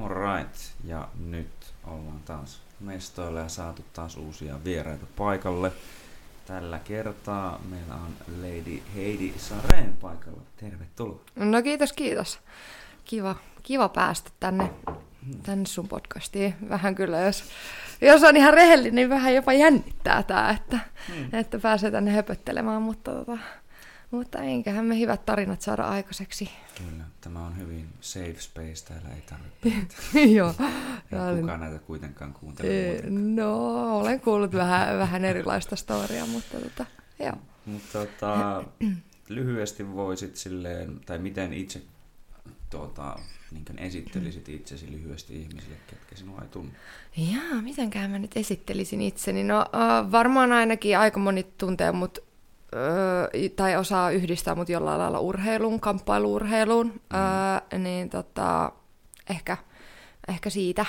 Alright, ja nyt ollaan taas mestoilla ja saatu taas uusia vieraita paikalle. Tällä kertaa meillä on Lady Heidi Sareen paikalla. Tervetuloa. No kiitos, kiitos. Kiva, kiva päästä tänne, tänne sun podcastiin. Vähän kyllä, jos, jos on ihan rehellinen, niin vähän jopa jännittää tämä, että, hmm. että pääsee tänne höpöttelemään, mutta, tota, mutta enköhän me hyvät tarinat saada aikaiseksi. Kyllä, tämä on hyvin safe space, täällä ei tarvitse Joo. Ei kukaan näitä kuitenkaan kuuntele No, olen kuullut vähän, vähän erilaista storiaa, mutta tota, joo. Mutta tota, lyhyesti voisit silleen, tai miten itse tuota, niin esittelisit itsesi lyhyesti ihmisille, ketkä sinua ei tunne? Jaa, mitenkään mä nyt esittelisin itseni? No uh, varmaan ainakin aika moni tuntee mut tai osaa yhdistää mut jollain lailla urheiluun, kamppailuurheiluun, mm. uh, niin tota, ehkä, ehkä siitä,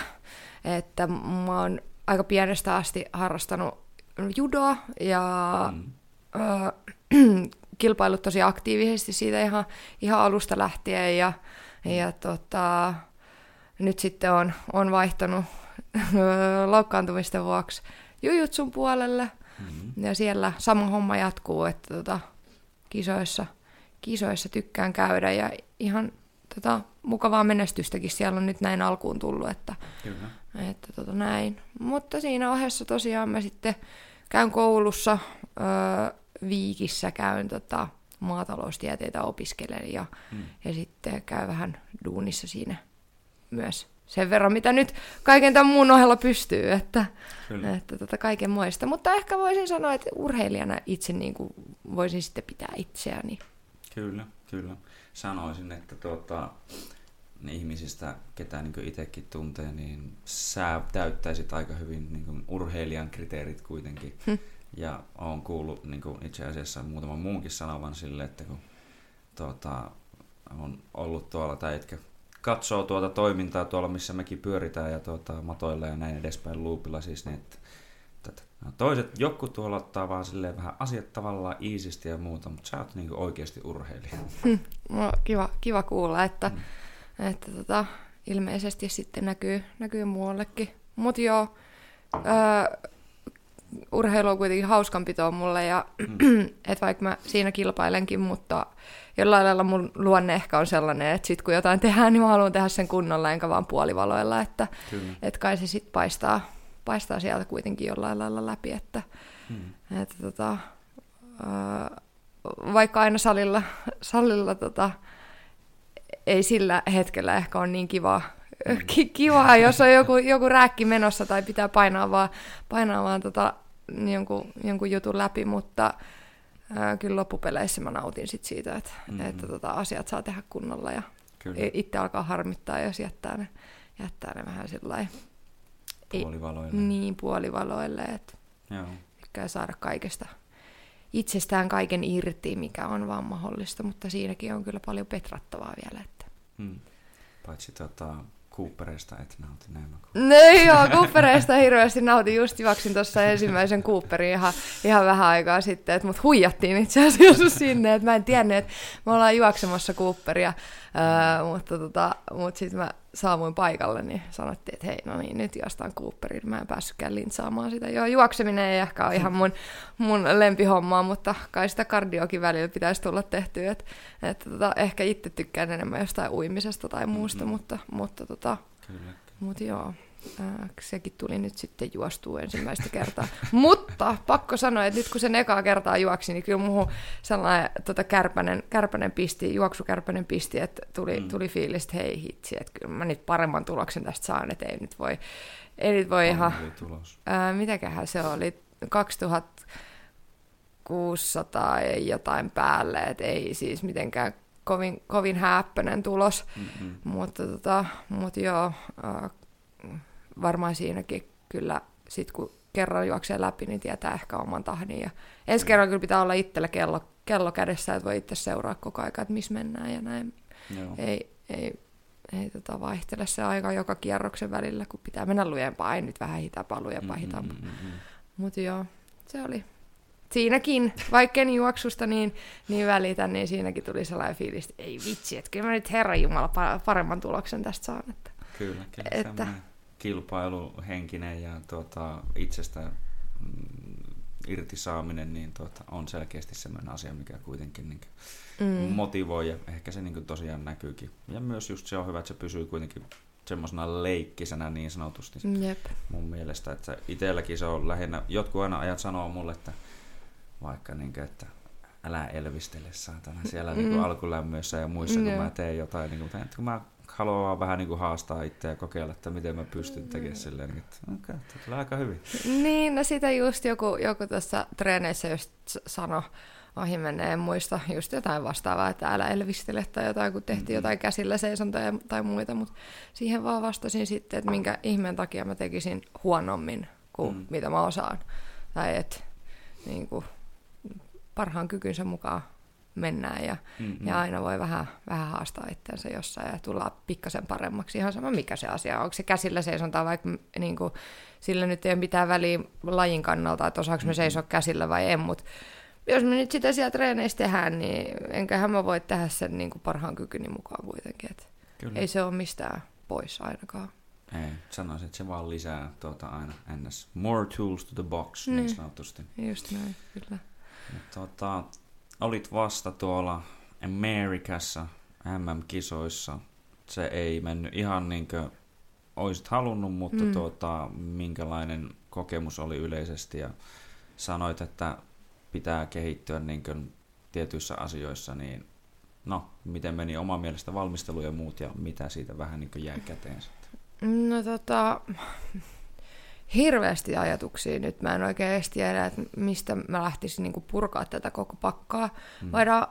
että mä oon aika pienestä asti harrastanut judoa ja mm. uh, kilpailut tosi aktiivisesti siitä ihan, ihan alusta lähtien ja ja tota, nyt sitten on, on vaihtanut loukkaantumisten vuoksi jujutsun puolelle. Mm-hmm. Ja siellä sama homma jatkuu, että tota, kisoissa, kisoissa tykkään käydä ja ihan tota, mukavaa menestystäkin siellä on nyt näin alkuun tullut, että, Kyllä. että tota, näin. Mutta siinä ohessa tosiaan mä sitten käyn koulussa, öö, Viikissä käyn tota, maataloustieteitä opiskelen ja, mm. ja sitten käy vähän duunissa siinä myös sen verran, mitä nyt kaiken tämän muun ohella pystyy, että, että tota kaiken muista. Mutta ehkä voisin sanoa, että urheilijana itse niin kuin voisin sitten pitää itseäni. Kyllä, kyllä. Sanoisin, että tuota, ne ihmisistä, ketä niin itsekin tuntee, niin sä täyttäisit aika hyvin niin urheilijan kriteerit kuitenkin. Hm. Ja olen kuullut niin kuin itse asiassa muutaman muunkin sanovan sille, että kun tuota, on ollut tuolla tai etkä katsoo tuota toimintaa tuolla, missä mekin pyöritään ja tuota, matoilla ja näin edespäin luupilla siis, niin että, että no toiset, joku tuolla ottaa vaan silleen vähän asiat tavallaan iisisti ja muuta, mutta sä oot niin oikeasti urheilija. No, kiva, kiva kuulla, että, hmm. että tota, ilmeisesti sitten näkyy, näkyy muuallekin. Mutta joo, öö, urheilu on kuitenkin hauskanpitoa mulle, ja mm. että vaikka mä siinä kilpailenkin, mutta jollain lailla mun luonne ehkä on sellainen, että sit kun jotain tehdään, niin mä haluan tehdä sen kunnolla, enkä vaan puolivaloilla, että et kai se sitten paistaa, paistaa sieltä kuitenkin jollain lailla läpi, että, mm. että tota, vaikka aina salilla, salilla tota, ei sillä hetkellä ehkä ole niin kiva, mm. kivaa, jos on joku, joku rääkki menossa tai pitää painaa vaan, painaa vaan tota jonkun, jonkun jutun läpi, mutta ää, kyllä loppupeleissä mä nautin sit siitä, että, mm-hmm. että tota, asiat saa tehdä kunnolla ja kyllä. itse alkaa harmittaa, jos jättää ne, jättää ne vähän sillä Puolivaloille. Niin, puolivaloille, että Joo. saada kaikesta itsestään kaiken irti, mikä on vaan mahdollista, mutta siinäkin on kyllä paljon petrattavaa vielä. Että. Hmm. Paitsi tota, Coopereista et nauti näin mä No joo, Coopereista hirveästi nautin. Just juoksin tuossa ensimmäisen Cooperin ihan, ihan vähän aikaa sitten, että mut huijattiin itse asiassa sinne, että mä en tiennyt, että me ollaan juoksemassa Cooperia, ää, mutta, tota, mutta sitten mä saavuin paikalle, niin sanottiin, että hei, no niin, nyt juostaan Cooperin. Mä en päässytkään lintsaamaan sitä. Joo, juokseminen ei ehkä ole ihan mun, mun lempihommaa, mutta kai sitä kardiokin välillä pitäisi tulla tehtyä. Että, että tota, ehkä itse tykkään enemmän jostain uimisesta tai muusta, mm-hmm. mutta, mutta, tota, Kyllä. mutta joo. Äh, sekin tuli nyt sitten juostua ensimmäistä kertaa. Mutta pakko sanoa, että nyt kun sen ekaa kertaa juoksi, niin kyllä muuhun sellainen tota, kärpänen, kärpänen pisti, juoksukärpänen pisti, että tuli, mm. tuli fiilis, että hei hitsi, että kyllä mä nyt paremman tuloksen tästä saan, että ei nyt voi, ei nyt voi ihan... Tulos. Ää, mitäköhän se oli? 2600 ja jotain päälle, että ei siis mitenkään kovin, kovin häppöinen tulos, mm-hmm. mutta, tota, mutta joo, äh, varmaan siinäkin kyllä sit kun kerran juoksee läpi, niin tietää ehkä oman tahdin. Ja ensi kerran kyllä pitää olla itsellä kello, kello kädessä, että voi itse seuraa koko ajan, että missä mennään ja näin. Joo. Ei, ei, ei tota vaihtele se aika joka kierroksen välillä, kun pitää mennä lujempaa. Ei nyt vähän hitaampaa, lujempaa, mm-hmm, hitaampaa. Mm-hmm. Mutta joo, se oli siinäkin, vaikka en juoksusta niin, niin välitä, niin siinäkin tuli sellainen fiilis, että ei vitsi, että kyllä mä nyt Herran Jumala paremman tuloksen tästä saan. Että Kyllä, kyllä Että- että... kilpailuhenkinen ja tuota, itsestä mm, irtisaaminen niin tuota, on selkeästi sellainen asia, mikä kuitenkin niin mm. motivoi ja ehkä se niin tosiaan näkyykin. Ja myös just se on hyvä, että se pysyy kuitenkin semmoisena leikkisänä niin sanotusti Jep. mun mielestä, että itselläkin se on lähinnä, jotkut aina ajat sanoo mulle, että vaikka niin kuin, että älä elvistele saatana siellä mm. niin alkulämmöissä ja muissa, kun Joo. mä teen jotain, niin kuin, että kun mä haluan vaan vähän niin kuin haastaa itseä ja kokeilla, että miten mä pystyn tekemään silleen, niin että okay, tämä tulee aika hyvin. Niin, no sitä just joku, joku tuossa treeneissä just sanoi, ohi menee, en muista, just jotain vastaavaa, että älä elvistele tai jotain, kun tehtiin Mm-mm. jotain käsillä seisontoja tai muita, mutta siihen vaan vastasin sitten, että minkä ihmeen takia mä tekisin huonommin kuin mm. mitä mä osaan. Tai että niin kuin, parhaan kykynsä mukaan mennään ja, Mm-mm. ja aina voi vähän, vähän haastaa itseänsä jossain ja tulla pikkasen paremmaksi. Ihan sama mikä se asia on. Onko se käsillä seisontaa, vaikka niin kuin, sillä nyt ei ole mitään väliä lajin kannalta, että osaako me seisoa käsillä vai en, mutta jos me nyt sitä siellä treeneissä tehdään, niin enköhän mä voi tehdä sen niin kuin parhaan kykyni mukaan kuitenkin. Et Kyllä. ei se ole mistään pois ainakaan. Ei, sanoisin, että se vaan lisää tuota aina ns. More tools to the box, niin, Niin. sanotusti. Just näin, kyllä. Mut Tota, olit vasta tuolla Amerikassa MM-kisoissa. Se ei mennyt ihan niin kuin olisit halunnut, mutta Mm. tuota, minkälainen kokemus oli yleisesti ja sanoit, että pitää kehittyä niin kuin tietyissä asioissa, niin no, miten meni oma mielestä valmistelu ja muut ja mitä siitä vähän niin kuin jäi käteen sitten? No tota, hirveästi ajatuksia nyt. Mä en oikein edes tiedä, että mistä mä lähtisin niinku purkaa tätä koko pakkaa. Mm. Voidaan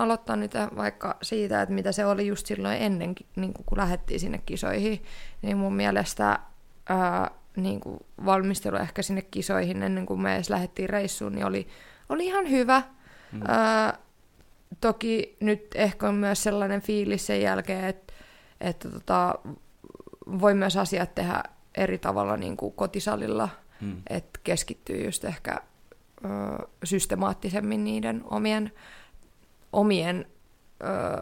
aloittaa nyt vaikka siitä, että mitä se oli just silloin ennen, niin kun lähdettiin sinne kisoihin. Niin mun mielestä ää, niin kuin valmistelu ehkä sinne kisoihin ennen kuin me edes lähdettiin reissuun, niin oli, oli ihan hyvä. Mm. Ää, toki nyt ehkä on myös sellainen fiilis sen jälkeen, että, että tota, voi myös asiat tehdä eri tavalla niin kuin kotisalilla, Mm. että keskittyy just ehkä ö, systemaattisemmin niiden omien, omien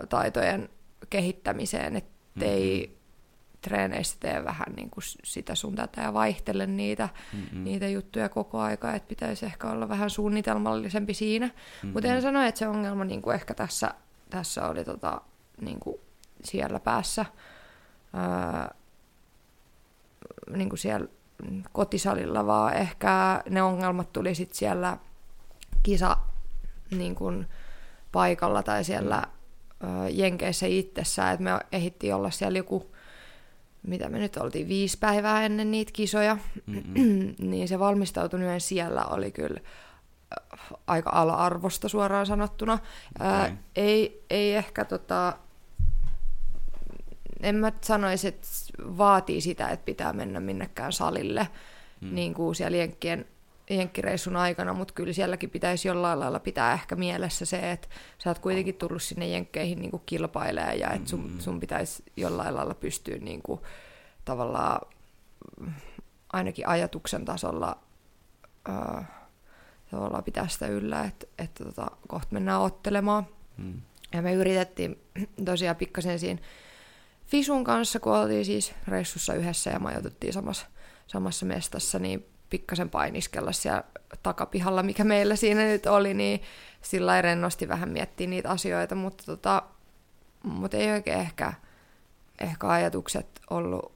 ö, taitojen kehittämiseen, ettei Mhm. treeneissä tee vähän niin kuin sitä sun tätä ja vaihtele niitä, Mm-mm. niitä juttuja koko aika, että pitäisi ehkä olla vähän suunnitelmallisempi siinä. Mm-mm. Mutta en sano, että se ongelma niin kuin ehkä tässä, tässä oli tota, niin kuin siellä päässä, öö, niin kuin siellä kotisalilla, vaan ehkä ne ongelmat tuli sitten siellä kisa niin kuin paikalla tai siellä öö, Jenkeissä itsessään, että me ehdittiin olla siellä joku, mitä me nyt oltiin, viisi päivää ennen niitä kisoja, Mm-mm. niin se valmistautuminen siellä oli kyllä aika ala-arvosta suoraan sanottuna. Ää, ei, ei ehkä tota, en mä sanoisi, että vaatii sitä, että pitää mennä minnekään salille, mm. niin kuin siellä Jenkkien, jenkkireissun aikana, mutta kyllä sielläkin pitäisi jollain lailla pitää ehkä mielessä se, että sä oot kuitenkin tullut sinne Jenkkeihin niin kuin kilpailemaan ja että sun, sun pitäisi jollain lailla pystyä niin kuin, tavallaan mm, ainakin ajatuksen tasolla ää, tavallaan pitää sitä yllä, että, että tota, kohta mennään ottelemaan. Mm. Ja me yritettiin tosiaan pikkasen siinä Fisun kanssa, kun oltiin siis reissussa yhdessä ja majoituttiin samassa, samassa mestassa, niin pikkasen painiskella siellä takapihalla, mikä meillä siinä nyt oli, niin sillä lailla rennosti vähän miettiä niitä asioita, mutta, tota, mutta ei oikein ehkä, ehkä ajatukset ollut,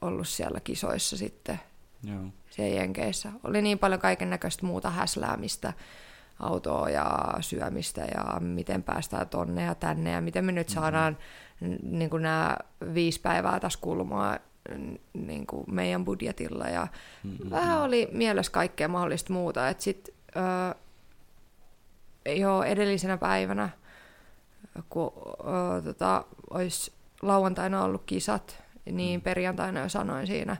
ollut siellä kisoissa sitten Joo. siellä Jenkeissä. Oli niin paljon kaiken näköistä muuta häsläämistä, autoa ja syömistä ja miten päästään tonne ja tänne ja miten me nyt saadaan mm-hmm. Niin kuin nämä viisi päivää tässä kulmaa niin kuin meidän budjetilla ja mm-hmm. vähän oli mielessä kaikkea mahdollista muuta. Et sit, öö, jo edellisenä päivänä, kun öö, tota, olisi lauantaina ollut kisat, niin perjantaina jo sanoin siinä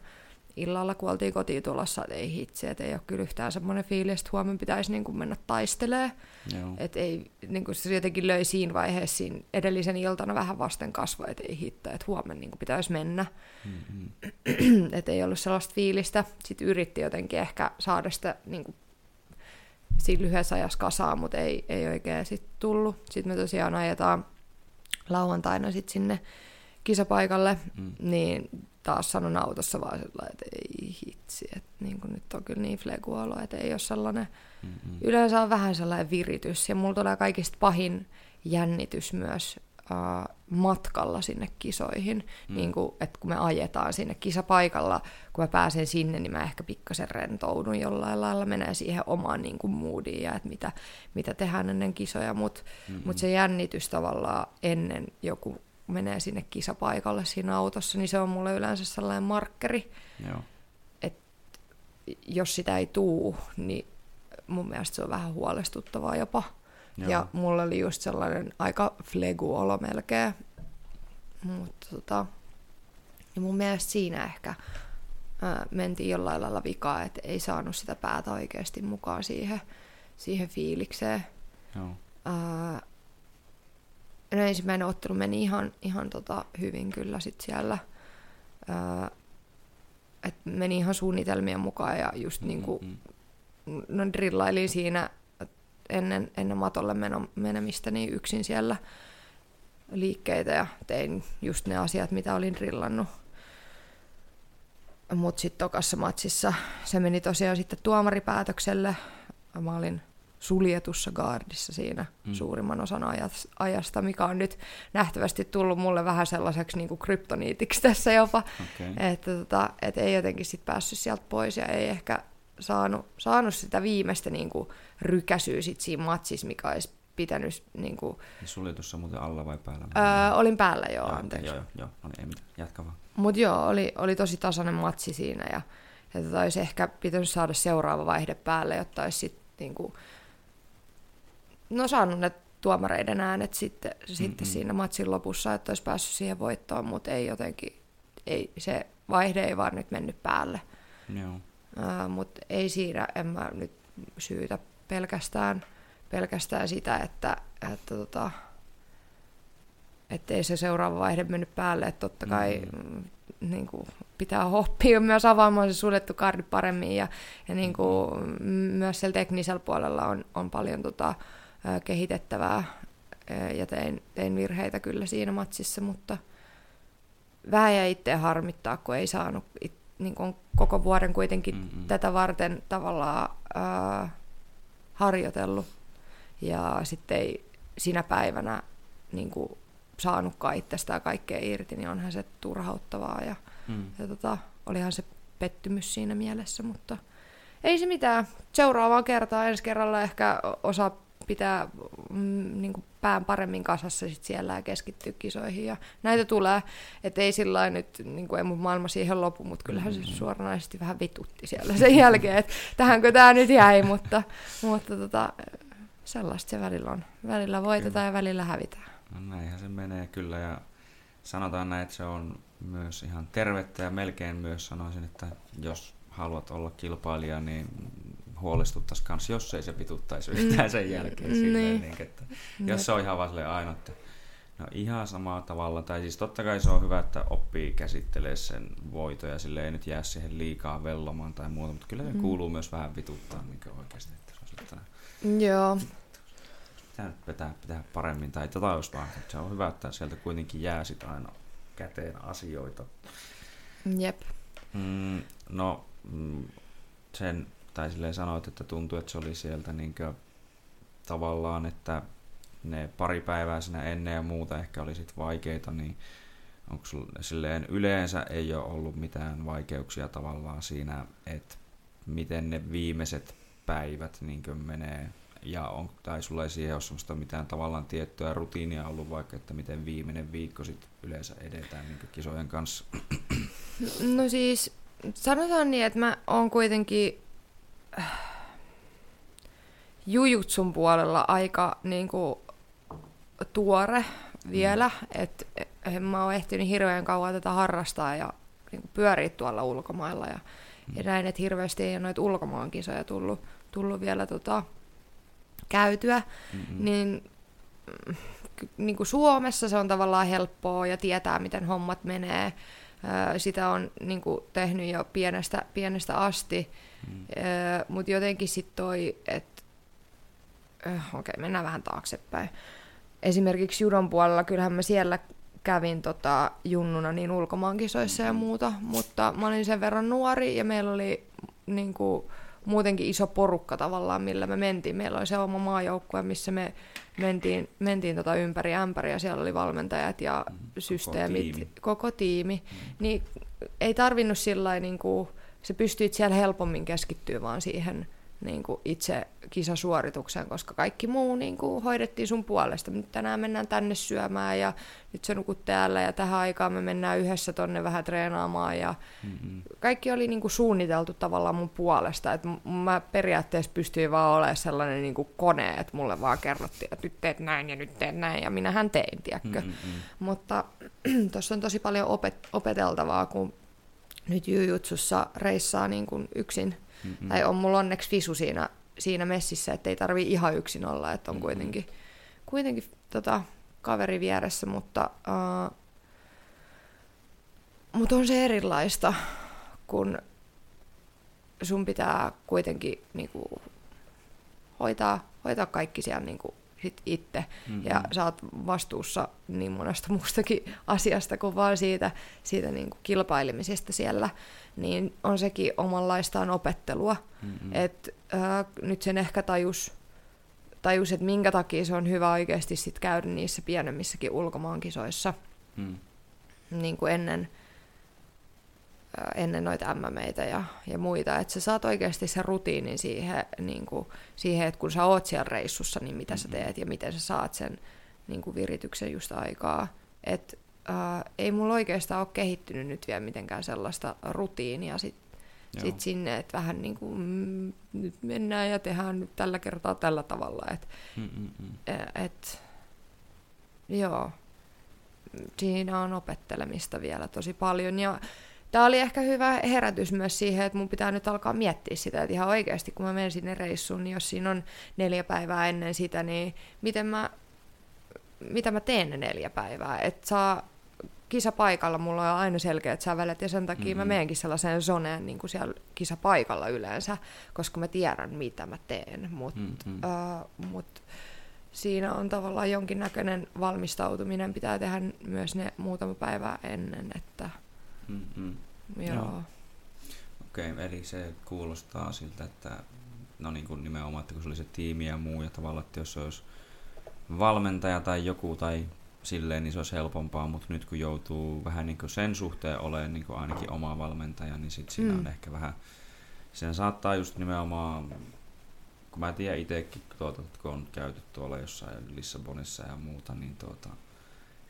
illalla, kun oltiin kotiin tulossa, että ei hitse, että ei ole kyllä yhtään semmoinen fiilis, että huomenna pitäisi niin kuin mennä taistelemaan. Että ei, niin kuin se jotenkin löi siinä vaiheessa siinä edellisen iltana vähän vasten kasvoa, että ei hitto, että huomenna niin kuin pitäisi mennä. Mm-mm. että ei ollut sellaista fiilistä. Sitten yritti jotenkin ehkä saada sitä niin kuin, siinä lyhyessä ajassa kasaan, mutta ei, ei oikein sitten tullut. Sitten me tosiaan ajetaan lauantaina sit sinne kisapaikalle, Mm. niin taas sanon autossa vaan sillä että ei hitsi, että niin kuin nyt on kyllä niin fleguolo, että ei ole sellainen, Mm-mm. yleensä on vähän sellainen viritys, ja mulla tulee kaikista pahin jännitys myös uh, matkalla sinne kisoihin, Mm. niin kuin, että kun me ajetaan sinne kisapaikalla, kun mä pääsen sinne, niin mä ehkä pikkasen rentoudun jollain lailla, menee siihen omaan niin kuin moodiin ja että mitä, mitä tehdään ennen kisoja, mutta Mm-mm. mut se jännitys tavallaan ennen joku menee sinne kisapaikalle siinä autossa, niin se on mulle yleensä sellainen markkeri, Joo. jos sitä ei tuu, niin mun mielestä se on vähän huolestuttavaa jopa. Joo. Ja mulla oli just sellainen aika flegu-olo melkein. Mutta tota, ja mun mielestä siinä ehkä ää, mentiin jollain lailla vikaa, että ei saanut sitä päätä oikeasti mukaan siihen, siihen fiilikseen. Joo. Ää, no ensimmäinen ottelu meni ihan, ihan tota hyvin kyllä sit siellä. Ää, et meni ihan suunnitelmien mukaan ja just niinku, Mm-mm. no drillailin siinä ennen, ennen matolle meno, menemistä niin yksin siellä liikkeitä ja tein just ne asiat, mitä olin drillannut. Mutta sitten tokassa matsissa se meni tosiaan sitten tuomaripäätökselle. Mä olin suljetussa gaardissa siinä Mm. mm. suurimman osan ajas- ajasta, mikä on nyt nähtävästi tullut mulle vähän sellaiseksi niin kuin kryptoniitiksi tässä jopa. Okei. Että tota, et ei jotenkin sit päässyt sieltä pois ja ei ehkä saanut, saanut sitä viimeistä niin kuin, rykäsyä sit siinä matsissa, mikä olisi pitänyt... Niin kuin, Ja Suljetussa muuten alla vai päällä? öö, olin päällä joo, Joo, anteeksi. Joo, joo, joo. No niin, ei mitään. Jatka vaan. Mutta joo, oli, oli tosi tasainen matsi siinä ja, ja tota, olisi ehkä pitänyt saada seuraava vaihde päälle, jotta olisi sit, niinku, no, saanut ne tuomareiden äänet sitten, sitten Mm-mm. siinä matsin lopussa, että olisi päässyt siihen voittoon, mutta ei jotenkin, ei, se vaihde ei vaan nyt mennyt päälle. Joo. Mutta ei siinä, en mä nyt syytä pelkästään, pelkästään sitä, että, että tota, ettei se seuraava vaihde mennyt päälle, että totta kai mm. niin kuin, pitää oppia myös avaamaan se suljettu kardi paremmin ja, ja niin kuin, myös siellä teknisellä puolella on, on paljon tota, ö, kehitettävää ja tein, tein virheitä kyllä siinä matsissa, mutta vähän jäi itseä harmittaa, kun ei saanut it, niin kuin koko vuoden kuitenkin Mm-mm. tätä varten tavallaan ää, harjoitellut. Ja sitten ei sinä päivänä niin kuin, saanutkaan itsestään kaikkea irti, niin onhan se turhauttavaa. Ja, Mm. ja tota, olihan se pettymys siinä mielessä, mutta ei se mitään. Seuraavaan kertaan ensi kerralla ehkä osaa pitää mm, niin kuin pään paremmin kasassa sit siellä ja keskittyä kisoihin. Ja näitä tulee, että ei sillä nyt, niin kuin ei mun maailma siihen lopu, mutta kyllähän se suoranaisesti vähän vitutti siellä sen jälkeen, että tähänkö tämä nyt jäi, mutta, mutta tota, sellaista se välillä on. Välillä voitetaan ja välillä hävitään. No näinhän se menee kyllä ja sanotaan näin, että se on myös ihan tervettä ja melkein myös sanoisin, että jos haluat olla kilpailija, niin huolestuttaisi kans, jos ei se vituttaisi yhtään sen jälkeen. Mm, Silleen, niin. niin, että jos se on ihan vaan aina, että no ihan samalla tavalla, tai siis totta kai se on hyvä, että oppii käsittelee sen voito ja sille ei nyt jää siihen liikaa vellomaan tai muuta, mutta kyllä se Mm. kuuluu myös vähän vituttaa niin oikeasti, että se on sitten Joo, pitää nyt vetää, pitää paremmin tai tota jos vaan. että Se on hyvä, että sieltä kuitenkin jää sit aina käteen asioita. jep. Mm, no, mm, sen, tai silleen sanoit, että tuntui, että se oli sieltä niinkö tavallaan, että ne pari päivää siinä ennen ja muuta ehkä oli sit vaikeita, niin onko silleen yleensä ei ole ollut mitään vaikeuksia tavallaan siinä, että miten ne viimeiset päivät niinkö menee ja on, tai sulla ei siihen ole semmoista mitään tavallaan tiettyä rutiinia ollut vaikka, että miten viimeinen viikko sit yleensä edetään niin kisojen kanssa. No siis sanotaan niin, että mä oon kuitenkin jujutsun puolella aika niin kuin, tuore vielä, että en mä oon ehtinyt hirveän kauan tätä harrastaa ja niin kuin, pyöriä tuolla ulkomailla ja, ja näin, että hirveästi ei ole noita ulkomaankisoja tullut, tullut vielä tota, käytyä, Mm-mm. niin mm, niin kuin Suomessa se on tavallaan helppoa ja tietää, miten hommat menee. Sitä on niin kuin, tehnyt jo pienestä, pienestä asti, Mm. mutta jotenkin sitten toi, että okei, okay, mennään vähän taaksepäin. Esimerkiksi judon puolella, kyllähän mä siellä kävin tota, junnuna niin ulkomaankisoissa ja muuta, mutta mä olin sen verran nuori ja meillä oli niin kuin, muutenkin iso porukka tavallaan, millä me mentiin. Meillä oli se oma maajoukkue, missä me mentiin, mentiin tota ympäri ämpäri ja siellä oli valmentajat ja mm, systeemit, koko tiimi. Koko tiimi. Mm. Niin ei tarvinnut sillä niin kuin, se pystyit siellä helpommin keskittyä vaan siihen niin kuin itse kisasuoritukseen, koska kaikki muu niin kuin, hoidettiin sun puolesta. Nyt tänään mennään tänne syömään ja nyt sä nukut täällä ja tähän aikaan me mennään yhdessä tonne vähän treenaamaan. Ja mm-hmm. Kaikki oli niin kuin, suunniteltu tavallaan mun puolesta. Et mä periaatteessa pystyin vaan olemaan sellainen niin kuin kone, että mulle vaan kerrottiin, että nyt teet näin ja nyt teet näin ja minähän tein, tiedätkö. Mm-hmm. Mutta tuossa on tosi paljon opet- opeteltavaa, kun nyt jujutsussa reissaa niin kuin yksin Mm-mm. Tai on mulla onneksi Fisu siinä, siinä messissä, että ei tarvi ihan yksin olla, että on kuitenkin, kuitenkin tota, kaveri vieressä, mutta, uh, mutta on se erilaista, kun sun pitää kuitenkin niinku, hoitaa, hoitaa kaikki siellä niinku, sit itse. Mm-hmm. Ja sä oot vastuussa niin monesta muustakin asiasta kuin vaan siitä, siitä niin kuin kilpailemisesta siellä. Niin on sekin omanlaistaan opettelua. Mm-hmm. Et, äh, nyt sen ehkä tajus, tajus, että minkä takia se on hyvä oikeasti sit käydä niissä pienemmissäkin ulkomaankisoissa. Mm. Niin kuin ennen, ennen noita MMEitä ja, ja muita, että sä saat oikeasti sen rutiinin siihen, niin kuin, siihen, että kun sä oot siellä reissussa, niin mitä mm-hmm. sä teet ja miten sä saat sen niin kuin virityksen just aikaa. Et, äh, ei mulla oikeastaan ole kehittynyt nyt vielä mitenkään sellaista rutiinia sit, sit sinne, että vähän niin kuin, mm, nyt mennään ja tehdään nyt tällä kertaa tällä tavalla. Et, et, joo, siinä on opettelemista vielä tosi paljon ja tämä oli ehkä hyvä herätys myös siihen, että mun pitää nyt alkaa miettiä sitä, että ihan oikeasti kun mä menen sinne reissuun, niin jos siinä on neljä päivää ennen sitä, niin miten mä, mitä mä teen ne neljä päivää, että saa kisapaikalla mulla on aina selkeät sävelet ja sen takia mm-hmm. mä menenkin sellaiseen zoneen niin kuin siellä kisapaikalla yleensä, koska mä tiedän mitä mä teen, mutta mm-hmm. uh, mut siinä on tavallaan jonkinnäköinen valmistautuminen, pitää tehdä myös ne muutama päivää ennen, että Mm-hmm. Joo. Joo. Okei, okay, eli se kuulostaa siltä, että no niin kuin nimenomaan, että kun se oli se tiimi ja muu ja tavallaan, että jos olisi valmentaja tai joku tai silleen, niin se olisi helpompaa, mutta nyt kun joutuu vähän niin kuin sen suhteen olemaan niin kuin ainakin oma valmentaja, niin sitten siinä mm. on ehkä vähän, sen saattaa just nimenomaan, kun mä tiedän itsekin, tuota, kun on käyty tuolla jossain Lissabonissa ja muuta, niin tuota,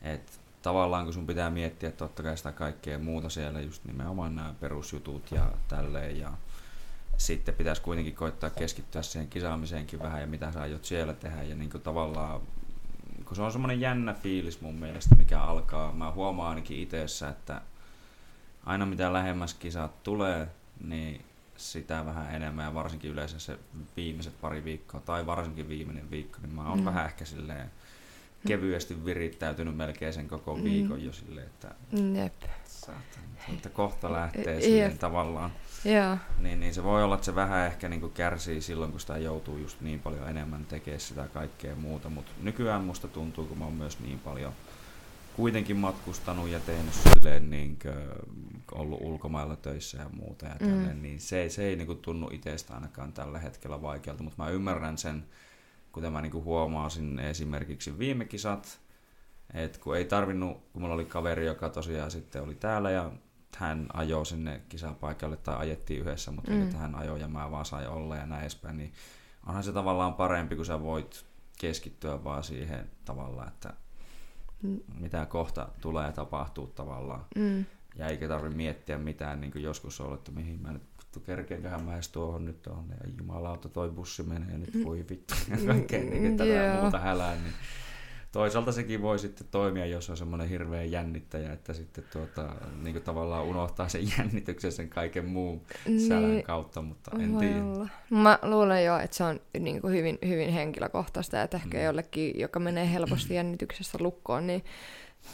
että tavallaan kun sun pitää miettiä totta kai sitä kaikkea muuta siellä, just nimenomaan nämä perusjutut ja tälleen ja sitten pitäisi kuitenkin koittaa keskittyä siihen kisaamiseenkin vähän ja mitä sä aiot siellä tehdä ja niin kuin tavallaan kun se on semmoinen jännä fiilis mun mielestä, mikä alkaa, mä huomaan ainakin itsessä, että aina mitä lähemmäs kisat tulee, niin sitä vähän enemmän ja varsinkin yleensä se viimeiset pari viikkoa tai varsinkin viimeinen viikko, niin mä oon mm. vähän ehkä silleen kevyesti virittäytynyt melkein sen koko mm. viikon jo silleen, että, Jep. että kohta lähtee silleen tavallaan. Joo. Niin, niin se voi olla, että se vähän ehkä niin kärsii silloin, kun sitä joutuu just niin paljon enemmän tekemään sitä kaikkea muuta, mutta nykyään musta tuntuu, kun mä oon myös niin paljon kuitenkin matkustanut ja tehnyt silleen niin kuin, ollut ulkomailla töissä ja muuta ja tälleen, mm. niin se, se ei niin kuin, tunnu itsestä ainakaan tällä hetkellä vaikealta, mutta mä ymmärrän sen, kuten mä niinku huomasin esimerkiksi viime kisat, että kun ei tarvinnut, kun mulla oli kaveri, joka tosiaan sitten oli täällä ja hän ajoi sinne kisapaikalle tai ajettiin yhdessä, mutta mm. hän ajoi ja mä vaan sain olla ja näin edespäin, niin onhan se tavallaan parempi, kun sä voit keskittyä vaan siihen tavallaan, että mm. mitä kohta tulee ja tapahtuu tavallaan. Mm. Ja eikä tarvitse miettiä mitään, niin kuin joskus on, että mihin mä nyt vittu, kerkeenköhän mä edes tuohon nyt tuohon, ja jumalauta toi bussi menee nyt, mm. voi vittu, ja kaikkea niin, tätä yeah. muuta hälää, niin toisaalta sekin voi sitten toimia, jos on semmoinen hirveä jännittäjä, että sitten tuota, niin kuin tavallaan unohtaa sen jännityksen sen kaiken muun niin, sälän kautta, mutta en tiedä. Mä luulen jo, että se on niin kuin hyvin, hyvin henkilökohtaista, että ehkä mm. jollekin, joka menee helposti jännityksestä lukkoon, niin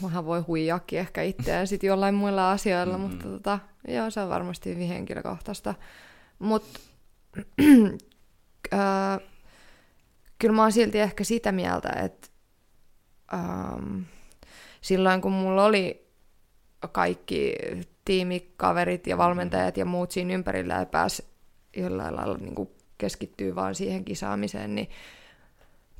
vähän voi huijaakin ehkä itseään sitten jollain muilla asioilla, mm-hmm. mutta tota, joo, se on varmasti hyvin henkilökohtaista. Mutta äh, kyllä mä oon silti ehkä sitä mieltä, että ähm, silloin kun mulla oli kaikki tiimikaverit ja valmentajat ja muut siinä ympärillä ja pääsi jollain lailla niin kuin keskittyy vaan siihen kisaamiseen, niin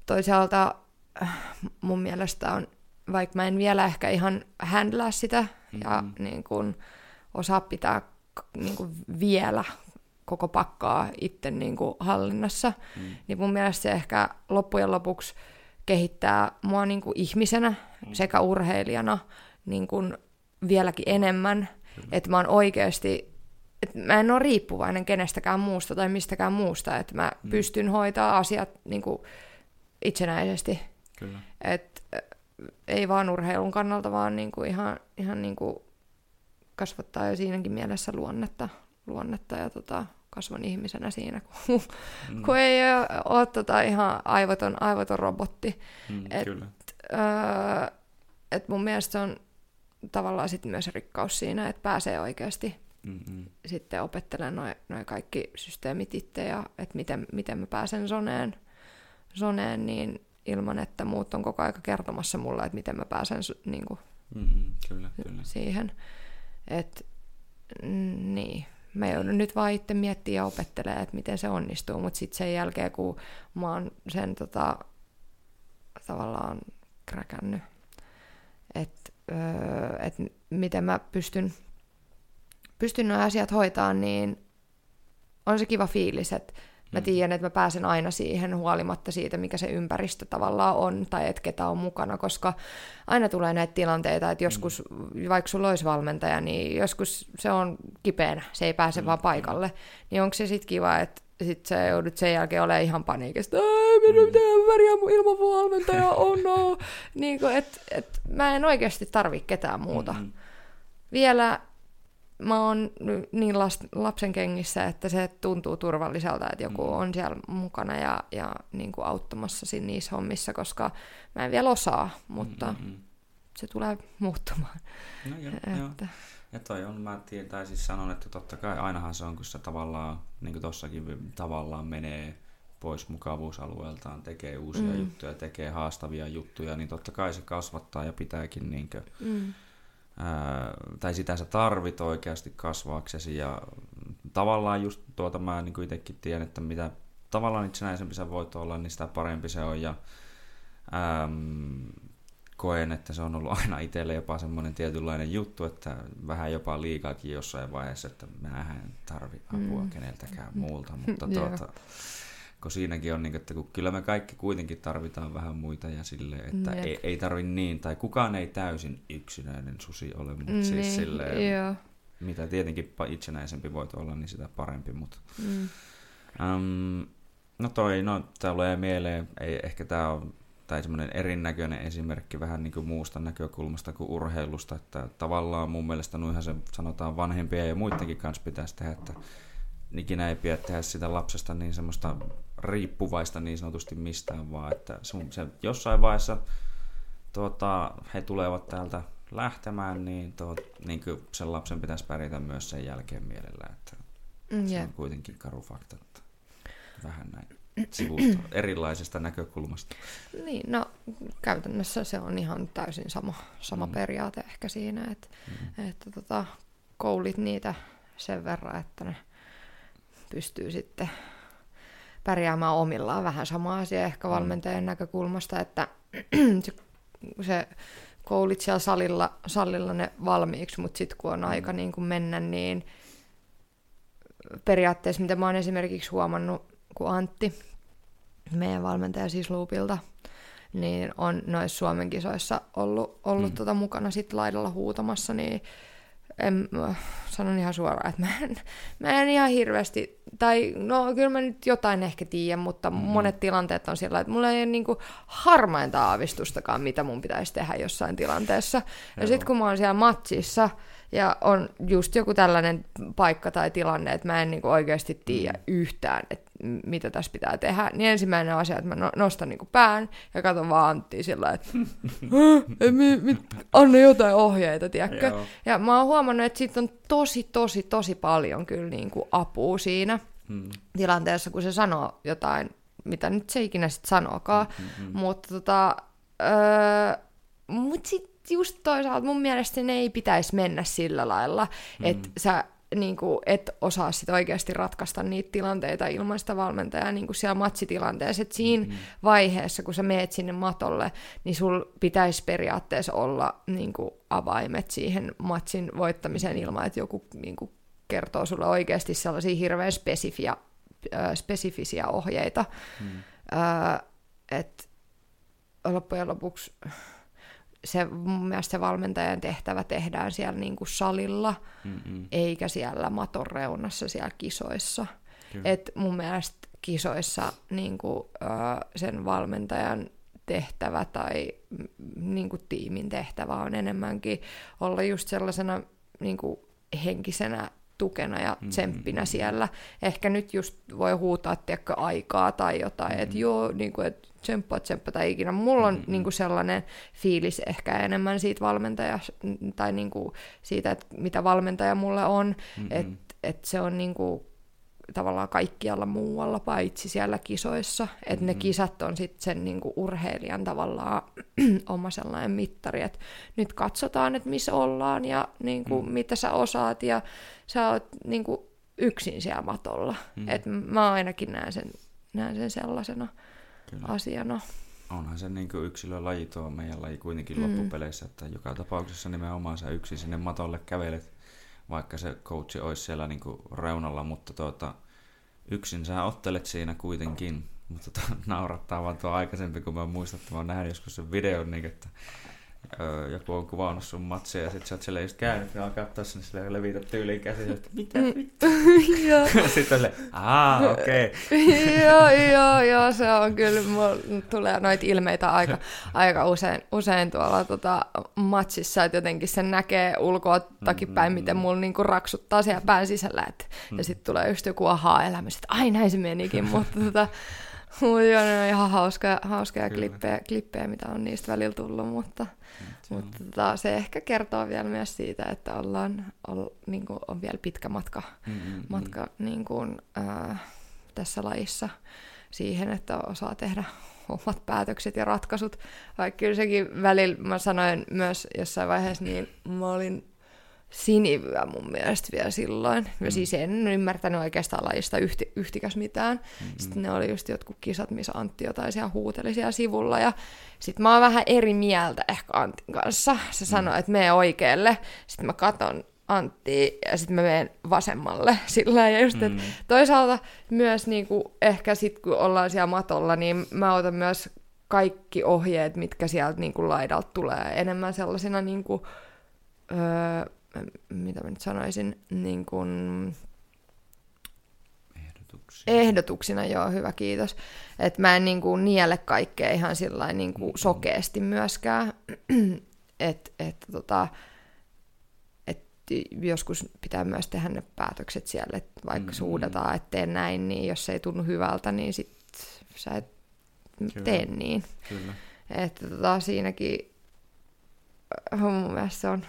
toisaalta äh, mun mielestä on, vaikka mä en vielä ehkä ihan handlaa sitä mm-hmm. ja niin kuin, osaa pitää niin kuin vielä koko pakkaa itse niin kuin hallinnassa, mm. niin mun mielestä se ehkä loppujen lopuksi kehittää mua niin kuin ihmisenä mm. sekä urheilijana niin kuin vieläkin enemmän, mm. että mä oon oikeasti että mä en ole riippuvainen kenestäkään muusta tai mistäkään muusta, että mä mm. pystyn hoitaa asiat niin kuin itsenäisesti. Kyllä. Et, ei vaan urheilun kannalta, vaan niin kuin ihan, ihan niin kuin kasvattaa jo siinäkin mielessä luonnetta, luonnetta ja tota, kasvan ihmisenä siinä, kun, mm. kun ei ole tota ihan aivoton, aivoton robotti. Mm, et, kyllä. Öö, et mun mielestä se on tavallaan sit myös rikkaus siinä, että pääsee oikeasti Mm-hmm. sitten opettelemaan noin noi kaikki systeemit itse ja että miten, miten mä pääsen zoneen, zoneen niin ilman, että muut on koko aika kertomassa mulle, että miten mä pääsen niin kuin, mm-hmm, kyllä, kyllä. siihen. Et, niin, mä joudun nyt vaan itse miettimään ja opettelemaan, että miten se onnistuu, mutta sitten sen jälkeen, kun mä oon sen tota, tavallaan kräkännyt, että öö, et miten mä pystyn pystyn nuo asiat hoitaa, niin on se kiva fiilis, että mä mm. tiedän, että mä pääsen aina siihen huolimatta siitä, mikä se ympäristö tavallaan on, tai että ketä on mukana, koska aina tulee näitä tilanteita, että joskus, mm. vaikka sulla olisi valmentaja, niin joskus se on kipeänä, se ei pääse mm. vaan paikalle. Niin onko se sitten kiva, että sit sä joudut sen jälkeen olemaan ihan paniikista, ei minun pitää väriä ilman valmentaja, oh no. niin kuin, et, et, mä en oikeasti tarvi ketään muuta. Mm-hmm. Vielä mä oon niin lapsen kengissä, että se tuntuu turvalliselta, että joku mm. on siellä mukana ja, ja niin kuin auttamassa siinä niissä hommissa, koska mä en vielä osaa, mutta Mm-mm. se tulee muuttumaan. No joo, että... joo. Ja toi on, mä tai siis sanon, että totta kai ainahan se on, kun se tavallaan, niin kuin tossakin tavallaan menee pois mukavuusalueeltaan, tekee uusia mm. juttuja, tekee haastavia juttuja, niin totta kai se kasvattaa ja pitääkin niin kuin, mm ää, tai sitä sä tarvit oikeasti kasvaaksesi. Ja tavallaan just tuota mä niin kuin itsekin tiedän, että mitä tavallaan itsenäisempi sä voit olla, niin sitä parempi se on. Ja äm, koen, että se on ollut aina itselle jopa semmoinen tietynlainen juttu, että vähän jopa liikaakin jossain vaiheessa, että mä en tarvi apua mm. keneltäkään muulta, mutta tuota, kun siinäkin on, niin, että kun kyllä me kaikki kuitenkin tarvitaan vähän muita ja sille, että ei, ei tarvi niin, tai kukaan ei täysin yksinäinen susi ole, mutta siis niin, siis silleen, joo. mitä tietenkin itsenäisempi voit olla, niin sitä parempi, mutta mm. um, no toi, no tulee mieleen, ei, ehkä tämä on tai semmoinen erinäköinen esimerkki vähän niin kuin muusta näkökulmasta kuin urheilusta, että tavallaan mun mielestä nuihan se sanotaan vanhempia ja muidenkin kanssa pitäisi tehdä, että ikinä ei pidä tehdä sitä lapsesta niin semmoista riippuvaista niin sanotusti mistään, vaan että sun, se jossain vaiheessa tuota, he tulevat täältä lähtemään, niin, tuo, niin kuin sen lapsen pitäisi pärjätä myös sen jälkeen mielellä, että mm, se on kuitenkin karu fakta, että vähän näin sivusta, erilaisesta näkökulmasta. Niin, no käytännössä se on ihan täysin sama, sama mm. periaate ehkä siinä, että, mm. että tota, koulit niitä sen verran, että ne pystyy sitten pärjäämään omillaan. Vähän sama asia ehkä mm. valmentajan näkökulmasta, että se koulit siellä salilla, salilla ne valmiiksi, mutta sitten kun on mm. aika niin kuin mennä, niin periaatteessa, mitä mä oon esimerkiksi huomannut, kun Antti, meidän valmentaja siis Loopilta, niin on noissa Suomen kisoissa ollut, ollut mm. tota mukana sit laidalla huutamassa, niin en, sanon ihan suoraan, että mä en, mä en ihan hirveästi, tai no kyllä mä nyt jotain ehkä tiedän, mutta mm. monet tilanteet on sillä, että mulla ei ole niinku harmainta aavistustakaan, mitä mun pitäisi tehdä jossain tilanteessa. Ja sitten kun mä oon siellä matsissa, ja on just joku tällainen paikka tai tilanne, että mä en niinku oikeasti tiedä mm. yhtään, että mitä tässä pitää tehdä, niin ensimmäinen asia, että mä no, nostan niinku pään ja katson vaan Antti sillä että mi, mi, anna jotain ohjeita, tiedätkö? Joo. Ja mä oon huomannut, että siitä on tosi, tosi, tosi paljon kyllä niinku apua siinä hmm. tilanteessa, kun se sanoo jotain, mitä nyt se ikinä sitten sanookaan. Hmm, hmm, hmm. Mutta tota, öö, mut sit just toisaalta mun mielestä ne ei pitäisi mennä sillä lailla, mm. että sä niin kuin, et osaa sit oikeasti ratkaista niitä tilanteita ilman sitä valmentajaa niin kuin siellä matsitilanteessa. Et siinä mm-hmm. vaiheessa, kun sä meet sinne matolle, niin sul pitäisi periaatteessa olla niin kuin, avaimet siihen matsin voittamiseen ilman, että joku niin kuin, kertoo sulle oikeasti sellaisia hirveän spesifiä, äh, spesifisiä ohjeita. Mm. Äh, että loppujen lopuksi se, mun mielestä se valmentajan tehtävä tehdään siellä niin kuin salilla, Mm-mm. eikä siellä maton reunassa siellä kisoissa. Et mun mielestä kisoissa niin kuin, uh, sen valmentajan tehtävä tai niin kuin tiimin tehtävä on enemmänkin olla just sellaisena niin kuin henkisenä tukena ja tsemppinä mm-hmm. siellä. Ehkä nyt just voi huutaa tiedätkö, aikaa tai jotain, mm-hmm. että joo, niin kuin, että tsemppaa, tsemppaa tai ikinä. Mulla on mm-hmm. niin kuin sellainen fiilis ehkä enemmän siitä valmentajasta tai niin kuin siitä, että mitä valmentaja mulle on, mm-hmm. että et se on niin kuin tavallaan kaikkialla muualla paitsi siellä kisoissa. Että mm-hmm. ne kisat on sitten sen niinku urheilijan tavallaan oma sellainen mittari, että nyt katsotaan, että missä ollaan ja niinku, mm-hmm. mitä sä osaat ja sä oot niinku yksin siellä matolla. Mm-hmm. Et mä ainakin näen sen, näen sen sellaisena Kyllä. asiana. Onhan se niin yksilölaji tuo meidän laji kuitenkin mm. loppupeleissä, että joka tapauksessa nimenomaan sä yksin sinne matolle kävelet vaikka se coachi olisi siellä niin reunalla, mutta tuota, yksin sä ottelet siinä kuitenkin. Mutta tota, naurattaa vaan tuo aikaisempi, kun mä muistan, että mä oon nähnyt joskus sen videon, niin että öö, joku on kuvannut sun matsia ja sit sä oot siellä just käynyt ja alkaa katsoa sinne sille levitä tyyliin käsiin, että mitä mm. vittu? Sitten sille, aa okei. joo, joo, joo, se on kyllä, mulla tulee noita ilmeitä aika, aika usein, usein tuolla tota, matsissa, että jotenkin sen näkee ulkoa takipäin, mm, miten mulla niinku raksuttaa siellä pään sisällä, mm. ja sitten tulee just joku ahaa-elämys, että ai näin se menikin, mutta tota, mutta joo, ne on ihan hauskoja, hauskoja klippejä, klippejä, mitä on niistä välillä tullut, mutta, mm, mutta tota, se ehkä kertoo vielä myös siitä, että ollaan, ol, niin kuin, on vielä pitkä matka, mm-hmm. matka niin kuin, äh, tässä lajissa siihen, että osaa tehdä omat päätökset ja ratkaisut. Vaikka kyllä sekin välillä, mä sanoin myös jossain vaiheessa, niin mä olin sinivyö mun mielestä vielä silloin. Mm. siis en ymmärtänyt oikeastaan lajista yhti, yhtikäs mitään. Mm-hmm. Sitten ne oli just jotkut kisat, missä Antti jotain siellä huuteli siellä sivulla. Ja sitten mä oon vähän eri mieltä ehkä Antin kanssa. Se mm. sanoi, että mene oikealle. Sitten mä katon Antti ja sitten mä menen vasemmalle sillä ja just, mm. toisaalta myös niinku, ehkä sitten kun ollaan siellä matolla, niin mä otan myös kaikki ohjeet, mitkä sieltä niinku laidalta tulee enemmän sellaisina niinku, öö, mitä mä nyt sanoisin, niin kuin ehdotuksina. ehdotuksina, joo, hyvä, kiitos. Että mä en niin kuin niele kaikkea ihan sillä niin kuin sokeasti myöskään. että et, tota, et joskus pitää myös tehdä ne päätökset siellä, että vaikka mm-hmm. suudataan, että teen näin, niin jos se ei tunnu hyvältä, niin sit sä et Kyllä. tee niin. Kyllä. Että tota, siinäkin mun mielestä se on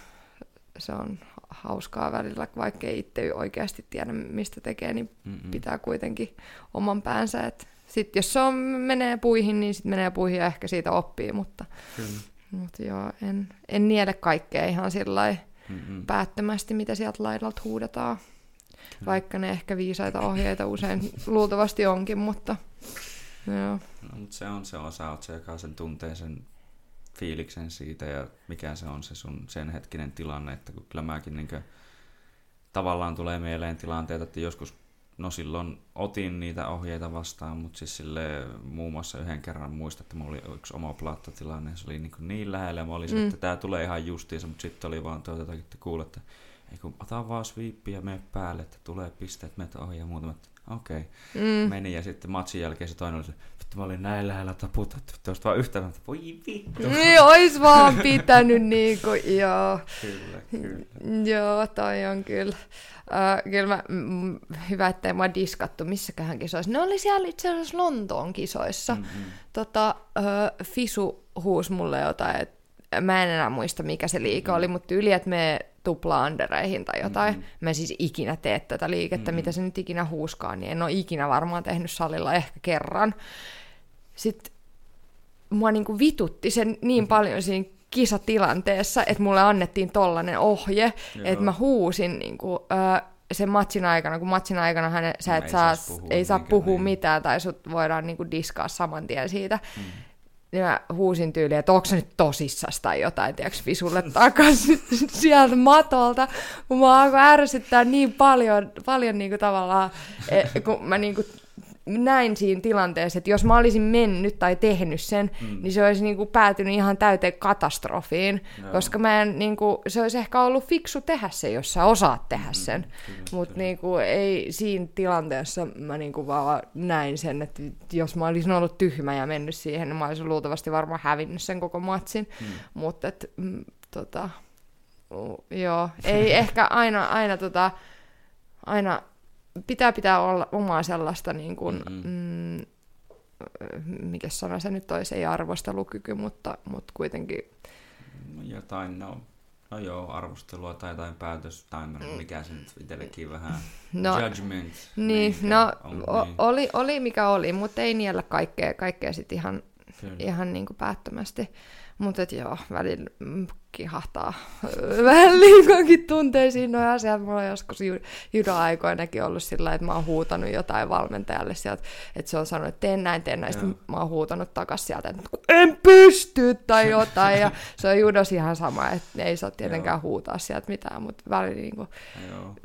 se on hauskaa välillä, vaikka ei itse oikeasti tiedä, mistä tekee, niin Mm-mm. pitää kuitenkin oman päänsä. Sitten jos se on, menee puihin, niin sitten menee puihin ja ehkä siitä oppii, mutta, mutta joo, en, en niele kaikkea ihan sillä päättömästi, mitä sieltä laidalta huudetaan. Kyllä. Vaikka ne ehkä viisaita ohjeita usein luultavasti onkin, mutta joo. No, mutta se on se osa, se, joka sen tuntee sen fiiliksen siitä ja mikä se on se sun sen hetkinen tilanne, että kun kyllä mäkin niin kuin, tavallaan tulee mieleen tilanteita, että joskus No silloin otin niitä ohjeita vastaan, mutta siis sille muun muassa yhden kerran muista, että mulla oli yksi oma plattatilanne, se oli niin, niin lähellä ja mä olisin, mm. että tämä tulee ihan justiinsa, mutta sitten oli vaan tuota, että kuule, että ei kun ota vaan sweepi ja mene päälle, että tulee pisteet, meitä ohi ja. Okei, okay. mm. meni ja sitten matsin jälkeen se toinen oli mä olin näin lähellä taputa, että olisi vaan yhtä, että voi vittu. Niin, ois vaan pitänyt niinku, joo. Kyllä, kyllä. Joo, toi on kyllä. Uh, kyllä mä, mm, hyvä, ettei mä diskattu missäkään kisoissa. Ne oli siellä itse asiassa Lontoon kisoissa. Mm-hmm. Tota, uh, Fisu huusi mulle jotain, että mä en enää muista mikä se liike mm-hmm. oli, mutta yli, että me tupla andereihin tai jotain. Mm-hmm. Mä siis ikinä tee tätä liikettä, mm-hmm. mitä se nyt ikinä huuskaa, niin en ole ikinä varmaan tehnyt salilla ehkä kerran. Sitten mua niinku vitutti sen niin mm-hmm. paljon siinä kisatilanteessa, että mulle annettiin tollanen ohje, Joo. että mä huusin niin kuin, ö, sen matsin aikana, kun matsin aikana hän, sä No et ei saa, puhua ei saa puhua niin. mitään tai sut voidaan niin kuin diskaa saman tien siitä. Mm. Niin mä huusin tyyliin, että onko se nyt tosissas tai jotain, tiedätkö, visulle takaisin sieltä matolta, kun mä alkoi ärsyttää niin paljon, paljon niin kuin tavallaan, eh, kun mä niin kuin näin siinä tilanteessa, että jos mä olisin mennyt tai tehnyt sen, mm. niin se olisi niin kuin päätynyt ihan täyteen katastrofiin, Joo. koska mä en, niin kuin, se olisi ehkä ollut fiksu tehdä se, jos sä osaat tehdä sen. kyllä, Mutta kyllä. niinku, ei siinä tilanteessa mä niinku vaan näin sen, että jos mä olisin ollut tyhmä ja mennyt siihen, niin mä olisin luultavasti varmaan hävinnyt sen koko matsin. Mm. Mutta et, mm, tota, joo, ei ehkä aina, aina, tota, aina pitää pitää olla omaa sellaista, niin kuin, Mm-mm. mm, mikä sana se nyt olisi, ei arvostelukyky, mutta, mutta kuitenkin No Jotain, no, no joo, arvostelua tai jotain päätös, tai no, mikä se nyt itsellekin vähän. No, judgment. Niin, niin, no on, niin, oli, oli mikä oli, mutta ei niellä kaikkea, kaikkea sitten ihan, kyllä. ihan niin kuin päättömästi. Mutta joo, välillä kihahtaa vähän liikaakin tunteisiin nuo asiat. Mulla on joskus ju- judo-aikoinakin ollut sillä että mä oon huutanut jotain valmentajalle sieltä, että se on sanonut, että teen näin, teen näin. Sitten mä oon huutanut takas sieltä, että en pysty tai jotain. Ja se on judos ihan sama, että ei saa tietenkään Joo. huutaa sieltä mitään, mutta välillä niin kuin,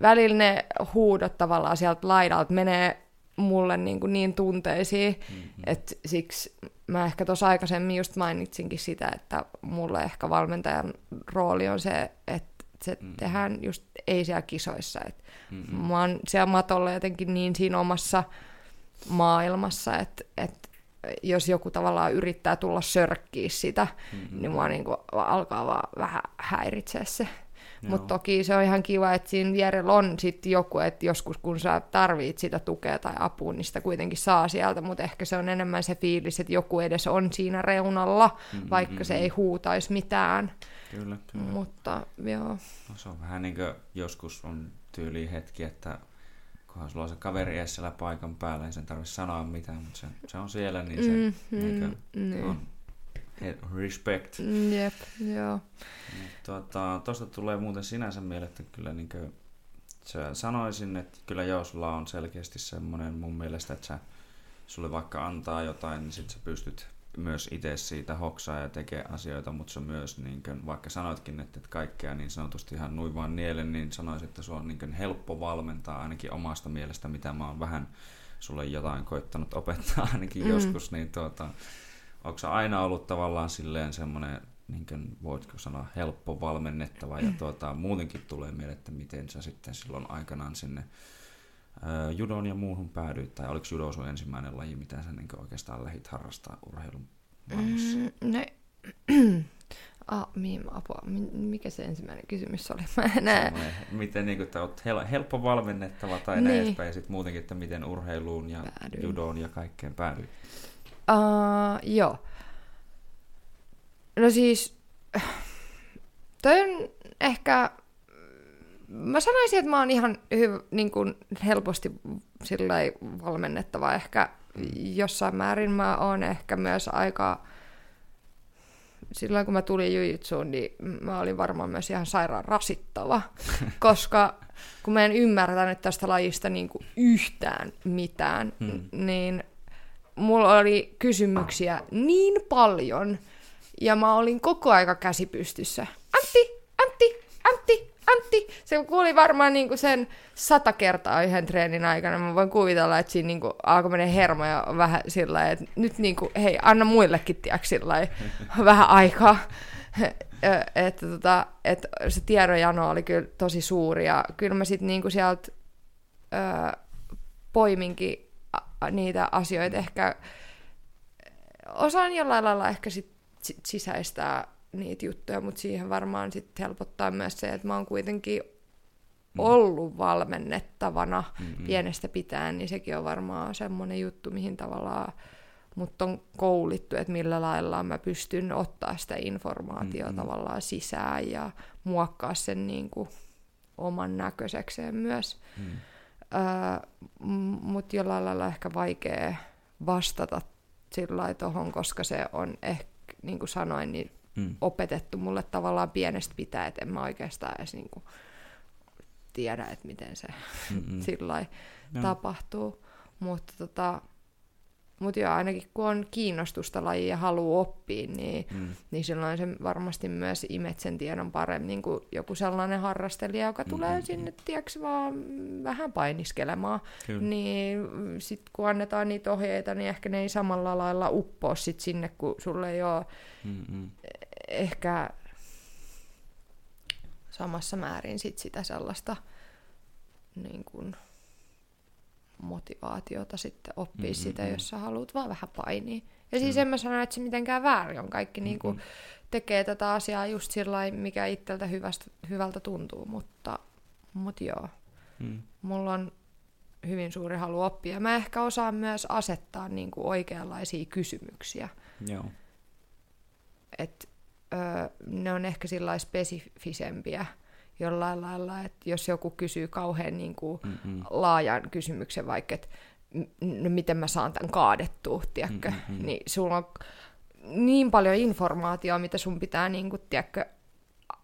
välillä ne huudot tavallaan sieltä laidalta menee mulle niin, kuin niin tunteisiin, Mm-hmm. että siksi mä ehkä tuossa aikaisemmin just mainitsinkin sitä, että mulle ehkä valmentajan rooli on se, että se Mm. tehdään just ei siellä kisoissa. Et Mm-mm. mä oon siellä matolla jotenkin niin siinä omassa maailmassa, että, että jos joku tavallaan yrittää tulla sörkkiä sitä, Mm-mm. niin mua niinku alkaa vaan vähän häiritseä se. Mutta toki se on ihan kiva, että siinä vierellä on sitten joku, että joskus kun sä tarvit sitä tukea tai apua, niin sitä kuitenkin saa sieltä, mutta ehkä se on enemmän se fiilis, että joku edes on siinä reunalla, Mm, vaikka mm, se mm. ei huutaisi mitään. Kyllä, kyllä. Mutta joo, No, se on vähän niin kuin joskus on tyyli hetki, että kunhan sulla on se kaveri edes siellä paikan päällä, niin sen tarvitse sanoa mitään, mutta se, se on siellä, niin se Mm, niin mm, niin. on respect. Mm, jep, joo. Mut Tuota, tulee muuten sinänsä mieleen, että kyllä niin kuin, sä sanoisin, että kyllä joo, sulla on selkeästi semmoinen mun mielestä, että sä, sulle vaikka antaa jotain, niin sit sä pystyt myös itse siitä hoksaa ja tekee asioita, mutta se myös, niin kuin, vaikka sanoitkin, että et kaikkea niin sanotusti ihan nuin vaan nielen, niin sanoisin, että se on niin kuin helppo valmentaa ainakin omasta mielestä, mitä mä oon vähän sulle jotain koittanut opettaa ainakin mm. joskus, niin tuota, onko se aina ollut tavallaan silleen semmoinen, niin kuin, voitko sanoa, helppo valmennettava ja tuota, muutenkin tulee mieleen, että miten sä sitten silloin aikanaan sinne ää, judon ja muuhun päädyit, tai oliko judo sun ensimmäinen laji, mitä sä niin oikeastaan lähit harrastaa urheilun maailmassa? Mm, no, ah, mihin, apua, mi- mikä se ensimmäinen kysymys oli? Mä en näe. Semmoinen, Miten niin kuin, oot hel- helppo valmennettava tai Niin. näin edespäin, ja sitten muutenkin, että miten urheiluun ja Päädyin. judoon ja kaikkeen päädyit. Uh, joo. No siis, toi on ehkä, mä sanoisin, että mä oon ihan hyv, niin kuin helposti sillä valmennettava ehkä jossain määrin. Mä oon ehkä myös aika, silloin kun mä tulin jujitsuun, niin mä olin varmaan myös ihan sairaan rasittava, koska kun mä en ymmärtänyt tästä lajista niin kuin yhtään mitään, Hmm. niin mulla oli kysymyksiä niin paljon, ja mä olin koko aika käsi pystyssä. Antti, Antti, Antti, Antti. Se kuuli varmaan niinku sen sata kertaa yhden treenin aikana. Mä voin kuvitella, että siinä niinku alkoi mennä hermoja vähän sillä että nyt niinku, hei, anna muillekin, tiedätkö, sillä vähän aikaa. Että tota, et se tiedonjano oli kyllä tosi suuri, ja kyllä mä sitten niinku sieltä ö, poiminkin niitä asioita ehkä osaan jollain lailla ehkä sit, sisäistää niitä juttuja, mutta siihen varmaan sit helpottaa myös se, että mä oon kuitenkin Mm. ollut valmennettavana Mm-mm. pienestä pitäen, niin sekin on varmaan semmoinen juttu, mihin tavallaan mut on koulittu, että millä lailla mä pystyn ottaa sitä informaatiota Mm-mm. tavallaan sisään ja muokkaa sen niin kuin oman näköisekseen myös. Mm. Mutta jollain lailla ehkä vaikea vastata sillä tuohon, koska se on ehkä, niin kuin sanoin, niin mm. opetettu mulle tavallaan pienestä pitää, että en mä oikeastaan edes niin kuin tiedä, että miten se sillä tapahtuu. Mutta tota, mutta joo, ainakin kun on kiinnostusta lajia ja haluaa oppia, niin, mm. niin silloin se varmasti myös imet sen tiedon paremmin kuin joku sellainen harrastelija, joka mm-hmm. tulee sinne, tiedätkö, vaan vähän painiskelemaan. Kyllä. Niin sitten kun annetaan niitä ohjeita, niin ehkä ne ei samalla lailla uppoa sit sinne, kun sulle ei ole mm-hmm. ehkä samassa määrin sit sitä sellaista niin kuin, motivaatiota sitten oppia mm-hmm. sitä, jos sä haluat vaan vähän painia. Ja siis mm. en mä sano, että se mitenkään väärin on. Kaikki mm-hmm. niinku tekee tätä asiaa just sillä mikä itseltä hyvästä, hyvältä tuntuu, mutta, mutta joo. Mm. Mulla on hyvin suuri halu oppia. Mä ehkä osaan myös asettaa niinku oikeanlaisia kysymyksiä. Joo. Et, öö, ne on ehkä sillä spesifisempiä jollain lailla, että jos joku kysyy kauhean niin kuin laajan kysymyksen, vaikka että no miten mä saan tämän kaadettua, tiedätkö? Mm-hmm. niin sulla on niin paljon informaatiota, mitä sun pitää niin kuin, tiedätkö,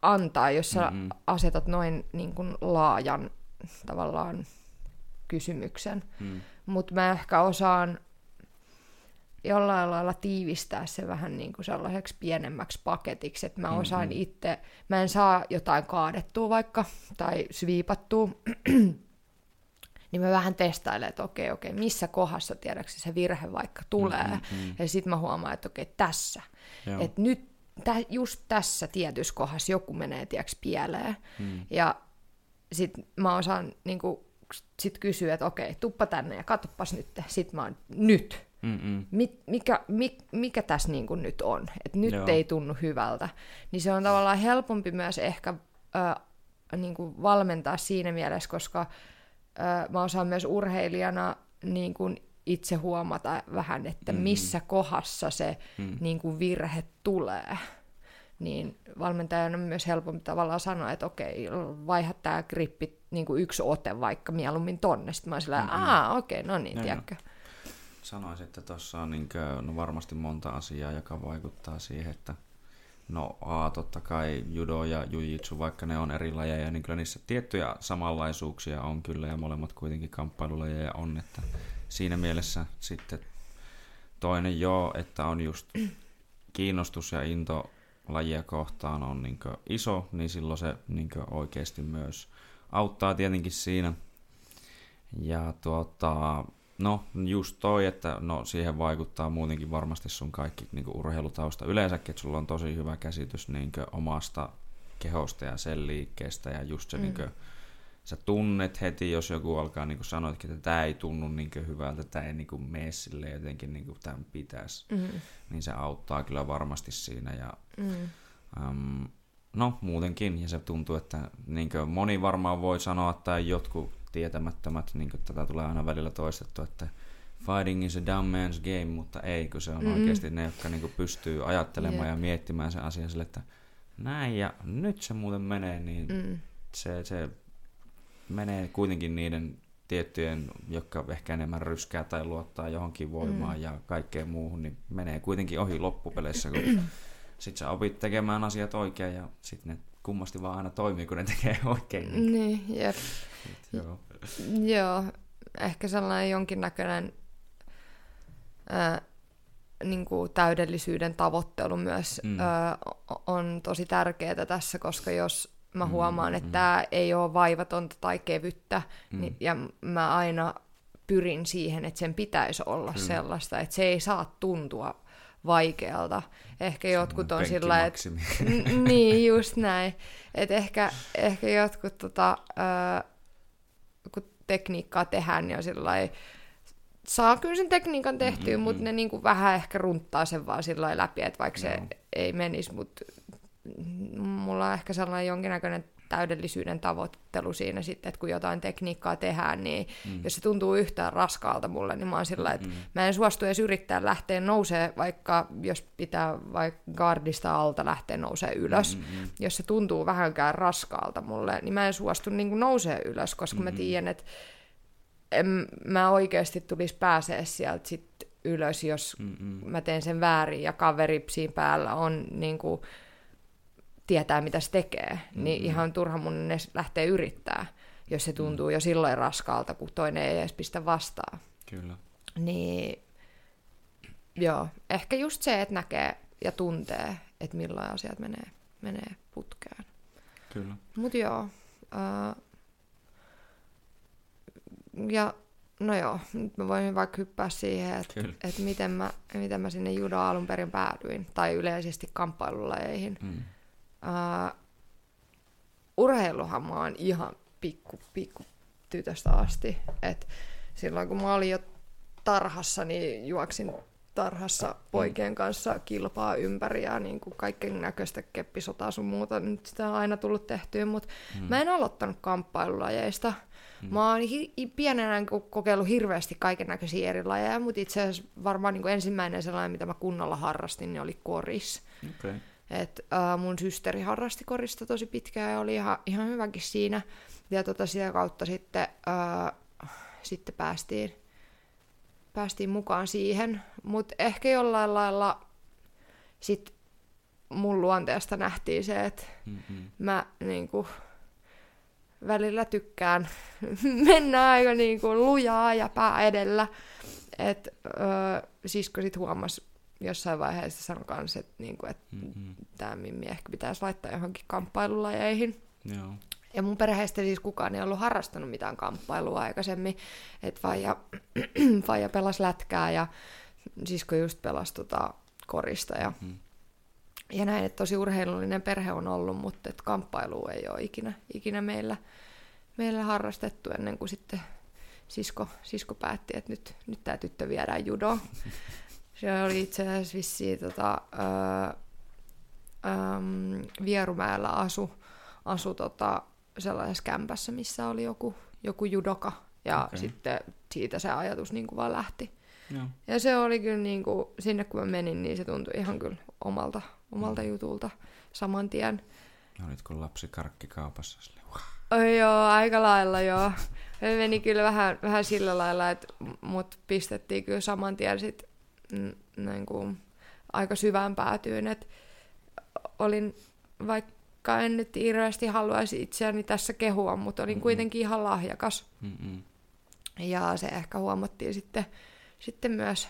antaa, jos sä mm-hmm. asetat noin niin kuin, laajan tavallaan kysymyksen. Mm. Mutta mä ehkä osaan jollain lailla tiivistää se vähän niin kuin sellaiseksi pienemmäksi paketiksi, että mä osaan mm-hmm. itse, mä en saa jotain kaadettua vaikka tai sviipattua, niin mä vähän testailen, että okei, okei, missä kohdassa tiedäksä se virhe vaikka tulee, mm-hmm. ja sitten mä huomaan, että okei, tässä, että nyt tä, just tässä tietyssä kohdassa joku menee, tiedäks, pieleen, mm. ja sitten mä osaan niin kuin, sit kysyä, että okei, tuppa tänne ja katoppas nyt, sit mä oon nyt, Mit, mikä, mi, mikä tässä niin kuin nyt on, että nyt Joo. ei tunnu hyvältä, niin se on tavallaan helpompi myös ehkä ö, niin kuin valmentaa siinä mielessä, koska ö, mä osaan myös urheilijana niin kuin itse huomata vähän, että missä kohdassa se mm. niin kuin virhe tulee. Niin valmentajan on myös helpompi tavallaan sanoa, että okei, vaiha tämä grippi niin kuin yksi ote vaikka mieluummin tonne. Sitten mä oon sillä, mm-hmm. okei, no niin, tiedätkö. No sanoisin, että tuossa on niin kuin, no varmasti monta asiaa, joka vaikuttaa siihen, että no A, totta kai judo ja jujitsu, vaikka ne on eri lajeja, niin kyllä niissä tiettyjä samanlaisuuksia on kyllä, ja molemmat kuitenkin kamppailulajeja on, että siinä mielessä sitten toinen joo, että on just kiinnostus ja into lajia kohtaan on niin iso, niin silloin se niin oikeasti myös auttaa tietenkin siinä. Ja tuota, No just toi, että no, siihen vaikuttaa muutenkin varmasti sun kaikki niin urheilutausta yleensäkin, että sulla on tosi hyvä käsitys niin omasta kehosta ja sen liikkeestä ja just se mm. niin kuin, sä tunnet heti, jos joku alkaa niin kuin sanoa, että tämä ei tunnu niin hyvältä, tämä ei niin kuin mene sille jotenkin niin kuin tämän pitäisi, mm. niin se auttaa kyllä varmasti siinä ja mm. um, no muutenkin, ja se tuntuu, että niin moni varmaan voi sanoa, tai jotkut tietämättömät, niin kuin tätä tulee aina välillä toistettu, että fighting is a dumb man's game, mutta ei, kun se on mm-hmm. oikeasti ne, jotka niin kuin pystyy ajattelemaan yeah. ja miettimään sen asian sille, että näin ja nyt se muuten menee, niin mm. se, se menee kuitenkin niiden tiettyjen, jotka ehkä enemmän ryskää tai luottaa johonkin voimaan mm. ja kaikkeen muuhun, niin menee kuitenkin ohi loppupeleissä, kun sit sä opit tekemään asiat oikein ja sitten ne kummasti vaan aina toimii, kun ne tekee oikein. Niin, jep. Joo. Joo, ehkä sellainen jonkinnäköinen ää, niin kuin täydellisyyden tavoittelu myös mm. ää, on tosi tärkeää tässä, koska jos mä mm, huomaan, mm, että mm. tämä ei ole vaivatonta tai kevyttä, mm. niin, ja mä aina pyrin siihen, että sen pitäisi olla mm. sellaista, että se ei saa tuntua vaikealta. Ehkä jotkut on sillä että... niin, just näin. Että ehkä, ehkä jotkut tota, tekniikkaa tehdään, niin on sillä saa kyllä sen tekniikan tehtyä, mm-hmm. mutta ne niin kuin vähän ehkä runttaa sen vaan sillä läpi, että vaikka no. se ei menisi, mutta mulla on ehkä sellainen jonkinnäköinen täydellisyyden tavoittelu siinä sitten, että kun jotain tekniikkaa tehdään, niin mm. jos se tuntuu yhtään raskaalta mulle, niin mä oon sillä että mm. mä en suostu edes yrittää lähteä nousee, vaikka jos pitää vaikka gardista alta lähteä nousee ylös. Mm-hmm. Jos se tuntuu vähänkään raskaalta mulle, niin mä en suostu niin nousee ylös, koska mm-hmm. mä tiedän, että en mä oikeasti tulisi pääsee sieltä sit ylös, jos mm-hmm. mä teen sen väärin ja kaveri siinä päällä on niin kuin, tietää, mitä se tekee, mm-hmm. niin ihan turha mun edes lähtee yrittää, jos se tuntuu mm. jo silloin raskaalta, kun toinen ei edes pistä vastaan. Kyllä. Niin joo, ehkä just se, että näkee ja tuntee, että milloin asiat menee, menee putkeen. Kyllä. Mut joo. Uh, ja no joo, nyt mä voin vaikka hyppää siihen, että et miten, mä, miten mä sinne judo alun perin päädyin, tai yleisesti kamppailulajeihin. Mm. Uh, urheiluhan mä oon ihan pikku, pikku tytöstä asti. Et silloin kun mä olin jo tarhassa, niin juoksin tarhassa poikien kanssa kilpaa ympäri ja niin kuin kaiken näköistä keppisotaa sun muuta. Nyt sitä on aina tullut tehtyä, mutta mm. mä en aloittanut kamppailulajeista. Mm. Mä oon hi- pienenä kokeillut hirveästi kaiken näköisiä eri lajeja, mutta itse asiassa varmaan niin kuin ensimmäinen sellainen, mitä mä kunnolla harrastin, niin oli koris. Okay. Et, uh, mun systeri harrasti korista tosi pitkään ja oli ihan, ihan hyväkin siinä. Ja tota, sitä kautta sitten, uh, sitten päästiin päästiin mukaan siihen, mutta ehkä jollain lailla sit mun luonteesta nähtiin se, että mm-hmm. mä niinku, välillä tykkään mennä aika niinku, lujaa ja pää edellä. Et, öö, sisko sit huomasi jossain vaiheessa sanoi kanssa, että niinku, et mm-hmm. tämä mimmi ehkä pitäisi laittaa johonkin kamppailulajeihin. Joo. Ja mun perheestä siis kukaan ei ollut harrastanut mitään kamppailua aikaisemmin. Että faija, faija pelasi lätkää ja sisko just pelasi tota korista ja, mm. ja näin, että tosi urheilullinen perhe on ollut, mutta et kamppailu ei ole ikinä, ikinä meillä, meillä harrastettu ennen kuin sitten sisko, sisko päätti, että nyt, nyt tämä tyttö viedään judo. Se oli itse asiassa vissiin tota, öö, öö, Vierumäellä asu, asu tota, sellaisessa kämpässä, missä oli joku, joku judoka. Ja okay. sitten siitä se ajatus niin kuin vaan lähti. Joo. Ja se oli kyllä niin kuin, sinne kun mä menin, niin se tuntui ihan kyllä omalta, omalta mm. jutulta saman tien. Olitko lapsi karkkikaupassa? Oh, joo, aika lailla joo. Me meni kyllä vähän, vähän sillä lailla, että mut pistettiin kyllä saman tien sit, niin kuin, aika syvään päätyyn. Et olin, vaikka vaikka en nyt hirveästi haluaisi itseäni tässä kehua, mutta olin mm-hmm. kuitenkin ihan lahjakas. Mm-hmm. Ja se ehkä huomattiin sitten, sitten myös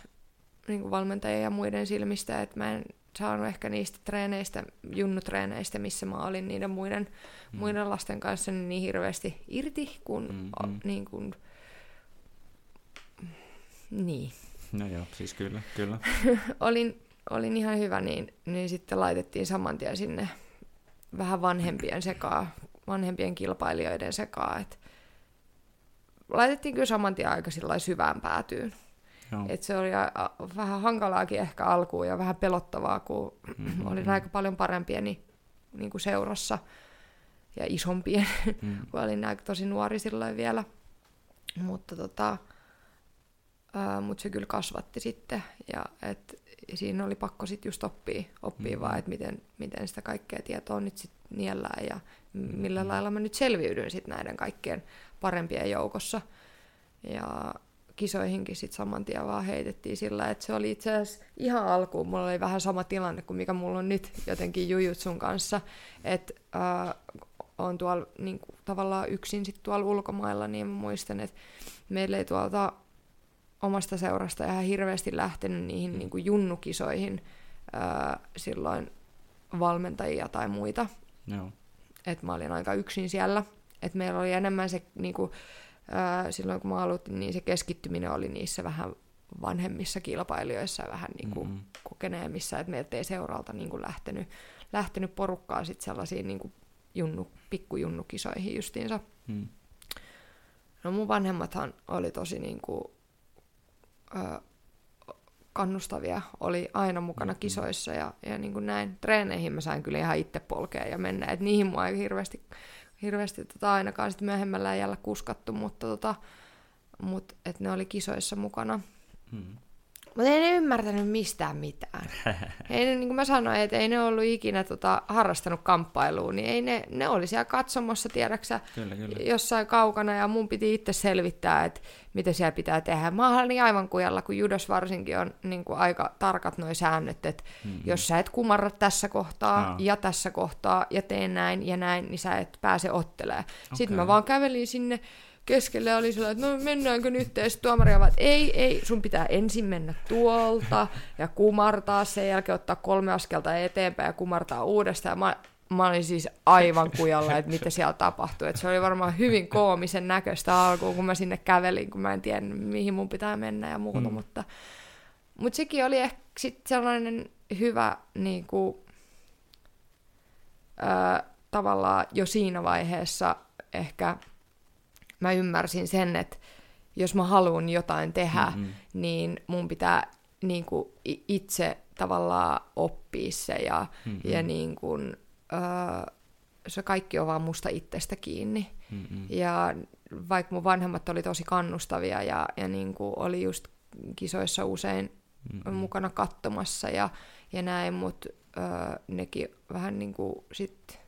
niin kuin valmentajien ja muiden silmistä, että mä en saanut ehkä niistä treeneistä, junnutreeneistä, missä mä olin niiden muiden, mm. muiden lasten kanssa niin, niin hirveästi irti, kun mm-hmm. niin kuin, niin. No joo, siis kyllä, kyllä. olin, olin ihan hyvä, niin, niin sitten laitettiin saman tien sinne vähän vanhempien sekaa, vanhempien kilpailijoiden sekaa. Et laitettiin kyllä saman tien aika syvään päätyyn. Et se oli a, a, vähän hankalaakin ehkä alkuun ja vähän pelottavaa, kun mm-hmm. olin aika paljon parempieni niin kuin seurassa ja isompien, mm. kun olin aika tosi nuori silloin vielä. Mutta tota, mutta se kyllä kasvatti sitten. Ja et siinä oli pakko sitten just oppia, oppia mm. vaan, että miten, miten sitä kaikkea tietoa nyt sitten niellään ja millä mm. lailla mä nyt selviydyn sitten näiden kaikkien parempien joukossa. Ja kisoihinkin sitten saman tien vaan heitettiin sillä, että se oli itse asiassa ihan alkuun, mulla oli vähän sama tilanne kuin mikä mulla on nyt jotenkin Jujutsun kanssa, että äh, on tuolla niin kuin, tavallaan yksin sitten tuolla ulkomailla, niin mä muistan, että meillä ei tuolta omasta seurasta ihan hirveästi lähtenyt niihin mm. niin kuin junnukisoihin ää, silloin valmentajia tai muita. Joo. Et mä olin aika yksin siellä. Et meillä oli enemmän se, niin kuin, ää, silloin kun mä aloitin, niin se keskittyminen oli niissä vähän vanhemmissa kilpailijoissa ja vähän niin kuin mm-hmm. kokeneemmissa, että meiltä ei seuralta niin kuin lähtenyt, lähtenyt porukkaa sit sellaisiin niin kuin junnu, pikkujunnukisoihin justiinsa. Mm. No mun vanhemmathan oli tosi niin kuin, ö, kannustavia, oli aina mukana mm-hmm. kisoissa ja, ja niin kuin näin. Treeneihin mä sain kyllä ihan itse polkea ja mennä, et niihin mua ei hirveästi, hirveästi tota ainakaan sit myöhemmällä jällä kuskattu, mutta tota, mut, et ne oli kisoissa mukana. Mm. Mutta ei ne ymmärtänyt mistään mitään. ei ne, niin kuin mä sanoin, että ei ne ollut ikinä tota, harrastanut kamppailua, niin ei ne, ne oli siellä katsomassa, tiedäksä, Kyllä, kyllä. jossain kaukana, ja mun piti itse selvittää, että mitä siellä pitää tehdä. Mä olin aivan kujalla, kun judos varsinkin on niin kuin aika tarkat nuo säännöt, että mm-hmm. jos sä et kumarra tässä kohtaa Aa. ja tässä kohtaa ja teen näin ja näin, niin sä et pääse ottelemaan. Sitten mä vaan kävelin sinne keskelle ja oli sillä, että no mennäänkö nyt, ja tuomari vaan, että ei, ei, sun pitää ensin mennä tuolta ja kumartaa, sen jälkeen ottaa kolme askelta eteenpäin ja kumartaa uudestaan. Ja mä, mä olin siis aivan kujalla, että mitä siellä tapahtui. Et se oli varmaan hyvin koomisen näköistä alkuun, kun mä sinne kävelin, kun mä en tiennyt, mihin mun pitää mennä ja muuta, mm. mutta, mutta sekin oli ehkä sit sellainen hyvä niin kuin, ö, tavallaan jo siinä vaiheessa ehkä mä ymmärsin sen, että jos mä haluan jotain tehdä, Mm-mm. niin mun pitää niin kuin, itse tavallaan oppia se ja, Mm-mm. ja niin kuin, ö, se kaikki on vaan musta itsestä kiinni. Mm-mm. Ja vaikka mun vanhemmat oli tosi kannustavia ja, ja niin kuin oli just kisoissa usein Mm-mm. mukana katsomassa ja, ja näin, mutta nekin vähän niin kuin sit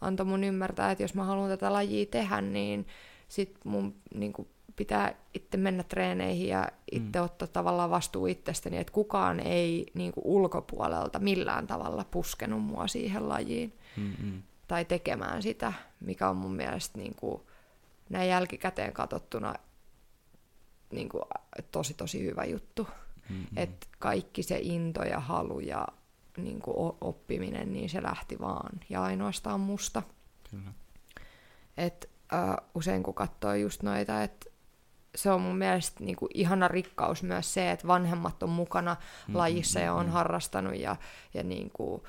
antoi mun ymmärtää, että jos mä haluan tätä lajia tehdä, niin sit mun niin kuin pitää itse mennä treeneihin ja itse mm. ottaa tavallaan vastuu itsestäni, että kukaan ei niin kuin ulkopuolelta millään tavalla puskenut mua siihen lajiin Mm-mm. tai tekemään sitä, mikä on mun mielestä niin kuin, näin jälkikäteen katsottuna niin kuin, tosi tosi hyvä juttu. Mm-mm. Että kaikki se into ja halu ja niin kuin, oppiminen, niin se lähti vaan ja ainoastaan musta. Kyllä. Et, äh, usein kun katsoo just noita, että se on mun mielestä niin kuin, ihana rikkaus myös se, että vanhemmat on mukana Mm, lajissa ja on mm. harrastanut ja, ja niin kuin,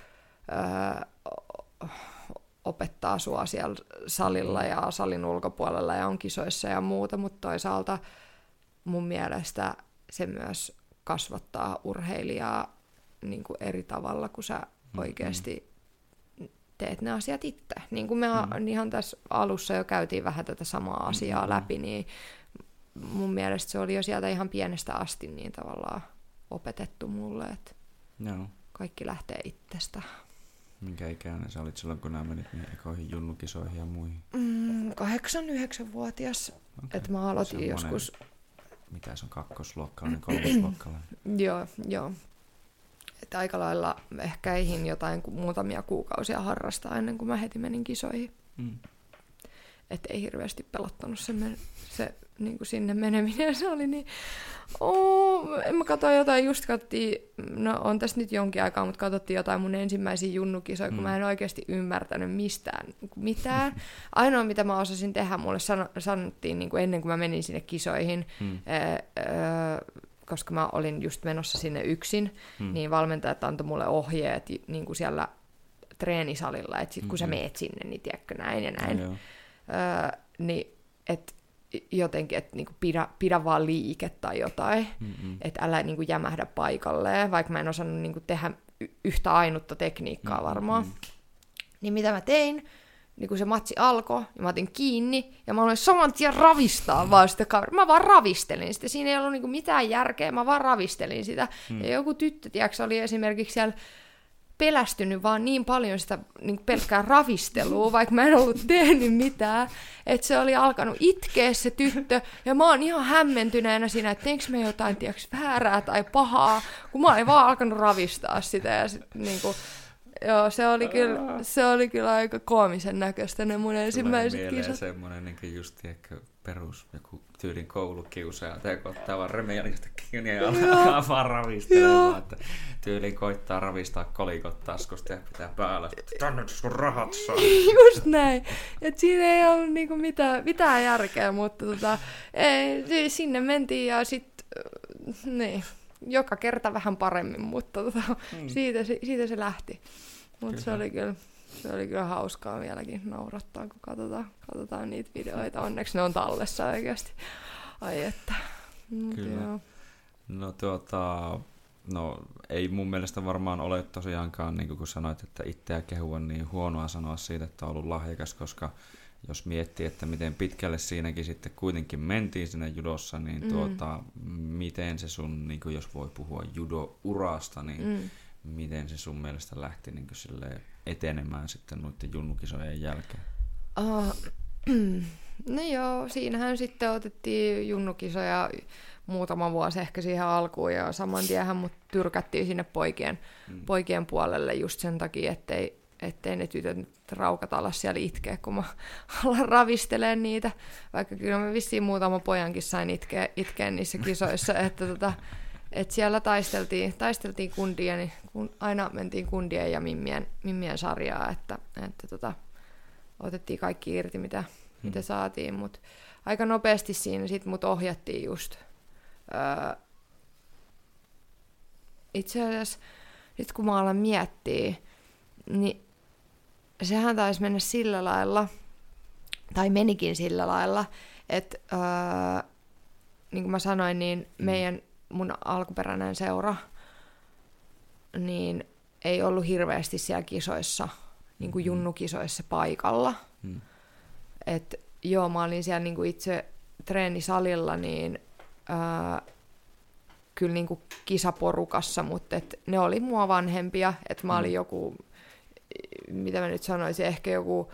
äh, opettaa sua siellä salilla ja salin ulkopuolella ja on kisoissa ja muuta, mutta toisaalta mun mielestä se myös kasvattaa urheilijaa niin kuin eri tavalla, kun sä oikeasti teet ne asiat itse. Niin kuin me mm. ihan tässä alussa jo käytiin vähän tätä samaa asiaa Mm. läpi, niin mun mielestä se oli jo sieltä ihan pienestä asti niin tavallaan opetettu mulle, että Joo. kaikki lähtee itsestä. Minkä ikäinen sä olit silloin, kun nämä menit niihin ekoihin junnukisoihin ja muihin? Mm, 8-9-vuotias. Okay. Että mä aloitin Semmoinen- joskus, Mitä se on, kakkosluokkalainen, kolmosluokkalainen? joo, joo. Että aika lailla ehkä eihin jotain muutamia kuukausia harrastaa ennen kuin mä heti menin kisoihin. Mm. Että ei hirveästi pelottanut se, men- se niin kuin sinne meneminen. Se oli niin... En mä katsoin jotain, just katsottiin, no on tässä nyt jonkin aikaa, mutta katsottiin jotain mun ensimmäisiä junnukisoja, kun Mm. mä en oikeasti ymmärtänyt mistään niin kuin mitään. Ainoa, mitä mä osasin tehdä, mulle sano, sanottiin niin kuin ennen kuin mä menin sinne kisoihin, Mm. Öö, öö, koska mä olin just menossa sinne yksin, Mm. mm. niin valmentajat antoi mulle ohjeet niin kuin siellä treenisalilla, että sit kun sä Mhm. meet sinne, niin tiedätkö näin ja näin. Joo. Öö, niin, että jotenkin, että niinku pidä, pidä vaan liike tai jotain, Mm-mm. että älä niinku jämähdä paikalleen, vaikka mä en osannut niinku tehdä yhtä ainutta tekniikkaa varmaan. Mm-mm. Niin mitä mä tein, niin kun se matsi alkoi, niin mä otin kiinni, ja mä aloin saman tien ravistaa vaan sitä kaveria. Mä vaan ravistelin sitä, siinä ei ollut niinku mitään järkeä, mä vaan ravistelin sitä. Mm. Ja joku tyttö, tiedätkö, oli esimerkiksi siellä pelästynyt vaan niin paljon sitä niin pelkkää ravistelua, vaikka mä en ollut tehnyt mitään, että se oli alkanut itkeä se tyttö, ja mä oon ihan hämmentyneenä siinä, että teinkö me jotain, tiedätkö, väärää tai pahaa, kun mä olin vaan alkanut ravistaa sitä, ja sit, niin kuin, Joo, se oli, kyllä, se oli kyllä aika koomisen näköistä ne mun ensimmäiset Tulee mieleen kisat. semmoinen niin just tiedätkö, perus joku tyylin koulukiusaaja, tai kun ottaa vaan remijälistä kiinni ja alkaa vaan ravistelemaan, että tyyliin koittaa ravistaa kolikot taskusta ja pitää päällä, tänne sun rahat saa. Just näin. Et siinä ei ollut niinku mitään, mitään järkeä, mutta tota, ei, si- sinne mentiin ja sitten niin, joka kerta vähän paremmin, mutta tota, Mm. siitä, siitä se lähti. Mutta se Kyllä. oli kyllä se oli kyllä hauskaa vieläkin naurattaa, kun katsotaan, katsotaan niitä videoita. Onneksi ne on tallessa oikeasti. Ai että. Mut Kyllä. joo. No tuota, no ei mun mielestä varmaan ole tosiaankaan, niin kuin kun sanoit, että itseä kehua, niin huonoa sanoa siitä, että on ollut lahjakas, koska jos miettii, että miten pitkälle siinäkin sitten kuitenkin mentiin siinä judossa, niin mm. tuota, miten se sun, niin kuin jos voi puhua judo-urasta, niin mm. Miten se sun mielestä lähti niin kuin etenemään sitten noiden junnukisojen jälkeen? Uh, no joo, siinähän sitten otettiin junnukisoja muutama vuosi ehkä siihen alkuun ja saman tiehän mut tyrkättiin sinne poikien, mm. poikien puolelle just sen takia, ettei, ettei ne tytöt raukat alas siellä itkeä, kun mä alan ravistelee niitä. Vaikka kyllä mä vissiin muutama pojankin sain itkeä, itkeä niissä kisoissa, että tota, et siellä taisteltiin, taisteltiin kundia, niin kun, aina mentiin kundien ja mimmien, mimmien sarjaa, että, että tota, otettiin kaikki irti, mitä, hmm. mitä saatiin, mutta aika nopeasti siinä sit mut ohjattiin just. Öö, itse asiassa nyt kun mä alan miettiä, niin sehän taisi mennä sillä lailla, tai menikin sillä lailla, että öö, niin kuin mä sanoin, niin mm. meidän mun alkuperäinen seura niin ei ollut hirveästi siellä kisoissa, niin kuin mm. junnukisoissa paikalla. Mm. Et joo, mä olin siellä niin kuin itse treenisalilla, niin öö, kyllä niin kuin kisaporukassa, mutta et ne oli mua vanhempia, että mä olin mm. joku mitä mä nyt sanoisin, ehkä joku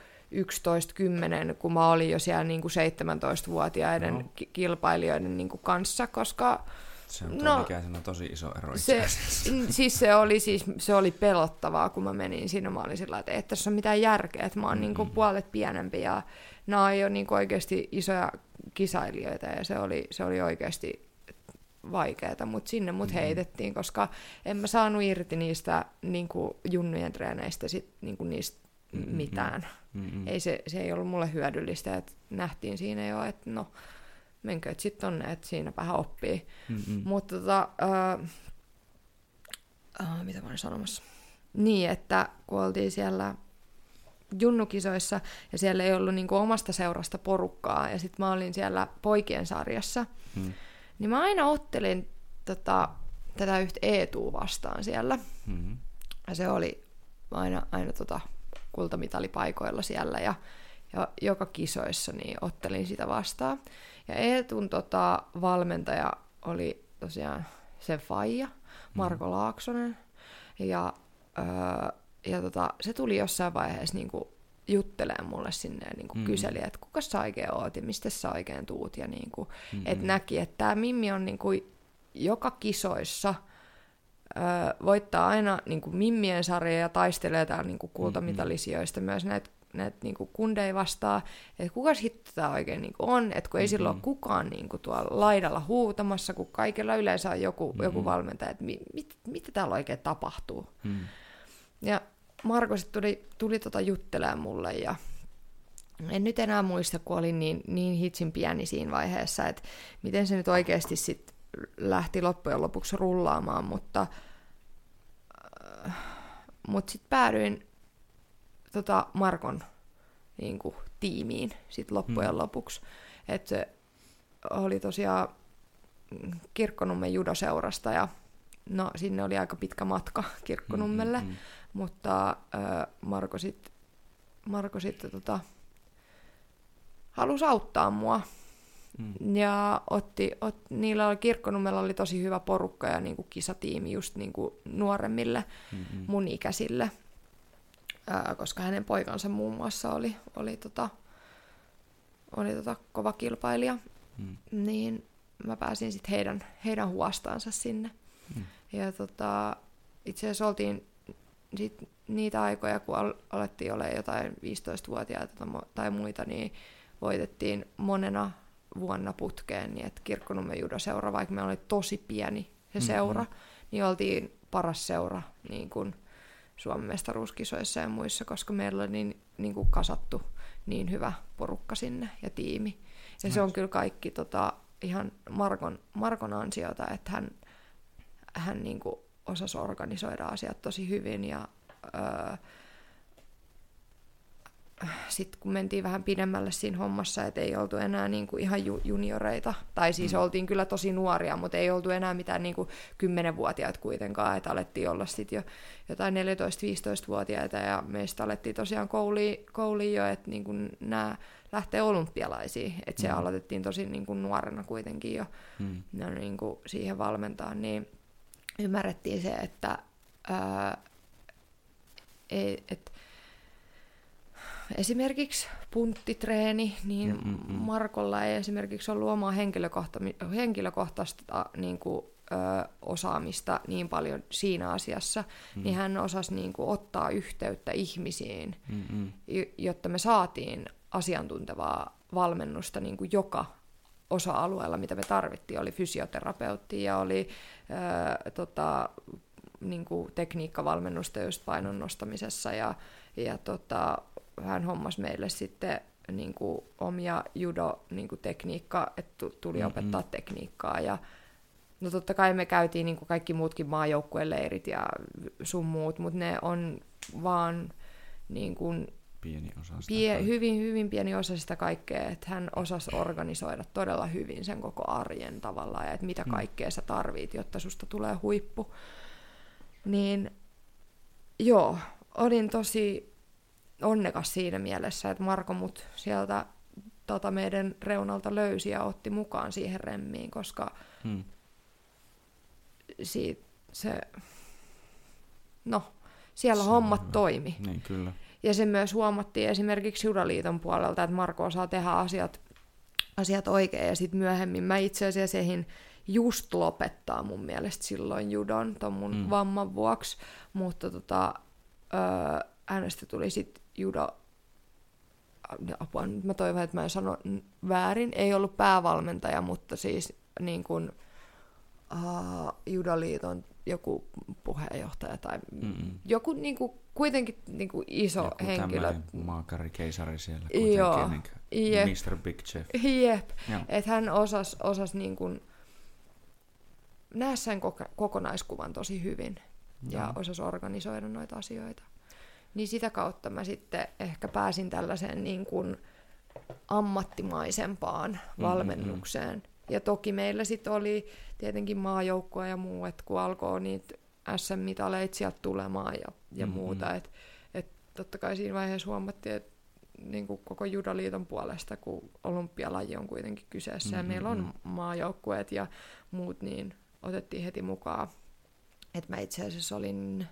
11-10, kun mä olin jo siellä niin kuin 17-vuotiaiden no. kilpailijoiden niin kuin kanssa, koska... Se on no, ikäisenä tosi iso ero se, siis se oli, siis, se oli pelottavaa, kun mä menin siinä. Mä olin sillä että ei tässä ole mitään järkeä, että mä oon mm-hmm. niin kuin puolet pienempi ja nämä on jo niin kuin oikeasti isoja kisailijoita ja se oli, se oli oikeasti vaikeaa, mutta sinne mut mm-hmm. heitettiin, koska en mä saanut irti niistä niin kuin junnujen treeneistä sit, niin kuin niistä mm-hmm. mitään. Mm-hmm. Ei se, se ei ollut mulle hyödyllistä, että nähtiin siinä jo, että no menkööt sitten tonne, että siinä vähän oppii. Mm-hmm. Mutta tota, uh, uh, mitä mä olin sanomassa? Niin, että kun oltiin siellä junnukisoissa ja siellä ei ollut niinku omasta seurasta porukkaa ja sitten mä olin siellä poikien sarjassa, mm niin mä aina ottelin tota, tätä yhtä Eetuu vastaan siellä. Mm-hmm. Ja se oli aina, aina tota, kultamitalipaikoilla siellä ja, ja joka kisoissa niin ottelin sitä vastaan. Ja Eetun tota, valmentaja oli tosiaan sen faija, Marko mm. Laaksonen. Ja, öö, ja tota, se tuli jossain vaiheessa niin kuin juttelee mulle sinne ja niin kuin mm. kyseli, että kuka sä oikein oot ja mistä sä oikein tuut. Ja niin kuin, mm. että näki, että tämä Mimmi on niin kuin joka kisoissa ö, voittaa aina niin kuin Mimmien sarja ja taistelee täällä niin kuin kultamitalisijoista mm. myös näitä näitä niin kundeja vastaan, että kuka hitto tämä oikein niin kuin on, että kun ei mm-hmm. silloin ole kukaan niin kuin tuolla laidalla huutamassa, kun kaikilla yleensä on joku, mm-hmm. joku valmentaja, että mit, mit, mitä täällä oikein tapahtuu. Mm. Ja Marko sitten tuli, tuli tota juttelemaan mulle ja en nyt enää muista, kun olin niin, niin hitsin pieni siinä vaiheessa, että miten se nyt oikeasti sit lähti loppujen lopuksi rullaamaan, mutta, äh, mutta sitten päädyin tota Markon niin kuin, tiimiin sit loppujen hmm. lopuksi. Että se oli tosiaan Kirkkonummen judoseurasta ja no sinne oli aika pitkä matka Kirkkonummelle. Hmm, hmm, hmm mutta äh, Marko sitten Marko sit, tota, halusi auttaa mua. Mm. Ja otti, ot, niillä oli, kirkkonummella oli tosi hyvä porukka ja niinku kisatiimi just niinku nuoremmille mm-hmm. mun ikäisille, ää, koska hänen poikansa muun muassa oli, oli, tota, oli tota kova kilpailija. Mm. Niin mä pääsin sitten heidän, heidän huostaansa sinne. Mm. Ja tota, itse asiassa oltiin sit niitä aikoja, kun al- alettiin olla jotain 15-vuotiaita tai muita, niin voitettiin monena vuonna putkeen, niin että Kirkkonummen judoseura, vaikka me oli tosi pieni se mm-hmm. seura, niin oltiin paras seura niin kuin Suomen mestaruuskisoissa ja muissa, koska meillä oli niin, niin kuin kasattu niin hyvä porukka sinne ja tiimi. Ja se on kyllä kaikki tota, ihan Markon, Markon ansiota, että hän, hän niin kuin osasi organisoida asiat tosi hyvin ja öö, sitten kun mentiin vähän pidemmälle siinä hommassa, että ei oltu enää niin kuin ihan ju- junioreita, tai siis mm. oltiin kyllä tosi nuoria, mutta ei oltu enää mitään niin kuin 10-vuotiaat kuitenkaan, että alettiin olla sitten jo jotain 14-15-vuotiaita, ja meistä alettiin tosiaan kouli, kouli jo, että niin kuin nämä lähtee olympialaisiin, että se mm. aloitettiin tosi niin kuin nuorena kuitenkin jo mm. no, niin kuin siihen valmentaa, niin ymmärrettiin se, että ää, ei, et, esimerkiksi punttitreeni, niin Mm-mm. Markolla ei esimerkiksi ollut omaa henkilökohta- henkilökohtaista niin kuin, ö, osaamista niin paljon siinä asiassa, mm. niin hän osasi niin kuin, ottaa yhteyttä ihmisiin, Mm-mm. jotta me saatiin asiantuntevaa valmennusta niin kuin joka osa-alueella, mitä me tarvittiin. Oli fysioterapeutti ja oli ö, tota, niin kuin tekniikkavalmennusta just painon nostamisessa ja, ja tota, hän hommasi meille sitten niin kuin omia judo-tekniikka, niin että tuli mm-hmm. opettaa tekniikkaa ja No totta kai me käytiin niin kuin kaikki muutkin maajoukkueleirit ja sun muut, mutta ne on vaan niin kuin pieni osa sitä pie, hyvin, hyvin pieni osa sitä kaikkea, että hän osasi organisoida todella hyvin sen koko arjen tavallaan ja että mitä mm. kaikkea sä tarvit, jotta susta tulee huippu. Niin joo, olin tosi onnekas siinä mielessä, että Marko mut sieltä tota meidän reunalta löysi ja otti mukaan siihen remmiin, koska hmm. siitä se, no, siellä se hommat hyvä. toimi. Niin, kyllä. Ja se myös huomattiin esimerkiksi Judaliiton puolelta, että Marko osaa tehdä asiat, asiat oikein. Ja sitten myöhemmin mä itse asiassa ehin just lopettaa mun mielestä silloin judon ton mun mm. vamman vuoksi. Mutta tota, öö, hänestä tuli sitten judo apua, nyt mä toivon, että mä en sano väärin, ei ollut päävalmentaja, mutta siis niin kuin, uh, Judaliiton joku puheenjohtaja tai Mm-mm. joku niin kuin, kuitenkin niin kuin iso joku henkilö. maakari, keisari siellä kuitenkin, Joo, niin jep. Mr. Big Chef. Jep, että hän osasi osas niin kuin, nähdä sen kokonaiskuvan tosi hyvin ja, ja osasi organisoida noita asioita. Niin sitä kautta mä sitten ehkä pääsin tällaiseen niin kuin ammattimaisempaan mm-hmm. valmennukseen. Mm-hmm. Ja toki meillä sitten oli tietenkin maajoukkoa ja muu, että kun alkoi niitä SM-mitaleita sieltä tulemaan ja, ja mm-hmm. muuta, että et totta kai siinä vaiheessa huomattiin, että niin kuin koko judaliiton puolesta, kun olympialaji on kuitenkin kyseessä mm-hmm. ja meillä on maajoukkueet ja muut, niin otettiin heti mukaan. Että mä itse asiassa olin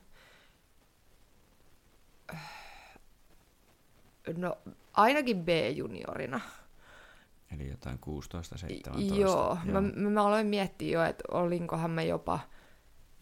no ainakin B-juniorina. Eli jotain 16-17. Joo, Joo. Mä, mä aloin miettiä jo, että olinkohan mä jopa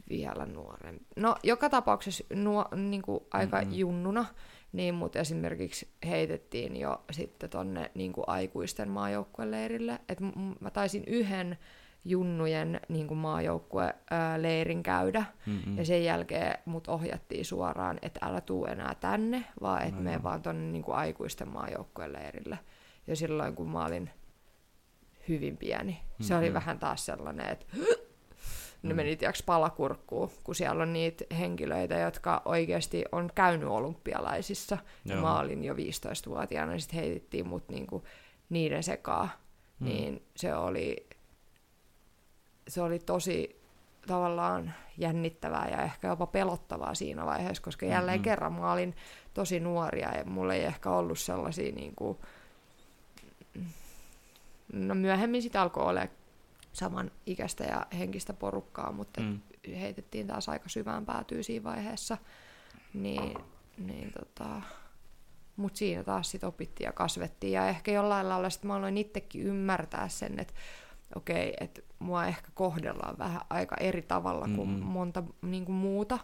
vielä nuorempi. No, joka tapauksessa nuo, niin kuin aika mm-hmm. junnuna, niin mut esimerkiksi heitettiin jo sitten tonne niin kuin aikuisten maajoukkueleirille. että mä taisin yhden junnujen niin kuin maajoukkueleirin käydä. Mm-hmm. Ja sen jälkeen mut ohjattiin suoraan, että älä tuu enää tänne, vaan että mene vaan tuonne niin kuin aikuisten maajoukkueleirille. Ja silloin kun mä olin hyvin pieni, mm-hmm. se oli mm-hmm. vähän taas sellainen, että ne mm. meni tiiäks palakurkkuun, kun siellä on niitä henkilöitä, jotka oikeasti on käynyt olympialaisissa. Joo. Ja mä olin jo 15-vuotiaana, niin sitten heitettiin mut niinku niiden sekaa. Mm. Niin se oli se oli tosi tavallaan jännittävää ja ehkä jopa pelottavaa siinä vaiheessa, koska jälleen mm-hmm. kerran mä olin tosi nuoria ja mulla ei ehkä ollut sellaisia niin kuin, no myöhemmin sitä alkoi olla saman ikäistä ja henkistä porukkaa, mutta mm. heitettiin taas aika syvään päätyy siinä vaiheessa. Niin, niin tota, mutta siinä taas sit opittiin ja kasvettiin. Ja ehkä jollain lailla sit mä aloin itsekin ymmärtää sen, että okei, okay, että mua ehkä kohdellaan vähän aika eri tavalla kuin mm-hmm. monta niin kuin muuta.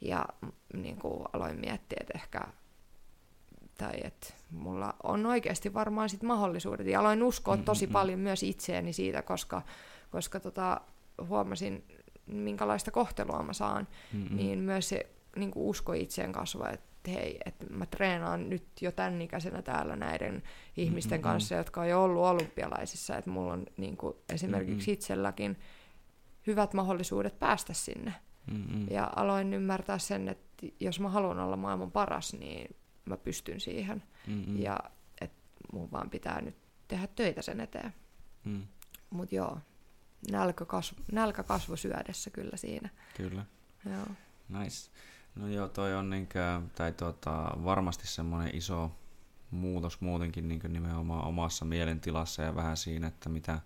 Ja niin kuin aloin miettiä, että ehkä tai että mulla on oikeasti varmaan sit mahdollisuudet. Ja aloin uskoa mm-hmm. tosi paljon myös itseäni siitä, koska, koska tota, huomasin, minkälaista kohtelua mä saan, mm-hmm. niin myös se niin kuin usko itseen kasvaa, että että hei, että mä treenaan nyt jo tämän ikäisenä täällä näiden ihmisten mm-hmm. kanssa, jotka on jo ollut olympialaisissa, että mulla on niin kuin esimerkiksi mm-hmm. itselläkin hyvät mahdollisuudet päästä sinne. Mm-hmm. Ja aloin ymmärtää sen, että jos mä haluan olla maailman paras, niin mä pystyn siihen. Mm-mm. Ja että mun vaan pitää nyt tehdä töitä sen eteen. Mm. Mutta joo, nälkä, kasv, nälkä kasvo syödessä kyllä siinä. Kyllä. Joo. Nice. No joo, toi on niinkö, tai tota, varmasti semmoinen iso muutos muutenkin niinkö nimenomaan omassa mielentilassa ja vähän siinä, että mitä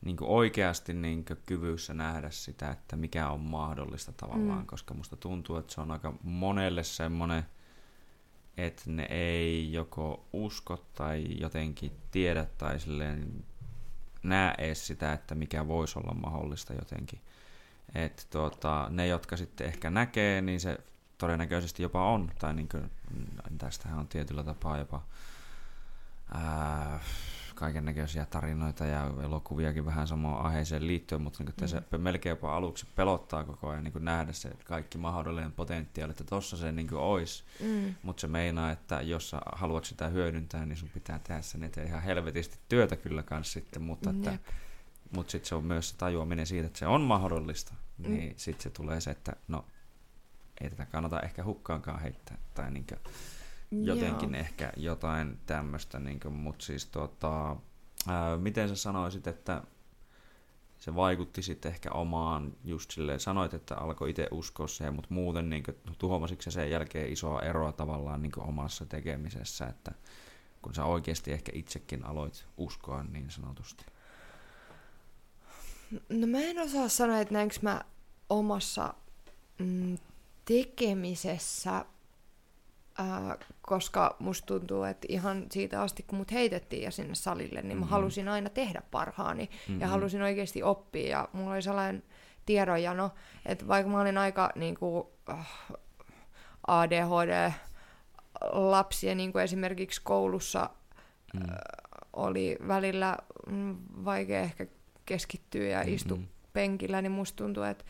niinkö oikeasti niinkö kyvyssä nähdä sitä, että mikä on mahdollista tavallaan, Mm. koska musta tuntuu, että se on aika monelle semmoinen, että ne ei joko usko tai jotenkin tiedä tai silleen näe edes sitä, että mikä voisi olla mahdollista jotenkin. Että tota, ne, jotka sitten ehkä näkee, niin se todennäköisesti jopa on. Tai niin kuin, tästähän on tietyllä tapaa jopa ää, kaiken näköisiä tarinoita ja elokuviakin vähän samaan aiheeseen liittyen, mutta niin mm. se melkein jopa aluksi pelottaa koko ajan niin nähdä se kaikki mahdollinen potentiaali, että tossa se niin olisi. Mm. Mutta se meinaa, että jos sä haluat sitä hyödyntää, niin sun pitää tehdä sen eteen ihan helvetisti työtä kyllä kanssa sitten, mutta että Jep. Mutta sitten se on myös se tajuaminen siitä, että se on mahdollista. Niin sitten se tulee se, että no, ei tätä kannata ehkä hukkaankaan heittää. Tai niinkö, jotenkin Joo. ehkä jotain tämmöistä. Niinkö, mutta siis tota, ää, miten sä sanoisit, että se vaikutti sitten ehkä omaan just silleen, sanoit, että alkoi itse uskoa siihen, mutta muuten niin tuhoamasitko sä sen jälkeen isoa eroa tavallaan niin omassa tekemisessä, että kun sä oikeasti ehkä itsekin aloit uskoa niin sanotusti. No mä en osaa sanoa, että näinkö mä omassa mm, tekemisessä, ää, koska musta tuntuu, että ihan siitä asti kun mut heitettiin ja sinne salille, niin mä Mhm. halusin aina tehdä parhaani Mhm. ja halusin oikeasti oppia ja mulla oli sellainen tiedonjano, että vaikka mä olin aika niin kuin, äh, ADHD lapsi ja niin kuin esimerkiksi koulussa Mm. oli välillä mm, vaikea ehkä keskittyä ja Mhm. penkillä, niin musta tuntuu, että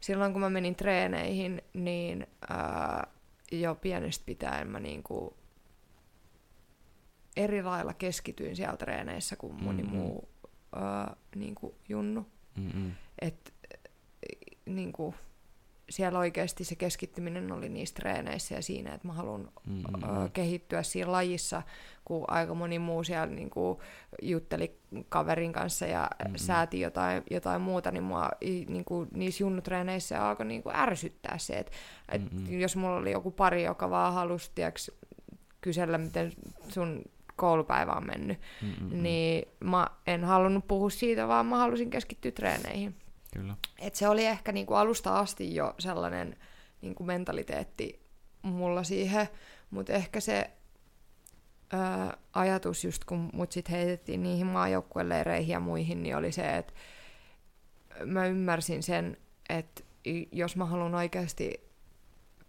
silloin kun mä menin treeneihin, niin ää, jo pienestä pitäen mä niinku eri lailla keskityin siellä treeneissä kuin moni Mhm. muu ää, niinku junnu. Mm-mm. Et, niinku, siellä oikeasti se keskittyminen oli niissä treeneissä ja siinä, että mä haluan Mm-mm. ö, kehittyä siinä lajissa, kun aika moni muu siellä niin kuin, jutteli kaverin kanssa ja Mhm. mm-hmm. sääti jotain, jotain muuta, niin mua niin kuin, niissä junnutreeneissä alkoi niin kuin, ärsyttää se, että et, Mhm. jos mulla oli joku pari, joka vaan halusi tiiäks, kysellä, miten sun koulupäivä on mennyt, Mm-mm. niin mä en halunnut puhua siitä, vaan mä halusin keskittyä treeneihin. Kyllä. Et se oli ehkä niinku alusta asti jo sellainen niinku mentaliteetti mulla siihen, mutta ehkä se ö, ajatus just kun mut sit heitettiin niihin maajoukkueleireihin ja muihin, niin oli se, että mä ymmärsin sen, että jos mä haluan oikeasti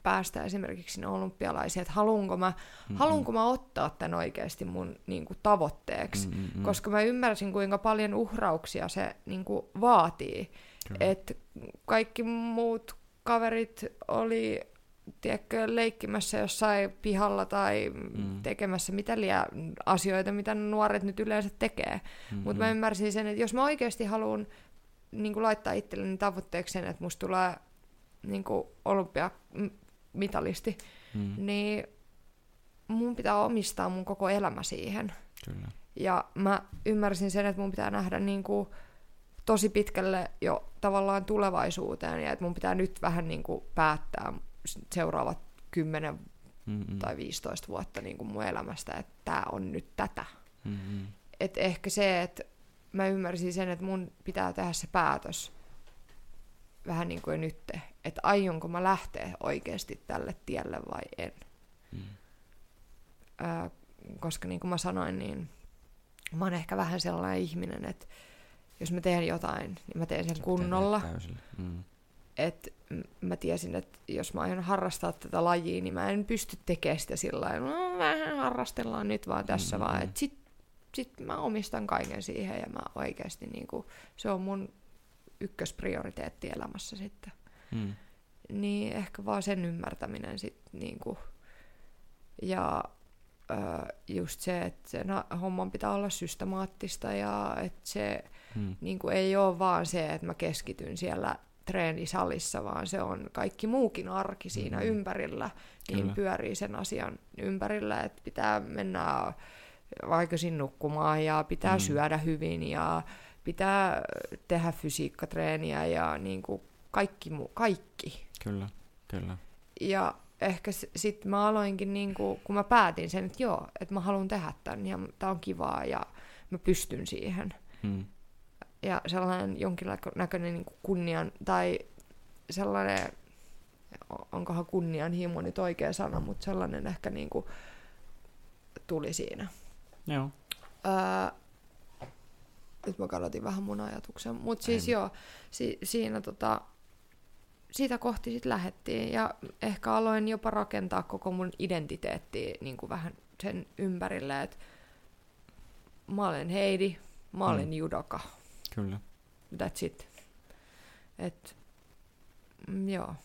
päästä esimerkiksi sinne olympialaisiin, että haluanko mä, Mm-mm. haluanko mä ottaa tämän oikeasti mun niin kuin, tavoitteeksi, Mm-mm. koska mä ymmärsin, kuinka paljon uhrauksia se niin kuin, vaatii. Et kaikki muut kaverit oli tiedätkö, leikkimässä jossain pihalla tai Mm. tekemässä mitä liian asioita, mitä nuoret nyt yleensä tekee. Mm-mm. Mutta mä ymmärsin sen, että jos mä oikeasti haluan niin laittaa itselleni tavoitteeksi sen, että musta tulee niin olympiamitalisti, Mm. niin mun pitää omistaa mun koko elämä siihen. Kyllä. Ja mä ymmärsin sen, että mun pitää nähdä niin kuin tosi pitkälle jo tavallaan tulevaisuuteen ja että mun pitää nyt vähän niin kuin päättää seuraavat 10 Mm-mm. tai 15 vuotta niin kuin mun elämästä, että tämä on nyt tätä. Mm-mm. Et ehkä se, että mä ymmärsin sen, että mun pitää tehdä se päätös vähän niin kuin nyt, että aionko mä lähteä oikeasti tälle tielle vai en. Mm. Ää, koska niin kuin mä sanoin, niin mä oon ehkä vähän sellainen ihminen, että jos mä teen jotain, niin mä teen sen kunnolla. Mm. Et mä tiesin, että jos mä aion harrastaa tätä lajia, niin mä en pysty tekemään sitä sillä lailla, no, vähän harrastellaan nyt vaan tässä Mm, mm, vaan. mm. Et sit, sit mä omistan kaiken siihen ja mä oikeasti niinku, se on mun ykkösprioriteetti elämässä sitten. Mm. Niin ehkä vaan sen ymmärtäminen sitten niinku. Ja just se, että sen homman pitää olla systemaattista ja että se Mm. niin kuin ei ole vaan se, että mä keskityn siellä treenisalissa, vaan se on kaikki muukin arki siinä mm. ympärillä, niin Kyllä. pyörii sen asian ympärillä, että pitää mennä aikaisin nukkumaan ja pitää mm. syödä hyvin ja pitää tehdä fysiikkatreeniä ja niin kuin kaikki, kaikki. Kyllä, kyllä. Ja ehkä sitten mä aloinkin, niin kuin, kun mä päätin sen, että joo, että mä haluan tehdä tämän ja tämä on kivaa ja mä pystyn siihen. Hmm. Ja sellainen jonkinnäköinen niin kuin kunnian, tai sellainen, onkohan kunnianhimo nyt oikea sana, mutta sellainen ehkä niin kuin tuli siinä. Joo. Öö, nyt mä kadotin vähän mun ajatuksen. Mutta siis joo, si- siinä tota, siitä kohti sitten lähettiin ja ehkä aloin jopa rakentaa koko mun identiteettiä niin kuin vähän sen ympärille, että mä olen Heidi, mä olen mm. judoka. Kyllä. That's it. Et, mm, joo.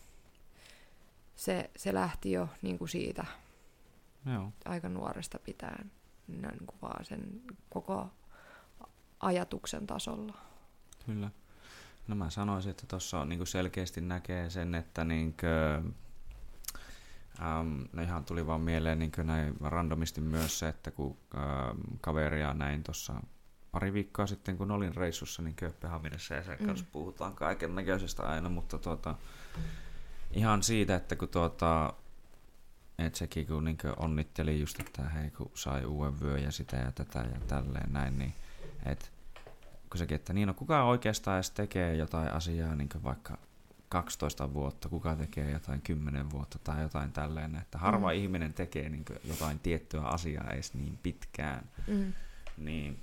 Se, se lähti jo niin kuin siitä joo. aika nuoresta pitäen, niin kuin vaan sen koko ajatuksen tasolla. Kyllä. No mä sanoisin, että tuossa niin selkeästi näkee sen, että niin kuin, ähm, no ihan tuli vaan mieleen niin näin randomisti myös se, että kun ähm, kaveria näin tuossa pari viikkoa sitten, kun olin reissussa, niin Kööpenhaminassa ja sen mm. kanssa puhutaan kaiken näköisestä aina, mutta tuota, ihan siitä, että kun tuota, et sekin kun niin onnitteli just, että hei kun sai uuden vyö ja sitä ja tätä ja tälleen näin, niin että kun sekin, että niin no kuka oikeastaan edes tekee jotain asiaa niin vaikka 12 vuotta, kuka tekee jotain 10 vuotta tai jotain tälleen, että harva mm. ihminen tekee niin jotain tiettyä asiaa edes niin pitkään. Mm. Niin,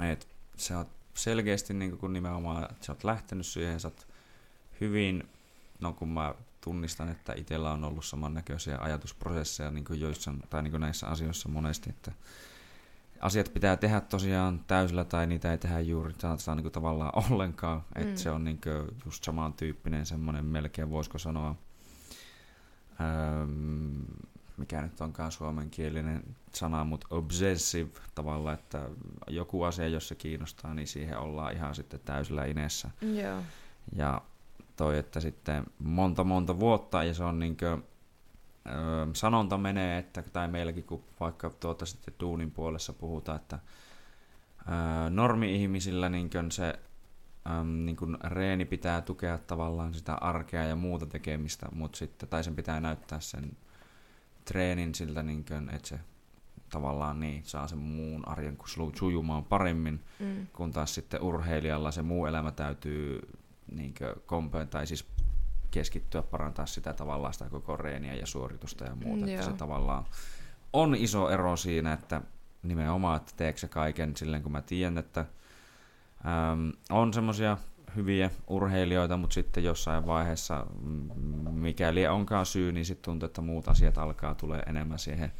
et se on selkeästi niin kun nimenomaan, että sä oot lähtenyt siihen, sä oot hyvin, no kun mä tunnistan, että itsellä on ollut samannäköisiä ajatusprosesseja niin joissain, tai niin näissä asioissa monesti, että asiat pitää tehdä tosiaan täysillä tai niitä ei tehdä juuri sitä niin kuin tavallaan ollenkaan. Mm. Että se on niin kuin just samantyyppinen semmoinen melkein, voisiko sanoa, ähm, mikä nyt onkaan suomenkielinen sana, mutta obsessive tavalla, että joku asia, jos se kiinnostaa, niin siihen ollaan ihan sitten täysillä inessä. Joo. Ja toi, että sitten monta monta vuotta, ja se on niin kuin, sanonta menee, että, tai meilläkin kun vaikka tuota sitten duunin puolessa puhutaan, että normi-ihmisillä niin se äm, niin kuin reeni pitää tukea tavallaan sitä arkea ja muuta tekemistä, mutta sitten, tai sen pitää näyttää sen treenin siltä, niin kuin, että se tavallaan niin, saa sen muun arjen sujumaan paremmin, mm. kun taas sitten urheilijalla se muu elämä täytyy niin kompen, tai siis keskittyä parantaa sitä tavallaan sitä koko reeniä ja suoritusta ja muuta. Mm, että se tavallaan on iso ero siinä, että nimenomaan, että teekö se kaiken silleen, kun mä tiedän, että äm, on semmoisia hyviä urheilijoita, mutta sitten jossain vaiheessa, mikäli onkaan syy, niin sitten tuntuu, että muut asiat alkaa tulee enemmän siihen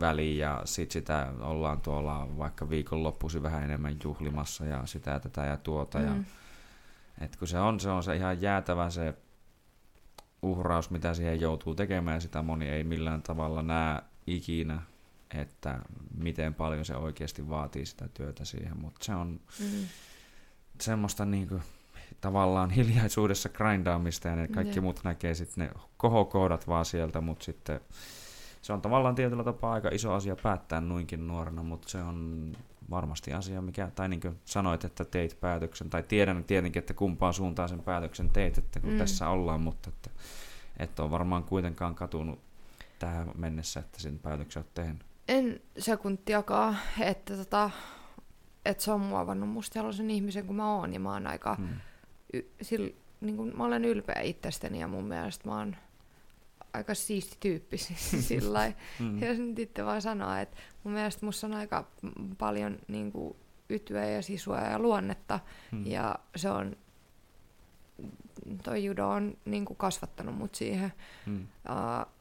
väliin ja sitten sitä ollaan tuolla vaikka viikonloppuisin vähän enemmän juhlimassa ja sitä tätä ja tuota. Mm. Ja, et kun se on, se on se ihan jäätävä se uhraus, mitä siihen joutuu tekemään, sitä moni ei millään tavalla näe ikinä, että miten paljon se oikeasti vaatii sitä työtä siihen, mutta se on mm. semmoista niin kuin, tavallaan hiljaisuudessa grindaamista ja ne kaikki yeah. muut näkee sitten ne kohokoodat vaan sieltä, mutta sitten se on tavallaan tietyllä tapaa aika iso asia päättää noinkin nuorena, mutta se on varmasti asia, mikä, tai niin kuin sanoit, että teit päätöksen, tai tiedän tietenkin, että kumpaan suuntaan sen päätöksen teit, että kun mm. tässä ollaan, mutta että et ole varmaan kuitenkaan katunut tähän mennessä, että sen päätöksen olet tehnyt. En sekuntiakaan, että, tota, että se on muovannut musta sellaisen ihmisen kuin mä oon, ja mä oon aika, hmm. y, sil, niin kuin, mä olen ylpeä itsestäni, ja mun mielestä mä oon aika siisti tyyppi sillä mm. Jos nyt itse vaan sanoa, että mun mielestä musta on aika paljon niin kuin, ytyä ja sisua ja luonnetta, mm. ja se on toi judo on niin kuin kasvattanut mut siihen. Hmm. Uh,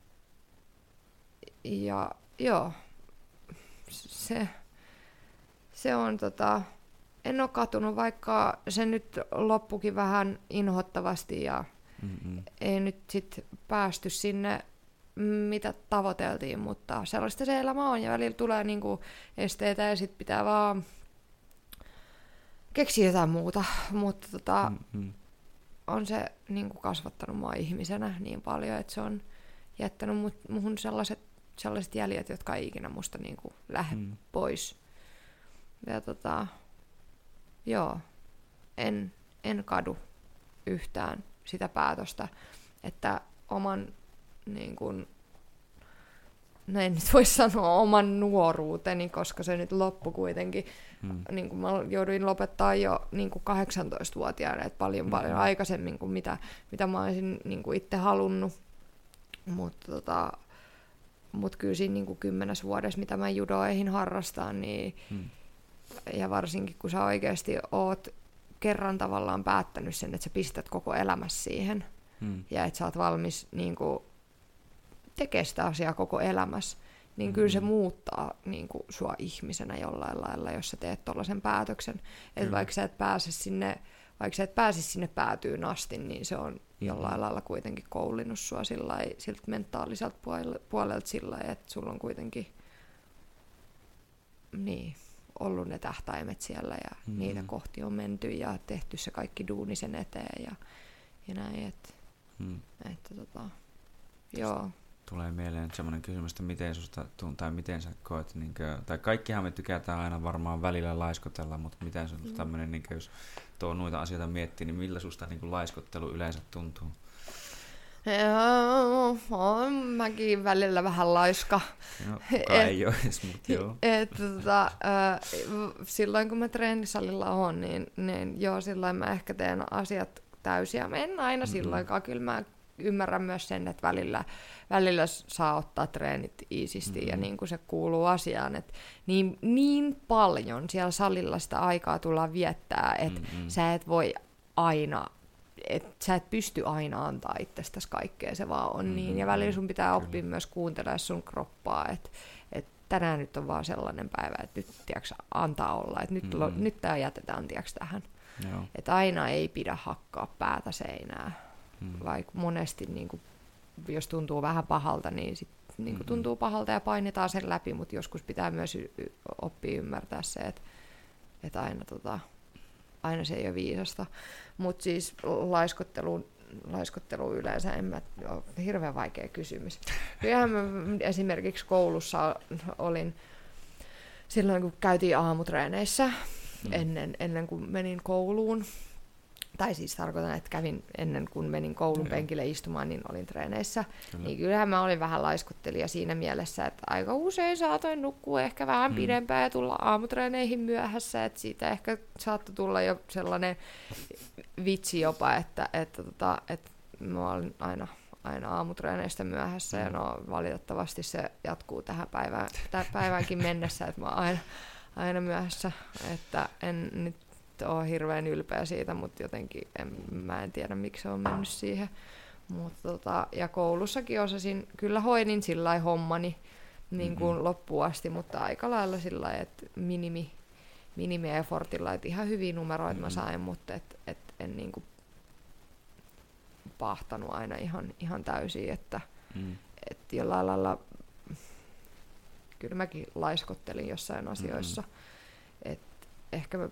ja joo, se, se on tota, en ole katunut, vaikka se nyt loppukin vähän inhottavasti ja Mm-mm. ei nyt sit päästy sinne, mitä tavoiteltiin, mutta sellaista se elämä on ja välillä tulee niinku esteitä ja sitten pitää vaan keksiä jotain muuta, mutta tota, Mm-mm on se niin kuin kasvattanut mua ihmisenä niin paljon, että se on jättänyt mut, muhun sellaiset, sellaiset jäljet, jotka ei ikinä musta niin kuin lähde mm. pois. Ja tota, joo, en, en kadu yhtään sitä päätöstä, että oman niin kuin, no en nyt voi sanoa oman nuoruuteni, koska se nyt loppu kuitenkin. Hmm. Niin kuin mä jouduin lopettaa jo niin kuin 18-vuotiaana, että paljon hmm. paljon aikaisemmin kuin mitä, mitä mä olisin niin kuin itse halunnut. Mutta tota, mut kyllä siinä niin kuin kymmenes vuodessa, mitä mä judoihin harrastan, niin, hmm. ja varsinkin kun sä oikeasti oot kerran tavallaan päättänyt sen, että sä pistät koko elämässä siihen, hmm. ja että sä oot valmis niin kuin, tekee sitä asiaa koko elämässä, niin mm-hmm. kyllä se mm-hmm. muuttaa niin kuin, sua ihmisenä jollain lailla, jos sä teet tuollaisen päätöksen. Että vaikka sä et pääse sinne, vaikka sä et pääse sinne päätyyn asti, niin se on jollain lailla kuitenkin koulinut sua sillä siltä mentaaliselta puolelta sillä että sulla on kuitenkin niin, ollut ne tähtäimet siellä ja mm-hmm. niitä kohti on menty ja tehty se kaikki duuni sen eteen ja, ja näin, että, mm. että tota, joo tulee mieleen semmoinen kysymys, että miten susta tai miten sä koet, niin kuin, tai kaikkihan me tykätään aina varmaan välillä laiskotella, mutta miten sun mm. tämmöinen, niin kuin, jos tuo noita asioita miettii, niin millä susta niin kuin, laiskottelu yleensä tuntuu? Joo, on mäkin välillä vähän laiska. No, ei ole edes, mutta joo. Et, tota, silloin kun mä treenisalilla on, niin, niin joo, silloin mä ehkä teen asiat täysiä. Mä en aina mm-hmm. silloinkaan, kyllä mä ymmärrän myös sen, että välillä, välillä saa ottaa treenit iisisti mm-hmm. ja niin kuin se kuuluu asiaan, että niin, niin paljon siellä salilla sitä aikaa tullaan viettää, että mm-hmm. sä et voi aina et sä et pysty aina antaa itsestäsi kaikkea, se vaan on mm-hmm. niin. Ja välillä sun pitää oppia Kyllä. myös kuuntelemaan sun kroppaa, että et tänään nyt on vaan sellainen päivä, että nyt tiiäks, antaa olla, että nyt, mm-hmm. lo, nyt tämä jätetään tiiäks, tähän. Että aina ei pidä hakkaa päätä seinää. Mm. Vaikka monesti, niin kuin, jos tuntuu vähän pahalta, niin sit, niin kuin tuntuu pahalta ja painetaan sen läpi, mutta joskus pitää myös y- oppia ymmärtää se, että, että aina, tota, aina se ei ole viisasta. Mutta siis laiskottelu, laiskottelu yleensä, en mä, ole hirveän vaikea kysymys. Kyllähän mä esimerkiksi koulussa olin, silloin kun käytiin aamutreeneissä, mm. ennen, ennen kuin menin kouluun, tai siis tarkoitan, että kävin ennen kuin menin koulun penkille istumaan, niin olin treeneissä. Kyllä. Niin kyllähän mä olin vähän laiskuttelija siinä mielessä, että aika usein saatoin nukkua ehkä vähän hmm. pidempään ja tulla aamutreeneihin myöhässä, että siitä ehkä saattoi tulla jo sellainen vitsi jopa, että, että, että, että mä olin aina aina aamutreeneistä myöhässä, ja no valitettavasti se jatkuu tähän päivään, tähän päiväänkin mennessä, että mä oon aina, aina myöhässä, että en nyt ole hirveän ylpeä siitä, mutta jotenkin en, mä en tiedä, miksi se on mennyt siihen. Mutta tota, ja koulussakin osasin, kyllä hoidin sillä hommani niin kuin mm-hmm. loppuun asti, mutta aika lailla sillä että minimi, minimi effortilla, että ihan hyviä numeroita mm-hmm. mä sain, mutta et, et en niin kuin pahtanut aina ihan, ihan täysin, että mm. et jollain lailla kyllä mäkin laiskottelin jossain asioissa. Mm-hmm. Et ehkä mä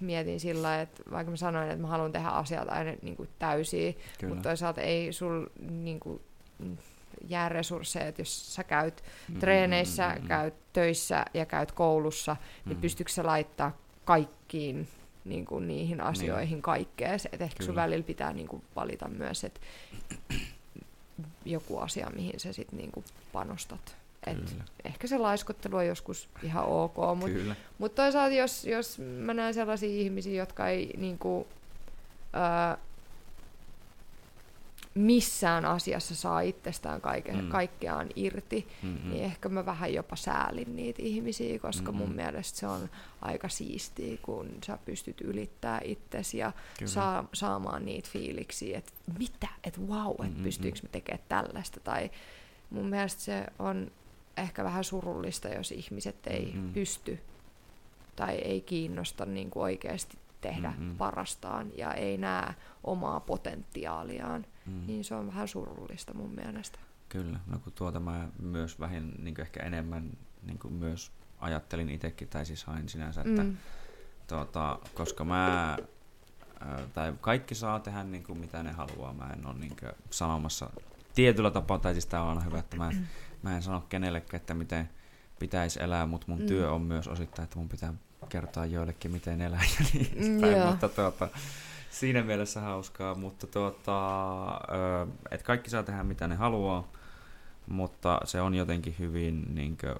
mietin sillä että vaikka mä sanoin, että mä haluan tehdä asiat aina niin kuin täysiä, Kyllä. mutta toisaalta ei sul niin kuin, jää resursseja, että jos sä käyt mm-hmm. treeneissä, mm-hmm. käyt töissä ja käyt koulussa, mm-hmm. niin pystyykö sä laittaa kaikkiin niin kuin niihin niin. asioihin niin. kaikkea. Että ehkä Kyllä. sun välillä pitää niin kuin valita myös, että joku asia, mihin sä sitten niin kuin panostat. Et ehkä se laiskottelu on joskus ihan ok, mutta mut toisaalta jos, jos mä näen sellaisia ihmisiä, jotka ei niinku, ää, missään asiassa saa itsestään kaike, mm. kaikkeaan irti, mm-hmm. niin ehkä mä vähän jopa säälin niitä ihmisiä, koska mm-hmm. mun mielestä se on aika siistiä, kun sä pystyt ylittää itsesi ja saa, saamaan niitä fiiliksiä, että mitä, että wow, että mm-hmm. pystyykö mä tekemään tällaista, tai mun mielestä se on ehkä vähän surullista, jos ihmiset ei mm-hmm. pysty tai ei kiinnosta niin kuin oikeasti tehdä mm-hmm. parastaan ja ei näe omaa potentiaaliaan, mm-hmm. niin se on vähän surullista mun mielestä. Kyllä, no kun tuota mä myös vähän niin ehkä enemmän niin kuin myös ajattelin itsekin, tai siis hain sinänsä, että mm. tuota, koska mä tai kaikki saa tehdä niin kuin mitä ne haluaa. Mä en ole niin kuin sanomassa tietyllä tapaa, tai siis tää on hyvä, että mä en, mä en sano kenellekään, että miten pitäisi elää, mutta mun mm. työ on myös osittain, että mun pitää kertoa joillekin, miten elää ja niin mm, mutta tuota, siinä mielessä hauskaa, mutta tuota, että kaikki saa tehdä mitä ne haluaa, mutta se on jotenkin hyvin, niin kuin,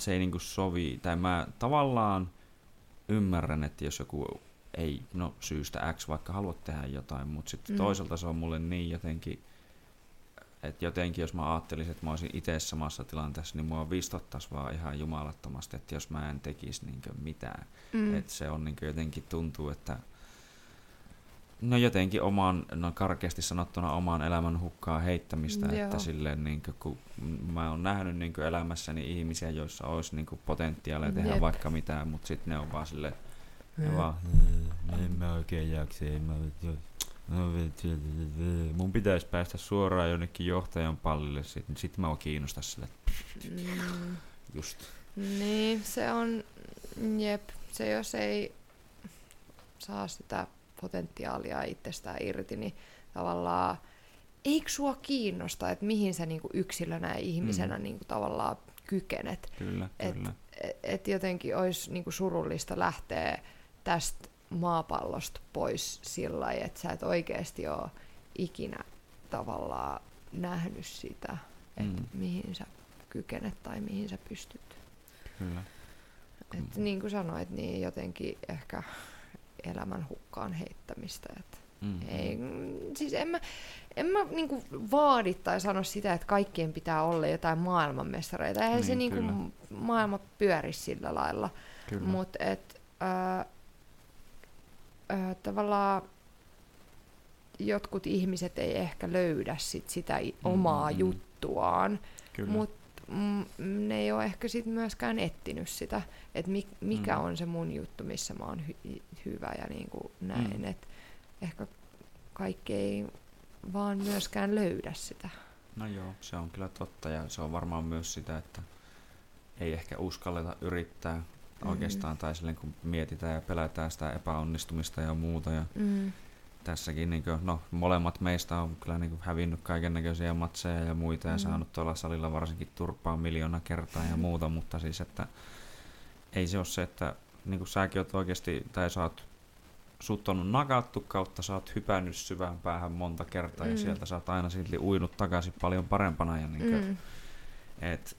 se ei niin kuin sovi, tai mä tavallaan ymmärrän, että jos joku ei, no syystä X vaikka haluat tehdä jotain, mutta sitten mm. toisaalta se on mulle niin jotenkin, että jotenkin jos mä ajattelisin, että mä olisin itse samassa tilanteessa, niin mua vistottaisi vaan ihan jumalattomasti, että jos mä en tekisi niin mitään. Mm. Että se on niin jotenkin tuntuu, että No jotenkin oman, no karkeasti sanottuna oman elämän hukkaa heittämistä, Joo. että silleen niin kuin, kun mä oon nähnyt niin elämässäni ihmisiä, joissa olisi niin potentiaalia tehdä Jep. vaikka mitään, mutta sitten ne on vaan silleen, ne vaan, en mä oikein jaksa, en mä, no, mun pitäisi päästä suoraan jonnekin johtajan pallille, sitten sit mä oon kiinnostaa sille, mm. just. Niin, se on, jep, se jos ei saa sitä potentiaalia itsestään irti, niin tavallaan eikö sua kiinnosta, että mihin sä niinku yksilönä ja ihmisenä mm. niinku tavallaan kykenet. Kyllä, et, kyllä. Et, et jotenkin olisi niinku surullista lähteä tästä maapallosta pois sillä lailla, että sä et oikeasti ole ikinä tavallaan nähnyt sitä, että mm. mihin sä kykenet tai mihin sä pystyt. Kyllä. Et niin kuin sanoit, niin jotenkin ehkä elämän hukkaan heittämistä. Et mm-hmm. ei, siis en mä, en mä niinku vaadi tai sano sitä, että kaikkien pitää olla jotain maailmanmestareita. Eihän niin, se niinku maailma pyöri sillä lailla. Mutta et, äh, äh, tavallaan jotkut ihmiset ei ehkä löydä sit sitä mm-hmm. omaa juttuaan, mutta Mm, ne ei ole ehkä sit myöskään etsinyt sitä, että mi, mikä mm. on se mun juttu, missä mä oon hy, hyvä ja niin kuin näin. Mm. Et ehkä kaikki ei vaan myöskään löydä sitä. No joo, se on kyllä totta ja se on varmaan myös sitä, että ei ehkä uskalleta yrittää mm-hmm. oikeastaan tai silleen kun mietitään ja pelätään sitä epäonnistumista ja muuta ja mm tässäkin niin kuin, no, molemmat meistä on kyllä niin kuin, hävinnyt kaiken näköisiä matseja ja muita ja mm. saanut tuolla salilla varsinkin turpaa miljoona kertaa ja muuta, mutta siis että ei se ole se, että niin kuin säkin oot oikeasti, tai sä oot, sut on nakattu kautta, sä oot hypännyt syvään päähän monta kertaa mm. ja sieltä sä oot aina silti uinut takaisin paljon parempana ja niin kuin, mm. et,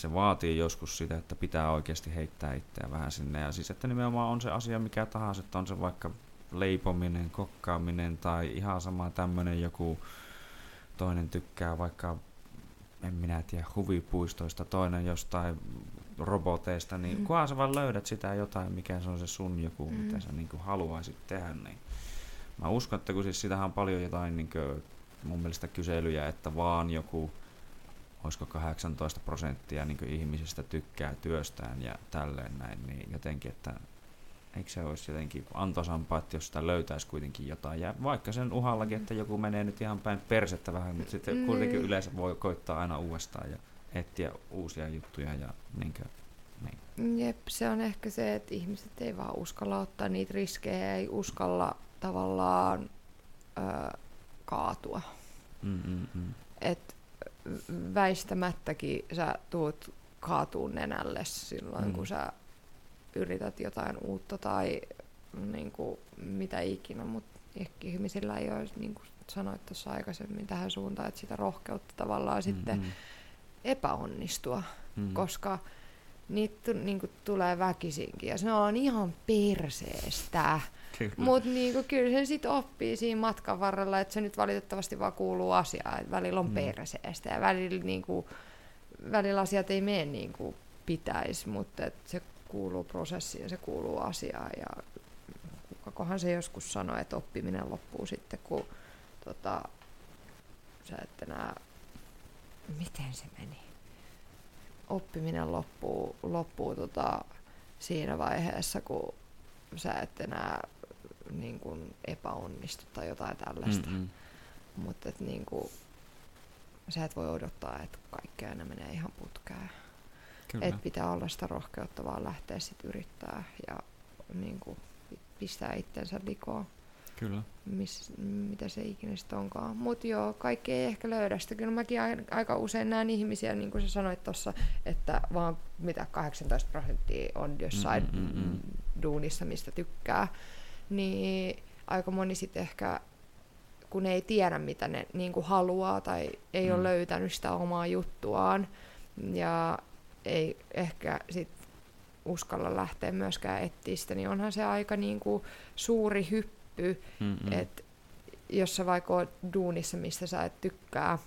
se vaatii joskus sitä, että pitää oikeasti heittää itseä vähän sinne. Ja siis, että nimenomaan on se asia mikä tahansa, että on se vaikka leipominen, kokkaaminen tai ihan sama tämmöinen joku toinen tykkää vaikka, en minä tiedä, huvipuistoista, toinen jostain roboteista, niin mm. kunhan sä vaan löydät sitä jotain, mikä se on se sun joku, mm. mitä sä niin haluaisit tehdä, niin mä uskon, että kun siis sitähän on paljon jotain niin kuin, mun mielestä kyselyjä, että vaan joku olisiko 18 prosenttia niin ihmisistä tykkää työstään ja tälleen näin, niin jotenkin, että eikö se olisi jotenkin antoisampaa, että jos sitä löytäisi kuitenkin jotain. Ja vaikka sen uhallakin, että joku menee nyt ihan päin persettä vähän, mutta sitten mm. kuitenkin yleensä voi koittaa aina uudestaan ja etsiä uusia juttuja. Ja niinkö, niin. Jep, se on ehkä se, että ihmiset ei vaan uskalla ottaa niitä riskejä, ei uskalla tavallaan ö, kaatua. Mm, mm, mm. Et väistämättäkin sä tuut kaatuun nenälle silloin, mm. kun sä yrität jotain uutta tai niin kuin, mitä ikinä, mutta ehkä ihmisillä ei ole, niin kuin sanoit tuossa aikaisemmin, tähän suuntaan, että sitä rohkeutta tavallaan mm-hmm. sitten epäonnistua, mm-hmm. koska niitä niin kuin, tulee väkisinkin ja se on ihan perseestä. Mutta niin kyllä sen sitten oppii siinä matkan varrella, että se nyt valitettavasti vaan kuuluu asiaan, että välillä on mm. perseestä ja välillä, niin kuin, välillä asiat ei mene niin kuin pitäisi, mutta se kuuluu prosessiin, se kuuluu asiaan ja kukakohan se joskus sanoi, että oppiminen loppuu sitten, kun tota, sä et enää, miten se meni? Oppiminen loppuu, loppuu tota, siinä vaiheessa, kun sä et enää niin kuin epäonnistu tai jotain tällaista. Mm-hmm. Mutta niin kuin, sä et voi odottaa, että kaikki aina menee ihan putkeen. Että pitää olla sitä rohkeutta vaan lähteä sitten yrittää ja niin kuin, pistää itsensä likoon. Kyllä. Miss, mitä se ikinä sitten onkaan. Mutta joo, kaikki ei ehkä löydä sitä. Kyllä mäkin aika usein näen ihmisiä, niin kuin sä sanoit tuossa, että vaan mitä 18 prosenttia on jossain mm, mm, mm. duunissa, mistä tykkää. Niin aika moni sitten ehkä kun ei tiedä, mitä ne niin kuin haluaa tai ei mm. ole löytänyt sitä omaa juttuaan ja ei ehkä sit uskalla lähteä myöskään etsiä sitä, niin onhan se aika niin kuin suuri hyppy, että jos sä vaikka oot duunissa, mistä sä et tykkää,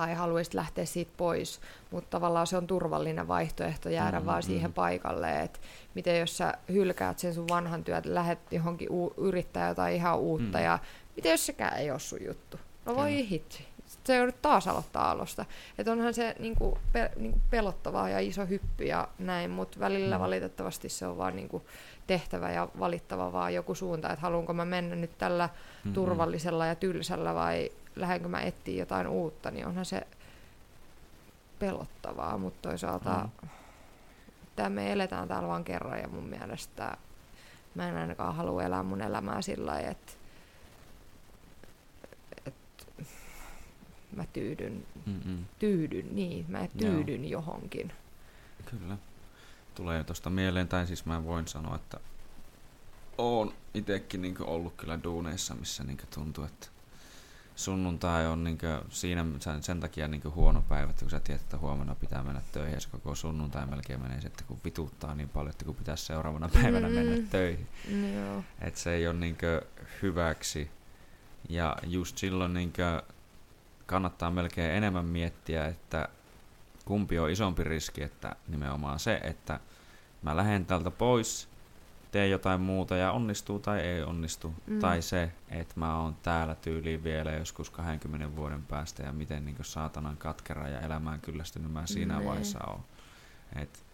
tai haluaisit lähteä siitä pois, mutta tavallaan se on turvallinen vaihtoehto jäädä mm-hmm. vaan siihen paikalle, että miten jos sä hylkäät sen sun vanhan työt, lähet johonkin u- yrittää jotain ihan uutta mm. ja miten jos sekään ei ole sun juttu? No voi Kyllä. hitsi. Sitten se joudut taas aloittaa alusta. Että onhan se niinku, pe, niinku pelottavaa ja iso hyppy ja näin, mutta välillä mm. valitettavasti se on vaan niinku tehtävä ja valittava vaan joku suunta, että haluanko mä mennä nyt tällä mm-hmm. turvallisella ja tylsällä vai lähdenkö mä etsiä jotain uutta, niin onhan se pelottavaa, mutta toisaalta mm. tämä me eletään täällä vain kerran ja mun mielestä mä en ainakaan halua elää mun elämää sillä lailla, että mä tyydyn, Mm-mm. tyydyn, niin, mä tyydyn Joo. johonkin. Kyllä. Tulee tuosta mieleen, tai siis mä voin sanoa, että oon itsekin niin ollut kyllä duuneissa, missä niin tuntuu, että sunnuntai on niin siinä sen, sen takia niin huono päivä, että kun sä tiedät, että huomenna pitää mennä töihin, ja se koko sunnuntai melkein menee sitten, kun vituttaa niin paljon, että kun pitäisi seuraavana päivänä mm. mennä töihin. Joo. Et se ei ole niin hyväksi. Ja just silloin niin kannattaa melkein enemmän miettiä, että kumpi on isompi riski, että nimenomaan se, että mä lähden täältä pois, teen jotain muuta ja onnistuu tai ei onnistu, mm. tai se, että mä oon täällä tyyliin vielä joskus 20 vuoden päästä ja miten niin saatanan katkera ja elämään kyllästynyt mä siinä mm. vaiheessa on. Et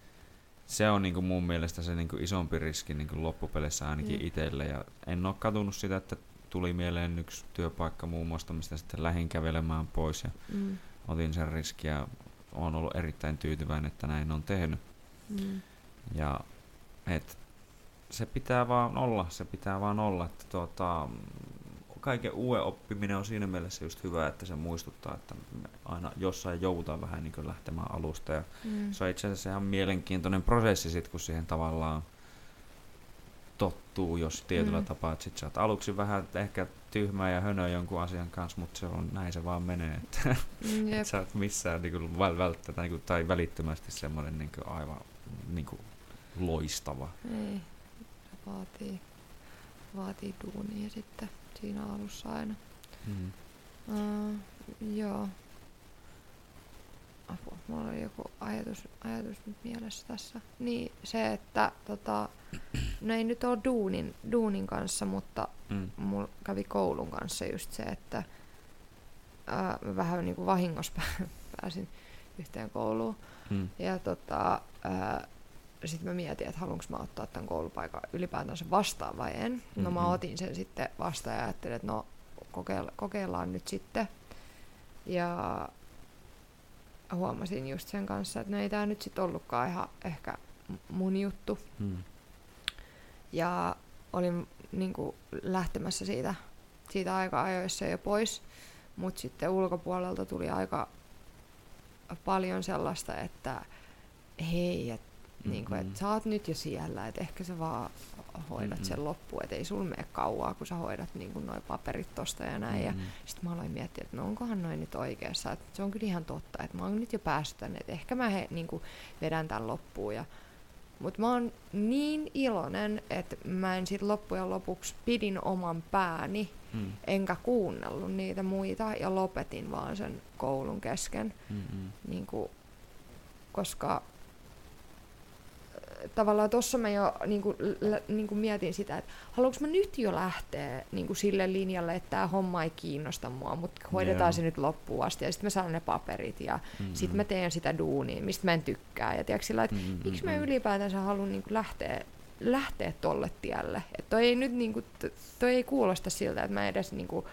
se on niin mun mielestä se niin isompi riski niin loppupeleissä ainakin mm. itselle ja en ole katunut sitä, että tuli mieleen yksi työpaikka muun muassa, mistä sitten lähin kävelemään pois ja mm. otin sen riskiä ja olen ollut erittäin tyytyväinen, että näin on tehnyt. Mm. Ja et, se pitää vaan olla, se pitää vaan olla, että tuota, kaiken uuden oppiminen on siinä mielessä just hyvä, että se muistuttaa, että me aina jossain joudutaan vähän niin lähtemään alusta. Ja mm. Se on itse asiassa ihan mielenkiintoinen prosessi sit, kun siihen tavallaan tottuu, jos tietyllä mm. tapaa, että sit sä oot aluksi vähän ehkä tyhmä ja hönö jonkun asian kanssa, mutta se on, näin se vaan menee, että mm, et sä oot missään niin kuin, välttämättä niin kuin, tai välittömästi semmoinen niin kuin, aivan niin kuin, loistava. Ei, se vaatii, vaatii duunia sitten siinä alussa aina. Mm. Uh, joo. Apua, mulla oli joku ajatus, ajatus nyt mielessä tässä. Niin se, että tota, no ei nyt ole duunin, duunin kanssa, mutta mm. mulla kävi koulun kanssa just se, että ää, mä vähän niin kuin vahingossa pääsin yhteen kouluun. Mm. Ja tota, sitten mä mietin, että haluanko mä ottaa tämän koulupaikan ylipäätänsä vastaan vai en. Mm-hmm. No mä mm-hmm. otin sen sitten vastaan ja ajattelin, että no kokeilla, kokeillaan nyt sitten. Ja huomasin just sen kanssa, että no ei tämä nyt sitten ollutkaan ihan ehkä mun juttu. Mm. Ja olin niin kuin, lähtemässä siitä, siitä aika ajoissa jo pois, mutta sitten ulkopuolelta tuli aika paljon sellaista, että hei, et, mm-hmm. niin kuin, että sä oot nyt jo siellä, että ehkä sä vaan hoidat mm-hmm. sen loppuun, että ei sul mene kauaa, kun sä hoidat niin kuin noin paperit tosta ja näin. Mm-hmm. Ja sitten mä aloin miettiä, että no onkohan noin nyt oikeassa, että se on kyllä ihan totta, että mä oon nyt jo päässyt tänne, että ehkä mä he, niin kuin, vedän tämän loppuun ja mutta mä oon niin iloinen, että mä en sit loppujen lopuksi pidin oman pääni, mm. enkä kuunnellut niitä muita ja lopetin vaan sen koulun kesken. Mm-hmm. Niin kuin, koska tavallaan tuossa mä jo niin kuin, niin kuin mietin sitä, että haluanko mä nyt jo lähteä niin kuin sille linjalle, että tämä homma ei kiinnosta mua, mutta hoidetaan yeah. se nyt loppuun asti ja sitten mä saan ne paperit ja mm-hmm. sitten mä teen sitä duunia, mistä mä en tykkää. Ja tiedätkö, sillä, että mm-hmm. miksi mä ylipäätänsä haluan niin kuin lähteä lähteä tolle tielle. Että toi ei nyt niinku, toi ei kuulosta siltä, että mä edes niinku,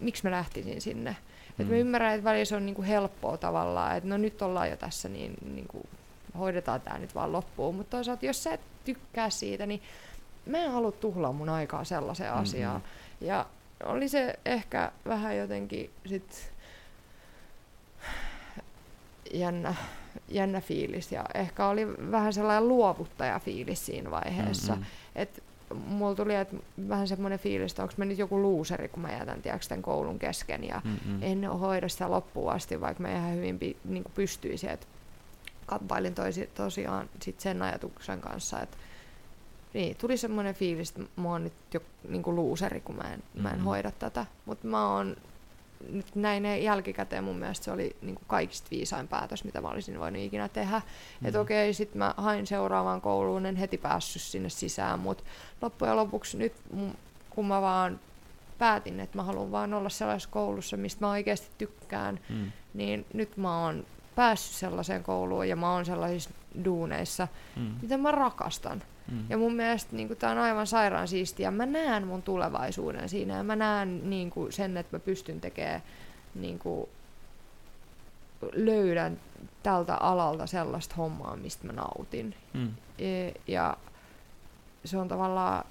miksi mä lähtisin sinne. Mm. Et mä ymmärrän, että välillä se on niinku helppoa tavallaan, että no nyt ollaan jo tässä, niin niinku, hoidetaan tämä nyt vaan loppuun. Mutta toisaalta, jos sä et tykkää siitä, niin mä en halua tuhlaa mun aikaa sellaiseen Mm-mm. asiaan. Ja oli se ehkä vähän jotenkin sit jännä, jännä fiilis ja ehkä oli vähän sellainen luovuttajafiilis siinä vaiheessa. Mm-mm. Et mulla tuli et vähän semmoinen fiilis, että onko mä nyt joku luuseri, kun mä jätän tiedätkö, tämän koulun kesken ja Mm-mm. en hoida sitä loppuun asti, vaikka mä ihan hyvin pi, niin pystyisin. Et kamppailin toisi, tosiaan sit sen ajatuksen kanssa, että niin, tuli semmoinen fiilis, että mä oon nyt jo niin kuin luuseri, kun mä en, mä en Mhm. hoida tätä. Mutta mä oon nyt näin jälkikäteen mun mielestä se oli niin kuin kaikista viisain päätös, mitä mä olisin voinut ikinä tehdä. Mm. Että okei, sit mä hain seuraavaan kouluun, en heti päässyt sinne sisään, mutta loppujen lopuksi nyt, kun mä vaan päätin, että mä haluan vaan olla sellaisessa koulussa, mistä mä oikeasti tykkään, Mm. niin nyt mä oon päässyt sellaiseen kouluun ja mä oon sellaisissa duuneissa, Mm. mitä mä rakastan. Mm. Ja mun mielestä niin tämä on aivan sairaan siistiä. Mä näen mun tulevaisuuden siinä ja mä näen niin kuin, sen, että mä pystyn tekemään, niin kuin, löydän tältä alalta sellaista hommaa, mistä mä nautin. Mm. E- Ja se on tavallaan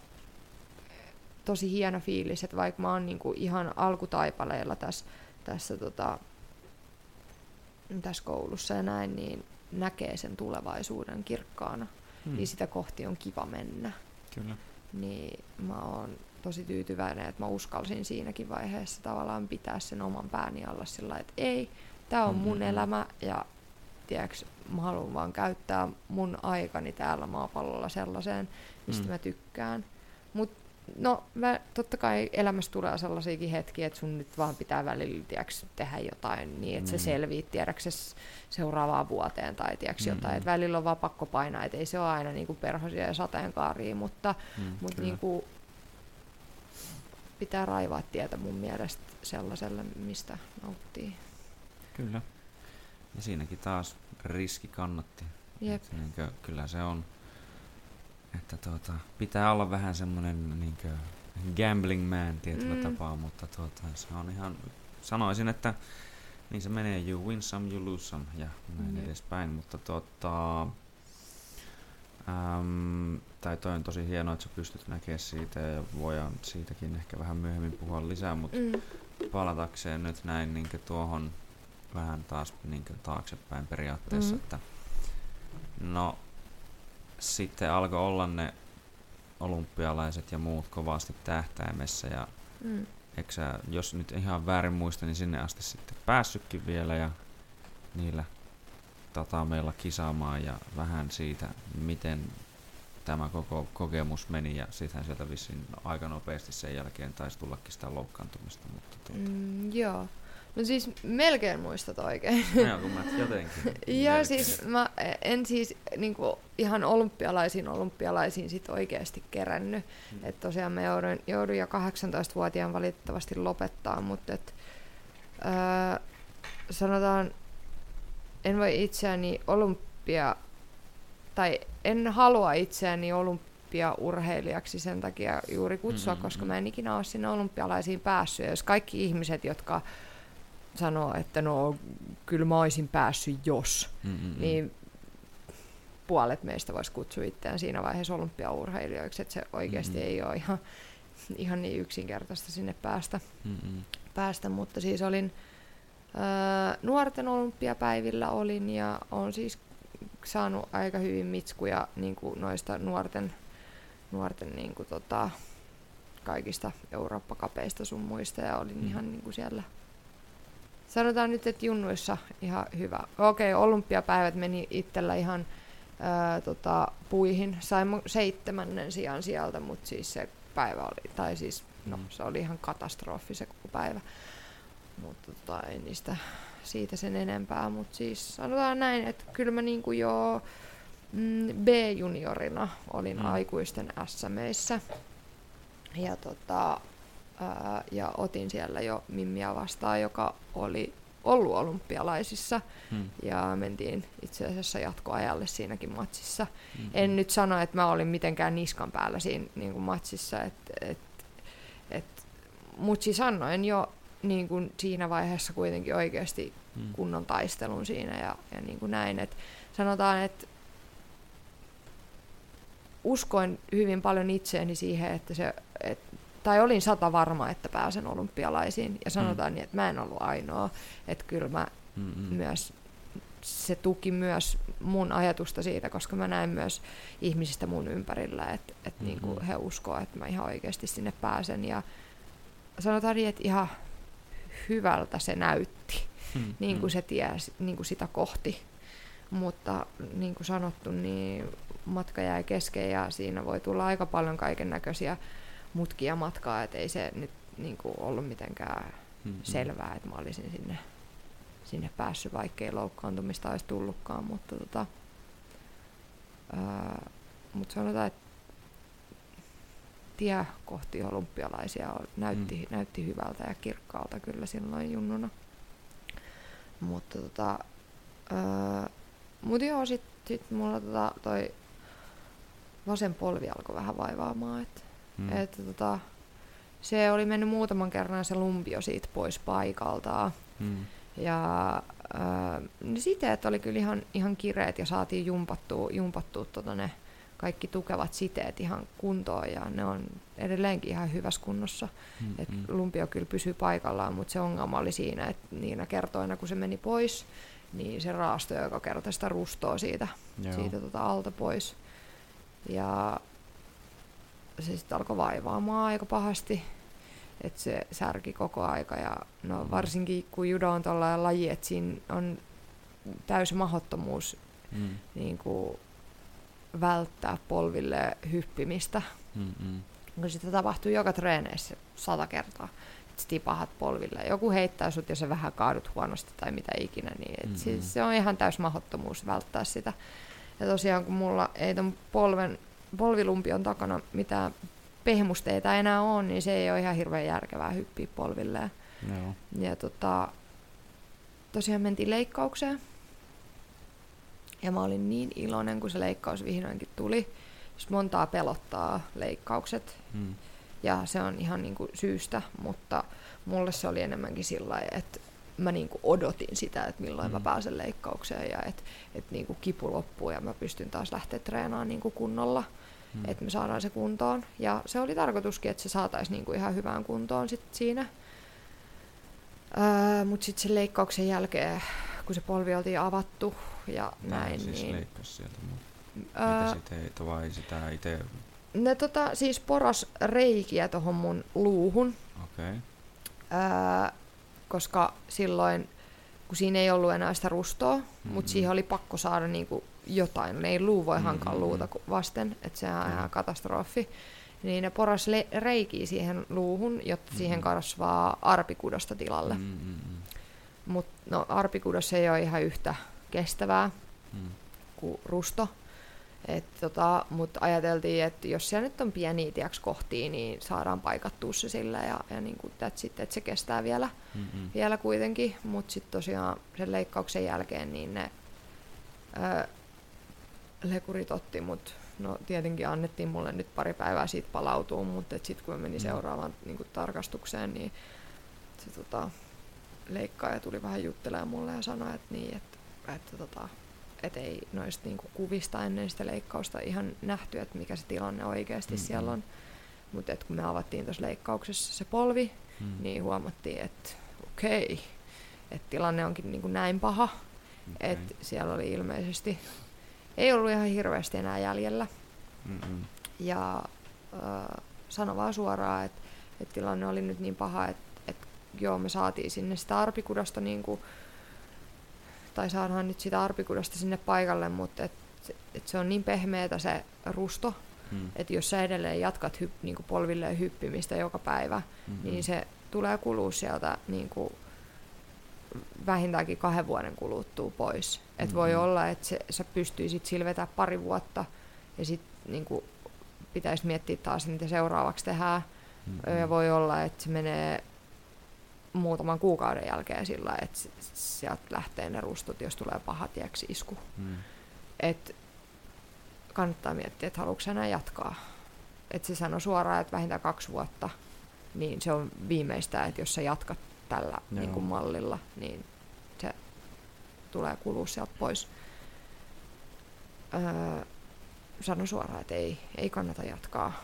tosi hieno fiilis, että vaikka mä oon niinku ihan alkutaipaleella tässä, tässä, tota, tässä koulussa ja näin, niin näkee sen tulevaisuuden kirkkaana. Mm. Niin sitä kohti on kiva mennä. Kyllä. Niin mä oon tosi tyytyväinen, että mä uskalsin siinäkin vaiheessa tavallaan pitää sen oman pääni alla sillä että ei, tämä on mun Mm-mm. elämä ja tiedätkö, mä haluan vaan käyttää mun aikani täällä maapallolla sellaiseen, mistä Mm. mä tykkään. Mut no, mä, totta kai elämässä tulee sellaisiakin hetkiä, että sun nyt vaan pitää välillä tiedätkö, tehdä jotain niin, että mm. Mm. se selviit tiedätkö, se s- seuraavaan vuoteen tai tiedätkö, Mm-mm. jotain. Että välillä on vaan pakko painaa, että ei se ole aina niin kuin perhosia ja sateenkaaria, mutta, Mm. mutta niin kuin pitää raivaa tietä mun mielestä sellaiselle, mistä nauttii. Kyllä. Ja siinäkin taas riski kannatti. Jep. Et niinkö, kyllä se on, että tuota, pitää olla vähän semmoinen niinkö gambling man tietyllä Mm. mm. tapaa, mutta tuota, se on ihan, sanoisin, että niin se menee, you win some, you lose some ja näin Jep. edespäin, mutta tuota, äm, tai toi on tosi hienoa, että sä pystyt näkemään siitä ja voidaan siitäkin ehkä vähän myöhemmin puhua lisää, mutta Mm. palatakseen nyt näin niin tuohon vähän taas niin taaksepäin periaatteessa, Mhm. että no sitten alkoi olla ne olympialaiset ja muut kovasti tähtäimessä ja Mm. eikö sä, jos nyt ihan väärin muista, niin sinne asti sitten päässytkin vielä ja niillä tatameilla kisaamaan ja vähän siitä, miten tämä koko kokemus meni ja sittenhän sieltä vissiin aika nopeasti sen jälkeen taisi tullakin sitä loukkaantumista, mutta tuota, Mm, joo. No siis melkein muistat oikein. No, kun mä jotenkin. Ja melkein. siis mä en siis niinku ihan olympialaisiin olympialaisiin sit oikeasti kerännyt. Mm. Et tosiaan mä joudun, joudun jo 18-vuotiaan valitettavasti lopettaa, mutta et, öö, sanotaan, en voi itseäni olympia, tai en halua itseäni olympiaurheilijaksi sen takia juuri kutsua, Mm, mm, koska mä en ikinä ole sinne olympialaisiin päässyt. Ja jos kaikki ihmiset, jotka sanoo, että no kyllä mä olisin päässyt jos, Mm-mm. niin puolet meistä voisi kutsua itseään siinä vaiheessa olympiaurheilijoiksi, että se oikeasti Mhm. ei ole ihan, ihan niin yksinkertaista sinne päästä, Mm-mm. päästä. mutta siis olin ää, nuorten olympiapäivillä olin ja olen siis saanut aika hyvin mitskuja niin kuin noista nuorten, nuorten niin kuin tota, kaikista Eurooppa-kapeista sun muista ja olin Mm. ihan niin kuin siellä Sanotaan nyt, että junnuissa ihan hyvä. Okei, olympiapäivät meni itsellä ihan ää, tota, puihin. Sain seitsemännen sijan sieltä, mutta siis se päivä oli, tai siis, no Mm. se oli ihan katastrofi se koko päivä. Mutta tota, ei niistä siitä sen enempää, mutta siis sanotaan näin, että kyllä mä niinku jo mm, B-juniorina olin mm. aikuisten SMeissä. Ja, tota, ää, ja otin siellä jo Mimmiä vastaan, joka oli ollut olympialaisissa. Mm. Ja mentiin itse asiassa jatkoajalle siinäkin matsissa. Mm-mm. En nyt sano, että mä olin mitenkään niskan päällä siinä niin kuin matsissa, et, et, et, mutta siis annoin jo niin kuin siinä vaiheessa kuitenkin oikeasti Mm. kunnon taistelun siinä ja, ja niin kuin näin. Et sanotaan, että uskoin hyvin paljon itseeni siihen, että se, et, tai olin sata varma, että pääsen olympialaisiin. Ja sanotaan mm. niin, että mä en ollut ainoa. Että kyllä mä Mm-mm. myös, se tuki myös mun ajatusta siitä, koska mä näin myös ihmisistä mun ympärillä, että et mm-hmm. niinku he uskoo, että mä ihan oikeasti sinne pääsen. Ja sanotaan niin, että ihan hyvältä se näytti, mm, niin kuin mm. se tie niin kuin sitä kohti. Mutta niin kuin sanottu, niin matka jäi kesken ja siinä voi tulla aika paljon kaiken näköisiä mutkia matkaa, että ei se nyt niin kuin ollut mitenkään mm-hmm. selvää, että mä olisin sinne, sinne päässyt, vaikkei loukkaantumista olisi tullutkaan, mutta tota, ää, mut sanotaan, että tie kohti olympialaisia näytti, mm. näytti hyvältä ja kirkkaalta kyllä silloin junnuna. Mutta tota, öö, mut joo, sit, sit mulla tota, toi vasen polvi alkoi vähän vaivaamaan. Et, mm. et, tota, se oli mennyt muutaman kerran se lumpio siitä pois paikaltaan. Mm. Ja öö, ne siteet oli kyllä ihan, ihan kireet ja saatiin jumpattua, jumpattua tota ne kaikki tukevat siteet ihan kuntoon ja ne on edelleenkin ihan hyvässä kunnossa. Mm, Et mm. lumpio kyllä pysyy paikallaan, mutta se ongelma oli siinä, että niinä kertoina kun se meni pois, niin se raastoi joka kerta sitä rustoa siitä, siitä tota alta pois. Ja se sitten alkoi vaivaamaan aika pahasti, että se särki koko aika. Ja no mm. varsinkin kun judo on tuollainen laji, että siinä on täysi mahdottomuus mm. niin kuin välttää polville hyppimistä. Mm-mm. Kun sitä tapahtuu joka treeneissä sata kertaa. Että tipahat polville. Joku heittää sut ja se vähän kaadut huonosti tai mitä ikinä. Niin et siis se on ihan täys mahdottomuus välttää sitä. Ja tosiaan kun mulla ei ton polven, polvilumpion takana mitään pehmusteita enää on, niin se ei ole ihan hirveän järkevää hyppiä polvilleen. No. Ja tota, tosiaan mentiin leikkaukseen ja mä olin niin iloinen, kun se leikkaus vihdoinkin tuli. Just montaa pelottaa leikkaukset. Hmm. Ja se on ihan niin kuin syystä, mutta mulle se oli enemmänkin sillä että mä niin kuin odotin sitä, että milloin hmm. mä pääsen leikkaukseen ja että et niin kuin kipu loppuu ja mä pystyn taas lähteä treenaamaan niin kuin kunnolla, hmm. että me saadaan se kuntoon. Ja se oli tarkoituskin, että se saataisiin niin kuin ihan hyvään kuntoon sit siinä. Öö, Mutta sitten sen leikkauksen jälkeen, kun se polvi oltiin avattu, ja Tämä näin. siis niin, leikkasi sieltä Mitä siteitä vai sitä itse? Ne tota, siis poras reikiä tuohon mun luuhun. Okay. Öö, koska silloin, kun siinä ei ollut enää sitä rustoa, mm-hmm. mutta siihen oli pakko saada niinku jotain. Ei luu voi hankaa mm-hmm. luuta vasten, että se on mm-hmm. ihan katastrofi. Niin ne poras le- reikiä siihen luuhun, jotta mm-hmm. siihen kasvaa arpikudosta tilalle. Mm-hmm. Mutta no, arpikudos ei ole ihan yhtä kestävää mm. kuin rusto. Et tota, Mutta ajateltiin, että jos siellä nyt on pieniä tiiäks, kohtia, niin saadaan paikattua se sillä ja, ja niin kuin sit, että se kestää vielä, mm-hmm. vielä kuitenkin. Mutta sitten tosiaan sen leikkauksen jälkeen niin ne ö, lekurit otti mut no tietenkin annettiin mulle nyt pari päivää siitä palautua, mutta sitten kun mä menin mm. seuraavaan niin kuin tarkastukseen, niin se tota, leikkaaja tuli vähän juttelemaan mulle ja sanoi, että niin, että että tota, et ei noista niinku kuvista ennen sitä leikkausta ihan nähty, että mikä se tilanne oikeasti mm-hmm. siellä on. Mutta kun me avattiin tuossa leikkauksessa se polvi, mm. niin huomattiin, että okei, okay, että tilanne onkin niinku näin paha, okay. että siellä oli ilmeisesti, ei ollut ihan hirveästi enää jäljellä. Mm-hmm. Ja äh, sano vaan suoraan, että, että tilanne oli nyt niin paha, että, että joo, me saatiin sinne sitä arpikudasta niinku, tai saadaan nyt sitä arpikudasta sinne paikalle, mutta et, et se on niin pehmeätä se rusto, hmm. että jos sä edelleen jatkat hyp, niin kuin polvilleen hyppimistä joka päivä, mm-hmm. niin se tulee kulua sieltä niin kuin vähintäänkin kahden vuoden kuluttua pois. Et mm-hmm. voi olla, että se, sä pystyisit silvetä pari vuotta ja sitten niin pitäisi miettiä taas, mitä seuraavaksi tehdään. Mm-hmm. Ja voi olla, että se menee muutaman kuukauden jälkeen sillä, että sieltä lähtee ne rustot, jos tulee paha tieksi isku. Mm. Et kannattaa miettiä, että haluatko enää jatkaa. Et se sanoi suoraan, että vähintään kaksi vuotta, niin se on viimeistä, että jos sä jatkat tällä niin kuin mallilla, niin se tulee kulua sieltä pois. Öö, sanoi suoraan, että ei, ei kannata jatkaa.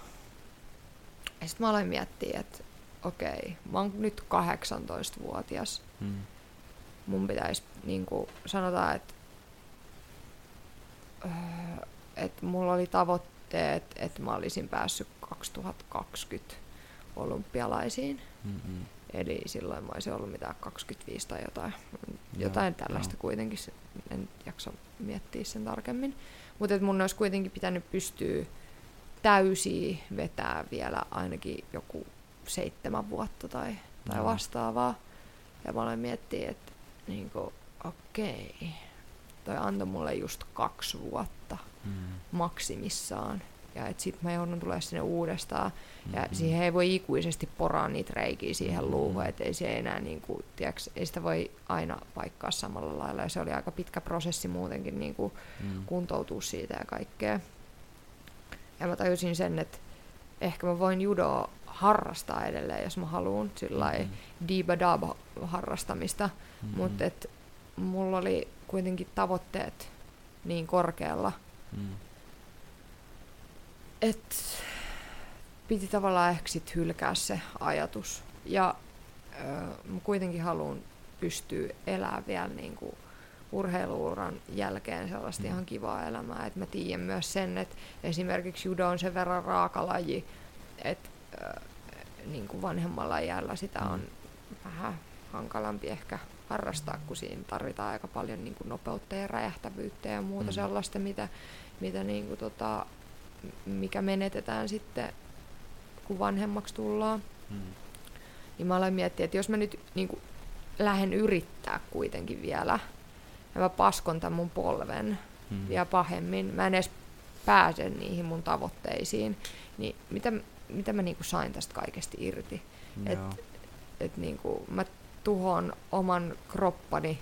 Ja sitten mä aloin miettiä, että okei, mä oon nyt 18-vuotias. Mm. Mun pitäisi, niin kuin sanotaan, että öö, että mulla oli tavoitteet, että mä olisin päässyt 2020 olympialaisiin. Mm-mm. Eli silloin mä olisin ollut mitään 25 tai jotain, jotain Joo, tällaista joo. kuitenkin, en jaksa miettiä sen tarkemmin. Mutta mun olisi kuitenkin pitänyt pystyä täysiä vetää vielä ainakin joku seitsemän vuotta tai, tai Joo. vastaavaa. Ja mä aloin miettiä, että niinku, okei, toi antoi mulle just kaksi vuotta Mm. maksimissaan. Ja että sit mä joudun tulemaan sinne uudestaan. Ja Mhm. siihen ei voi ikuisesti poraa niitä reikiä siihen Mhm. luuhun, että ei se enää niinku, tiiäks, ei sitä voi aina paikkaa samalla lailla. Ja se oli aika pitkä prosessi muutenkin niinku Mm. kuntoutua siitä ja kaikkea. Ja mä tajusin sen, että ehkä mä voin judoa harrastaa edelleen, jos mä haluan sillä Mhm. mm-hmm. diba harrastamista. Mhm. Mutta mulla oli kuitenkin tavoitteet niin korkealla, Mm. Että piti tavallaan ehkä sit hylkää se ajatus. Ja ö, kuitenkin haluan pystyä elämään vielä niinku urheiluuran jälkeen sellaista Mm. ihan kivaa elämää. Et mä tiedän myös sen, että esimerkiksi judo on sen verran raaka laji, että niin kuin vanhemmalla iällä sitä on Mm. vähän hankalampi ehkä harrastaa, kun siinä tarvitaan aika paljon niin kuin nopeutta ja räjähtävyyttä ja muuta Mm. sellaista, mitä, mitä niin kuin tota, mikä menetetään sitten, kun vanhemmaksi tullaan. Mm. Niin mä aloin miettiä, että jos mä nyt niin kuin, lähden yrittää kuitenkin vielä, ja mä paskon tämän mun polven Mm. vielä pahemmin, mä en edes pääse niihin mun tavoitteisiin, niin mitä, mitä mä niin kuin sain tästä kaikesta irti? et- Joo. että niinku, mä tuhon oman kroppani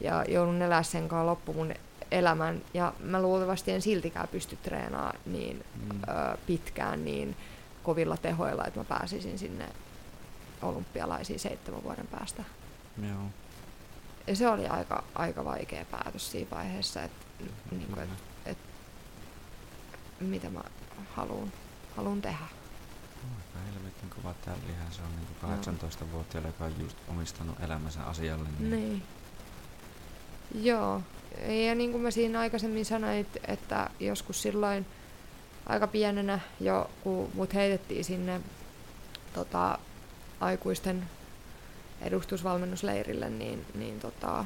ja joudun elää sen kanssa loppu mun elämän. Ja mä luultavasti en siltikään pysty treenaamaan niin Mm. ö, pitkään niin kovilla tehoilla, että mä pääsisin sinne olympialaisiin seitsemän vuoden päästä. Joo. Ja se oli aika, aika vaikea päätös siinä vaiheessa, että niinku, Kyllä. et, mitä mä haluan haluun tehdä. Aika helvetin kova tällihän se on niin 18-vuotiaalla, joka on just omistanut elämänsä asialle. Niin. Niin. Joo. Ja niin kuin mä siinä aikaisemmin sanoin, että- joskus silloin aika pienenä jo, kun mut heitettiin sinne tota, aikuisten edustusvalmennusleirille, niin, niin tota,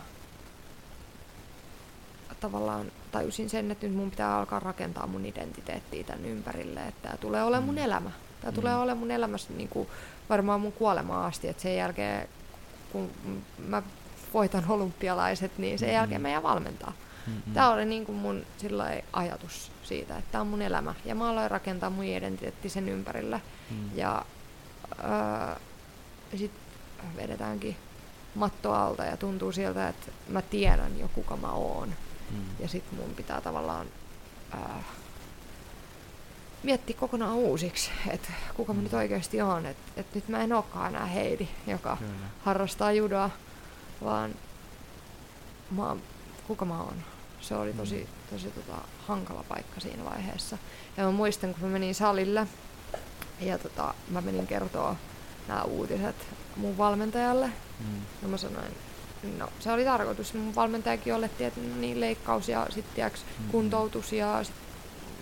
tavallaan tajusin sen, että nyt mun pitää alkaa rakentaa mun identiteettiä tänne ympärille, että tämä tulee olemaan mun Mm. elämä. Tämä Mm. tulee olemaan mun elämässä niin kuin varmaan mun kuolemaan asti, että sen jälkeen kun mä voitan olympialaiset, niin sen Mm. jälkeen mä jään valmentaa. Mm-mm. Tämä oli niin kuin mun ajatus siitä, että tämä on mun elämä. Ja mä aloin rakentaa mun identiteetti sen ympärillä. Mm. Ja öö, sitten vedetäänkin matto alta ja tuntuu siltä, että mä tiedän jo kuka mä oon. Mm. Ja sitten mun pitää tavallaan ää, miettiä kokonaan uusiksi, että kuka mä Mm. nyt oikeasti oon. Että et nyt mä en olekaan enää Heidi, joka Kyllä. harrastaa judoa, vaan mä, oon- kuka mä oon. Se oli tosi, tosi tota, hankala paikka siinä vaiheessa. Ja mä muistan, kun mä menin salille ja tota, mä menin kertoa nämä uutiset mun valmentajalle. Mm. Ja mä sanoin, no se oli tarkoitus. Mun valmentajakin oletti, että no niin leikkaus ja sitten Mm. kuntoutus ja sit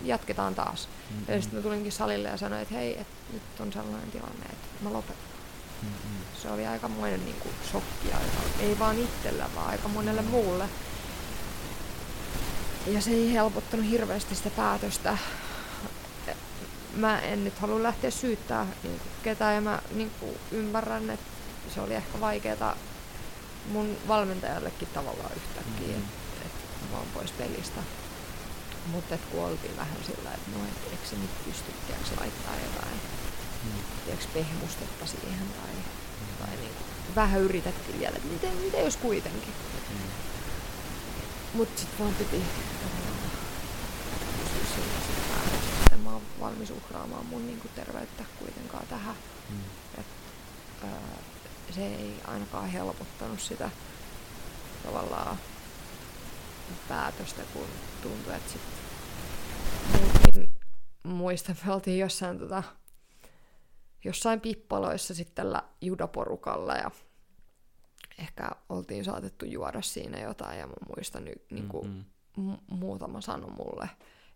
Mm. jatketaan taas. Mm-mm. Ja sitten mä tulinkin salille ja sanoin, että hei, että nyt on sellainen tilanne, että mä lopetan. Mm-mm. Se oli aikamoinen niin kuin, shokki, aika, ei vaan itsellä, vaan aika monelle muulle. Ja se ei helpottanut hirveästi sitä päätöstä. Mä en nyt halua lähteä syyttää niin kuin, ketään ja mä niin kuin, ymmärrän, että se oli ehkä vaikeaa mun valmentajallekin tavallaan yhtäkkiä, Mhm. että et mä oon pois pelistä. Mutta kun oltiin vähän sillä, että no et, eikö se nyt pysty laittaa jotain Mm. tiiäks, pehmustetta siihen tai, tai niin kuin, vähän yritettiin vielä, että miten, miten jos kuitenkin. Mm. Mutta sitten vaan piti että mä oon valmis uhraamaan mun niin kuin, terveyttä kuitenkaan tähän. Mm. Öö, se ei ainakaan helpottanut sitä tavallaan päätöstä, kun tuntui, että sit niin muistan, me oltiin jossain, tota, jossain pippaloissa sitten tällä judaporukalla ja ehkä oltiin saatettu juoda siinä jotain ja mä muistan nyt niin kuin, Mm-hmm. m- muutama sano mulle,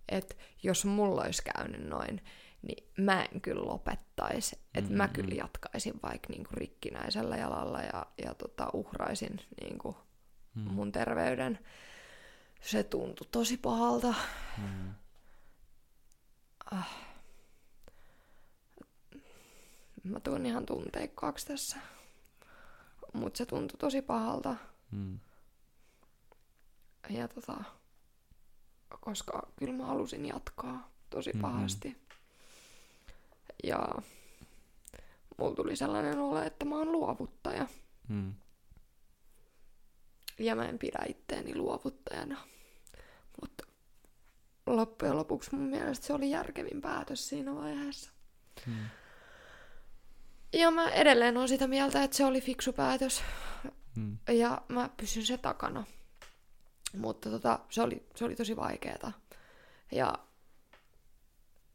että jos mulla olisi käynyt noin, niin mä en kyllä lopettaisi. Että mä Mm, kyllä mm. jatkaisin vaikka niinku rikkinäisellä jalalla ja, ja tota, uhraisin niinku Mm. mun terveyden. Se tuntui tosi pahalta. Mm. Mä tuun ihan tunteikkaaksi tässä. Mutta se tuntui tosi pahalta. Mm. Ja tota, koska kyllä mä halusin jatkaa tosi Mhm. pahasti. Ja mulla tuli sellainen olo, että mä oon luovuttaja. Mm. Ja mä en pidä itteeni luovuttajana. Mutta loppujen lopuksi mun mielestä se oli järkevin päätös siinä vaiheessa. Mm. Ja mä edelleen on sitä mieltä, että se oli fiksu päätös. Mm. Ja mä pysyn se takana. Mutta tota, se, oli, se oli tosi vaikeeta. Ja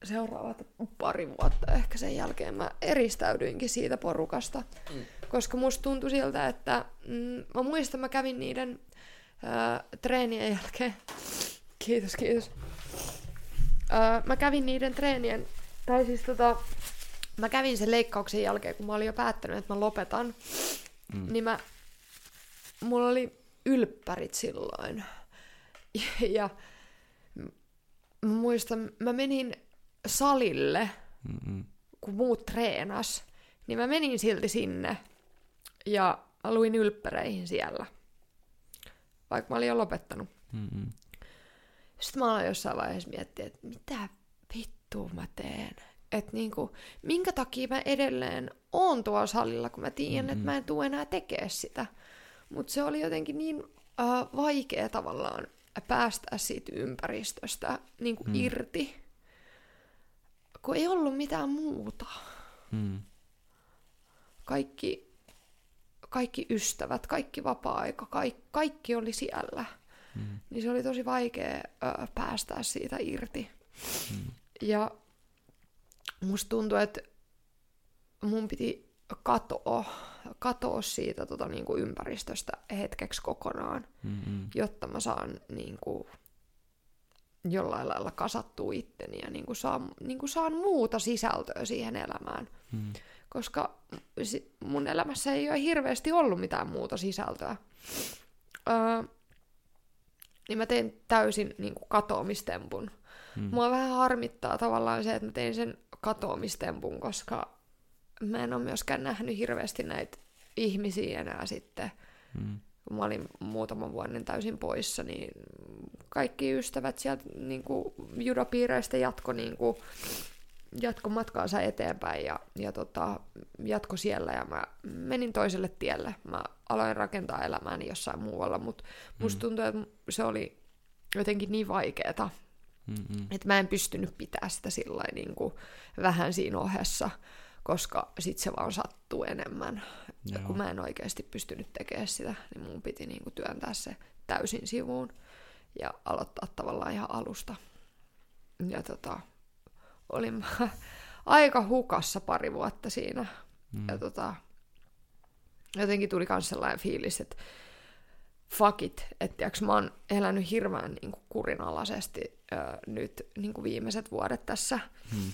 seuraavat pari vuotta ehkä sen jälkeen mä eristäydyinkin siitä porukasta. Mm. Koska musta tuntui siltä, että mm, mä muistan, mä kävin niiden ää, treenien jälkeen. Kiitos, kiitos. Ää, mä kävin niiden treenien, tai siis tota, mä kävin sen leikkauksen jälkeen, kun mä olin jo päättänyt, että mä lopetan. Mm. Niin mä, mulla oli ylppärit silloin. Ja, ja mä muistan, mä menin salille, Mm. kun muut treenas, niin mä menin silti sinne ja mä luin ylppäreihin siellä. Vaikka mä olin jo lopettanut. Mm. Sitten mä aloin jossain vaiheessa miettiä, että mitä vittua mä teen. Että niinku, minkä takia mä edelleen oon tuolla salilla, kun mä tiedän, mm-hmm. että mä en tule enää tekemään sitä. Mutta se oli jotenkin niin äh, vaikea tavallaan päästä siitä ympäristöstä niinku Mm. mm. irti, kun ei ollut mitään muuta. Mm. Kaikki, kaikki ystävät, kaikki vapaa-aika, kaikki, kaikki oli siellä. Mm. Niin se oli tosi vaikea ö, päästää siitä irti. Mm. Ja musta tuntui, että mun piti katoa, katoa siitä tota, niin kuin ympäristöstä hetkeksi kokonaan, Mm. jotta mä saan niin kuin, jollain lailla kasattua itteni ja niin kuin, saan, niin kuin, saan muuta sisältöä siihen elämään. Mm. Koska mun elämässä ei ole hirveästi ollut mitään muuta sisältöä. Öö, niin mä tein täysin niin kuin, katoamistempun. Mm. Mua vähän harmittaa tavallaan se, että mä tein sen katoamistempun, koska mä en ole myöskään nähnyt hirveästi näitä ihmisiä enää sitten. Mm. Kun mä olin muutaman vuoden täysin poissa, niin kaikki ystävät sieltä niin kuin, judopiireistä jatko, niin kuin, jatko matkaansa eteenpäin ja, ja tota, jatko siellä ja mä menin toiselle tielle. Mä aloin rakentaa elämääni jossain muualla, mutta musta tuntuu, että se oli jotenkin niin vaikeeta, Mm. että mä en pystynyt pitää sitä sillä niin kuin vähän siinä ohessa, koska sit se vaan sattuu enemmän. Ja Joo. kun mä en oikeasti pystynyt tekemään sitä, niin mun piti niin kuin työntää se täysin sivuun ja aloittaa tavallaan ihan alusta. Ja tota, olin mä aika hukassa pari vuotta siinä. Mm. Ja tota, jotenkin tuli myös sellainen fiilis, että fuck it, että tiiäks, mä oon elänyt hirveän niin kuin kurinalaisesti ö, nyt niin kuin viimeiset vuodet tässä Mm.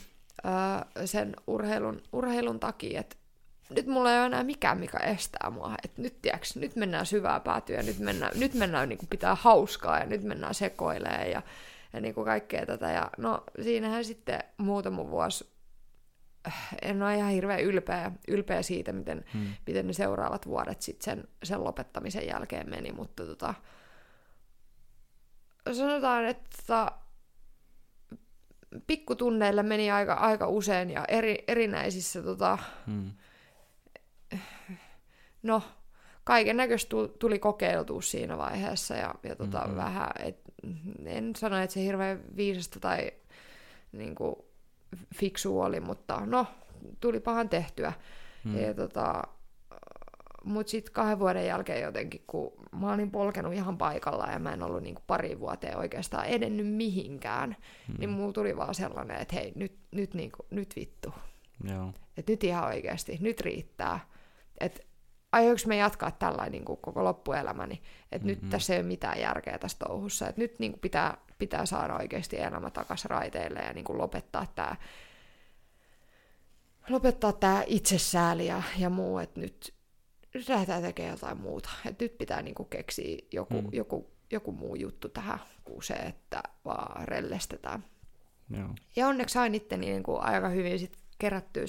ö, sen urheilun, urheilun takia, että nyt mulla ei ole enää mikään, mikä estää mua. Et nyt, tiiäks, nyt mennään syvää päätyä, nyt mennään, nyt mennään niin kuin pitää hauskaa ja nyt mennään sekoilee ja, ja niin kuin kaikkea tätä. Ja no siinähän sitten muutama vuosi en ole ihan hirveän ylpeä, ylpeä siitä, miten, Mm. miten ne seuraavat vuodet sitten sen, sen lopettamisen jälkeen meni, mutta tota, sanotaan, että pikkutunneilla meni aika, aika usein ja eri, erinäisissä, tota, Mm. no, kaiken näköistä tuli kokeiltua siinä vaiheessa ja, ja tota, mm-hmm. vähän, et, en sano, että se hirveän viisasta tai niin kuin, fiksu oli, mutta no, tuli pahan tehtyä. Mm. Ja, tota, mutta sitten kahden vuoden jälkeen jotenkin, kun mä olin polkenut ihan paikalla ja mä en ollut niinku pari vuoteen oikeastaan edennyt mihinkään, mm. niin mulla tuli vaan sellainen, että hei, nyt, nyt, niinku, nyt vittu. Joo. Että nyt ihan oikeasti, nyt riittää. Että aioinko me jatkaa tällainen niin kuin koko loppuelämäni, että mm-hmm. nyt tässä ei ole mitään järkeä tässä touhussa, että nyt niin kuin pitää, pitää saada oikeasti elämä takaisin raiteille ja niin kuin lopettaa tämä lopettaa tämä itsesääli ja, ja muu, että nyt, lähdetään tekemään jotain muuta. Että nyt pitää niinku keksiä joku, mm. joku, joku muu juttu tähän kuin se, että vaan rellestetään. Joo. Ja onneksi sain itteni niin kuin aika hyvin sit kerättyä,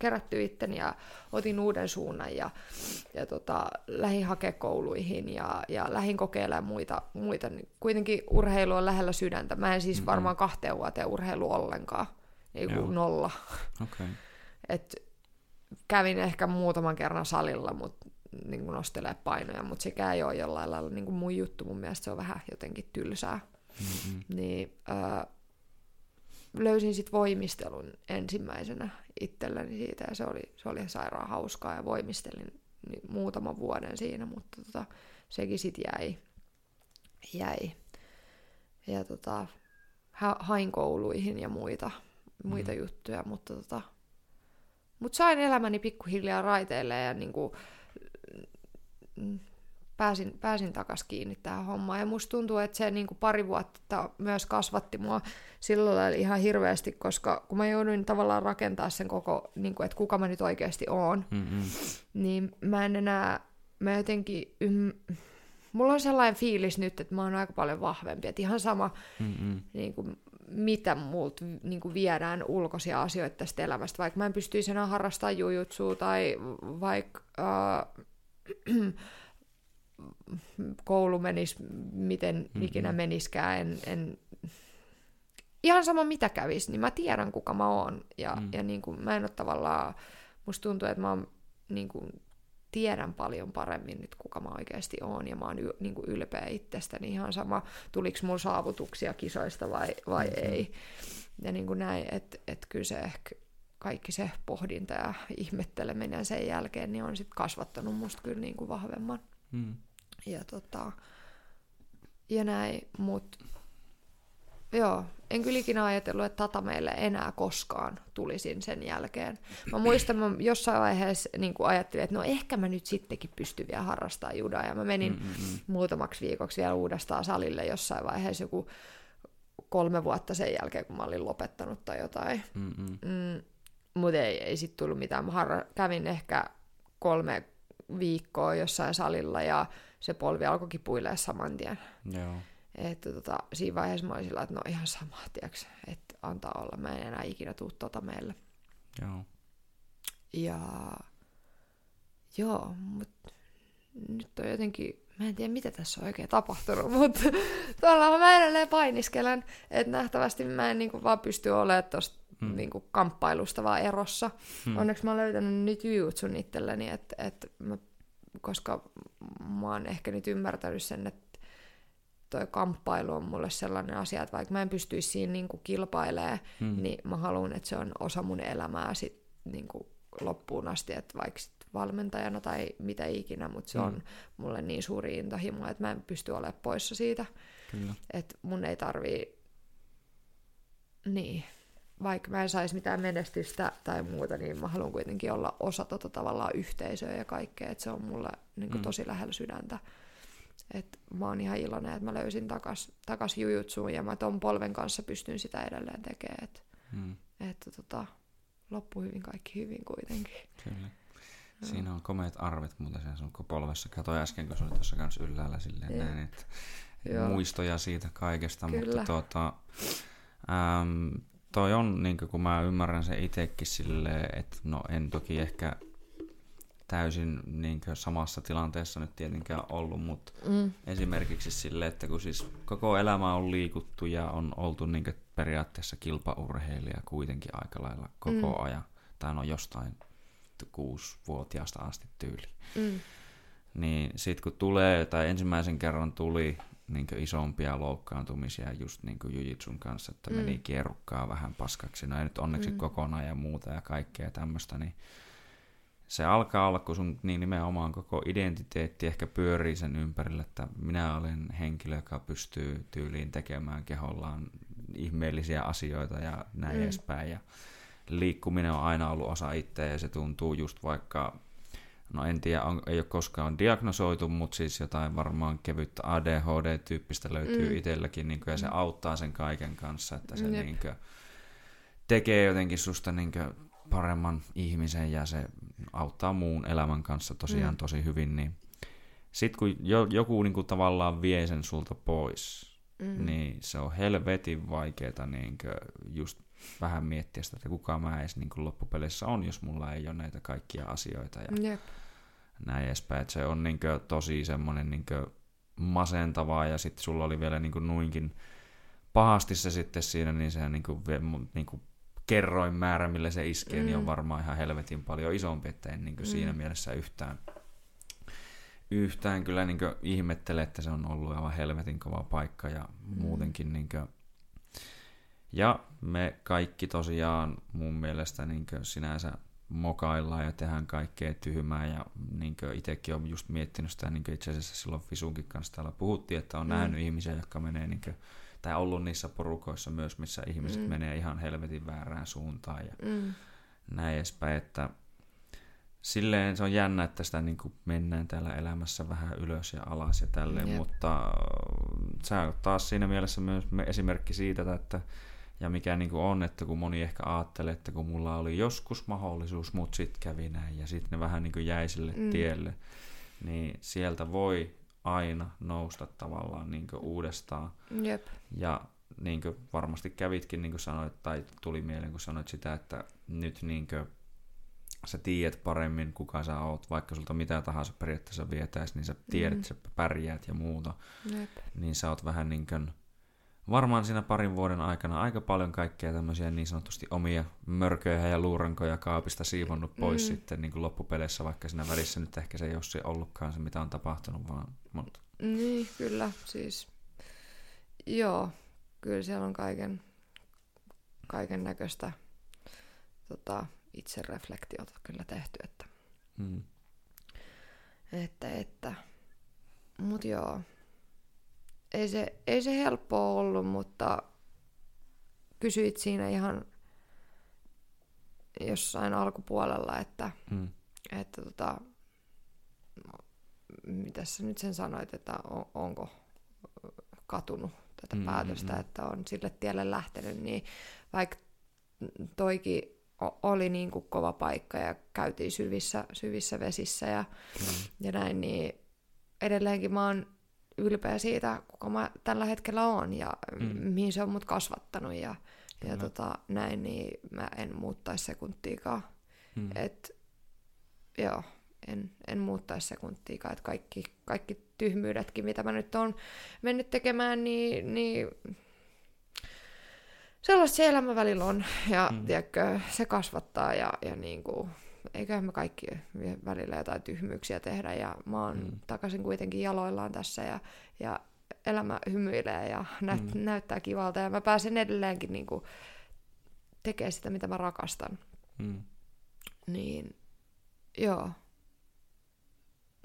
kerättyä itteni ja otin uuden suunnan ja, ja tota, lähin hakekouluihin ja, ja lähin kokeilemaan muita. muita. Niin kuitenkin urheilu on lähellä sydäntä. Mä en siis mm-hmm. varmaan kahteen vuoteen urheilu ollenkaan. Niin kuin nolla. Okay. Et kävin ehkä muutaman kerran salilla, mutta niin kuin nostelee painoja, mutta sekään ei ole jollain lailla niin kuin mun juttu. Mun mielestä se on vähän jotenkin tylsää. Mm-hmm. Niin äh, löysin sitten voimistelun ensimmäisenä itselleni siitä ja se oli, se oli sairaan hauskaa ja voimistelin niin muutaman vuoden siinä, mutta tota, sekin sitten jäi. jäi. Ja tota, hain kouluihin ja muita, muita mm. juttuja, mutta tota, mut sain elämäni pikkuhiljaa raiteille ja niinku, pääsin, pääsin takaisin kiinni tähän hommaan. Ja musta tuntuu, että se niin kuin pari vuotta myös kasvatti mua sillä lailla ihan hirveästi, koska kun mä jouduin tavallaan rakentaa sen koko, niin kuin, että kuka mä nyt oikeasti oon, Mm-mm. niin mä en enää, mä jotenkin, ym, mulla on sellainen fiilis nyt, että mä oon aika paljon vahvempi. Että ihan sama, niin kuin, mitä multa niin kuin viedään ulkoisia asioita tästä elämästä, vaikka mä en pystyisi enää harrastamaan jujutsua tai vaikka... Äh, koulu menisi, miten mm-hmm. ikinä meniskään, en, en, ihan sama mitä kävisi, niin mä tiedän kuka mä oon. Ja, mm. ja niin kuin, mä en ole tavallaan, musta tuntuu, että mä oon, niin kuin, tiedän paljon paremmin nyt, kuka mä oikeasti oon, ja mä oon y, niin kuin ylpeä itsestäni. Ihan sama, tuliko mulla saavutuksia kisoista vai, vai mm-hmm. ei. Ja niin kuin näin, että et kyllä se ehkä kaikki se pohdinta ja ihmetteleminen sen jälkeen, niin on sitten kasvattanut musta kyllä niin kuin vahvemman. Mm ja, tota, ja näin, mutta joo, en kyllä ikinä ajatellut, että tata meille enää koskaan tulisin sen jälkeen. Mä muistan, mä jossain vaiheessa niin ajattelin, että no ehkä mä nyt sittenkin pystyn vielä harrastamaan judaa, ja mä menin Mm-mm. muutamaksi viikoksi vielä uudestaan salille jossain vaiheessa joku kolme vuotta sen jälkeen, kun mä olin lopettanut tai jotain. Mm, mutta ei, ei sitten tullut mitään. Mä harra- kävin ehkä kolme viikkoa jossain salilla ja se polvi alkoi kipuilee saman tien. Joo. Että tota, siinä vaiheessa mä olin sillä, että no ihan sama, tiiäks, että antaa olla, mä en enää ikinä tuu tota meille. Joo. Ja joo, mutta nyt on jotenkin, mä en tiedä mitä tässä on oikein tapahtunut, mutta tuolla mä edelleen painiskelen, että nähtävästi mä en niinku vaan pysty olemaan tuosta hmm. niinku kamppailusta vaan erossa. Hmm. Onneksi mä oon löytänyt nyt jujutsun itselleni, että et mä koska mä oon ehkä nyt ymmärtänyt sen, että toi kamppailu on mulle sellainen asia, että vaikka mä en pystyisi siinä niin kuin kilpailemaan, mm. niin mä haluan, että se on osa mun elämää sit niin kuin loppuun asti, että vaikka sit valmentajana tai mitä ikinä, mutta se mm. on mulle niin suuri intohimo, että mä en pysty olemaan poissa siitä. Kyllä. Että mun ei tarvii, niin, vaikka mä en saisi mitään menestystä tai muuta, niin mä haluan kuitenkin olla osa tota tavallaan yhteisöä ja kaikkea, että se on mulle niin kuin, mm. tosi lähellä sydäntä. Et mä oon ihan iloinen, että mä löysin takas, takas jujutsuun ja mä ton polven kanssa pystyn sitä edelleen tekemään. Et, mm. Että tota, loppu hyvin, kaikki hyvin kuitenkin. Kyllä. Siinä on komeat arvet muuten sen sun polvessa. Katsoin äsken, kun se oli tuossa kanssa ylhäällä silleen näin, että muistoja siitä kaikesta, Kyllä. mutta tuota, äm, toi on, niin kun mä ymmärrän sen itsekin silleen, että no en toki ehkä täysin niin samassa tilanteessa nyt tietenkään ollut, mutta mm. esimerkiksi sille, että kun siis koko elämä on liikuttu ja on oltu niin periaatteessa kilpaurheilija kuitenkin aika lailla koko mm. ajan, tai no jostain kuusi-vuotiaasta asti tyyli. Mm. Niin sitten kun tulee, tai ensimmäisen kerran tuli niin isompia loukkaantumisia just niin Jujitsun kanssa, että mm. meni kierrukkaa vähän paskaksi. No ei nyt onneksi mm. kokonaan ja muuta ja kaikkea tämmöistä, niin se alkaa olla, kun sun niin nimenomaan koko identiteetti ehkä pyörii sen ympärillä, että minä olen henkilö, joka pystyy tyyliin tekemään kehollaan ihmeellisiä asioita ja näin mm. edespäin. Ja liikkuminen on aina ollut osa itseä ja se tuntuu just vaikka, no en tiedä, on, ei ole koskaan diagnosoitu, mutta siis jotain varmaan kevyttä ADHD-tyyppistä löytyy mm. itselläkin niin kuin, ja se mm. auttaa sen kaiken kanssa, että se niin kuin, tekee jotenkin susta niin kuin, paremman ihmisen ja se auttaa muun elämän kanssa tosiaan mm. tosi hyvin, niin sitten kun jo, joku niin kuin tavallaan vie sen sulta pois, mm. niin se on helvetin vaikeaa niin just vähän miettiä sitä, että kuka mä edes niin loppupeleissä on, jos mulla ei ole näitä kaikkia asioita ja yep. Näin edespäin. Että se on niin kuin, tosi semmoinen niin masentavaa ja sitten sulla oli vielä niin kuin, nuinkin pahasti se sitten siinä, niin sehän niin kuin, niin kuin kerroin määrä, millä se iskee, mm. niin on mm. varmaan ihan helvetin paljon isompi, että en niin kuin mm. siinä mielessä yhtään, yhtään kyllä niin ihmettele, että se on ollut aivan helvetin kova paikka ja mm. muutenkin niin kuin, ja me kaikki tosiaan mun mielestä niin sinänsä mokaillaan ja tehdään kaikkea tyhmää ja niin itsekin olen just miettinyt sitä niin itse asiassa silloin Fisunkin kanssa täällä puhuttiin, että on mm. nähnyt ihmisiä, jotka menee niin kuin, tai ollut niissä porukoissa myös, missä ihmiset mm. menee ihan helvetin väärään suuntaan ja mm. näin edespäin, että silleen se on jännä, että sitä niin kuin mennään täällä elämässä vähän ylös ja alas ja tälleen, Jep. mutta se on taas siinä mielessä myös esimerkki siitä, että ja mikä niin kuin on, että kun moni ehkä ajattelee, että kun mulla oli joskus mahdollisuus, mutta sitten kävi näin ja sitten ne vähän niin kuin jäi sille mm. tielle, niin sieltä voi aina nousta tavallaan niin kuin uudestaan. Jep. Ja niin kuin varmasti kävitkin, niin kuin sanoit, tai tuli mieleen, kun sanoit sitä, että nyt niin kuin sä tiedät paremmin, kuka sä oot, vaikka sulta mitä tahansa periaatteessa vietäisi, niin sä tiedät, mm. että sä pärjäät ja muuta. Jep. Niin sä oot vähän niin kuin varmaan siinä parin vuoden aikana aika paljon kaikkea tämmöisiä niin sanotusti omia mörköjä ja luurankoja kaapista siivonnut pois mm. sitten niin kuin loppupeleissä, vaikka siinä välissä nyt ehkä se ei ole se ollutkaan se, mitä on tapahtunut, vaan... Mutta... Niin, kyllä, siis joo, kyllä siellä on kaiken, kaiken näköistä tota, itsereflektiota kyllä tehty, että, mm. että, että mut joo, ei se, ei se helppoa ollut, mutta kysyit siinä ihan jossain alkupuolella, että, mm. että tota, mitä sä nyt sen sanoit, että on, onko katunut tätä mm, päätöstä, mm, että on sille tielle lähtenyt, niin vaikka toikin oli niin kuin kova paikka ja käytiin syvissä, syvissä vesissä ja, mm. ja näin, niin edelleenkin mä oon ylpeä siitä, kuka mä tällä hetkellä on ja mm. mihin se on mut kasvattanut ja, ja tota, näin, niin mä en muuttaisi sekuntiikaan. Mm. Et, joo, en, en muuttaisi sekuntiikaan. Et kaikki, kaikki tyhmyydetkin, mitä mä nyt oon mennyt tekemään, niin, niin sellaista se elämä välillä on. Ja mm. tiedätkö, se kasvattaa ja, ja niin kuin, eiköhän me kaikki välillä jotain tyhmyyksiä tehdä ja mä oon mm. takaisin kuitenkin jaloillaan tässä ja, ja elämä hymyilee ja näyt, mm. näyttää kivalta ja mä pääsen edelleenkin niin kuin tekemään sitä, mitä mä rakastan. Mm. Niin joo,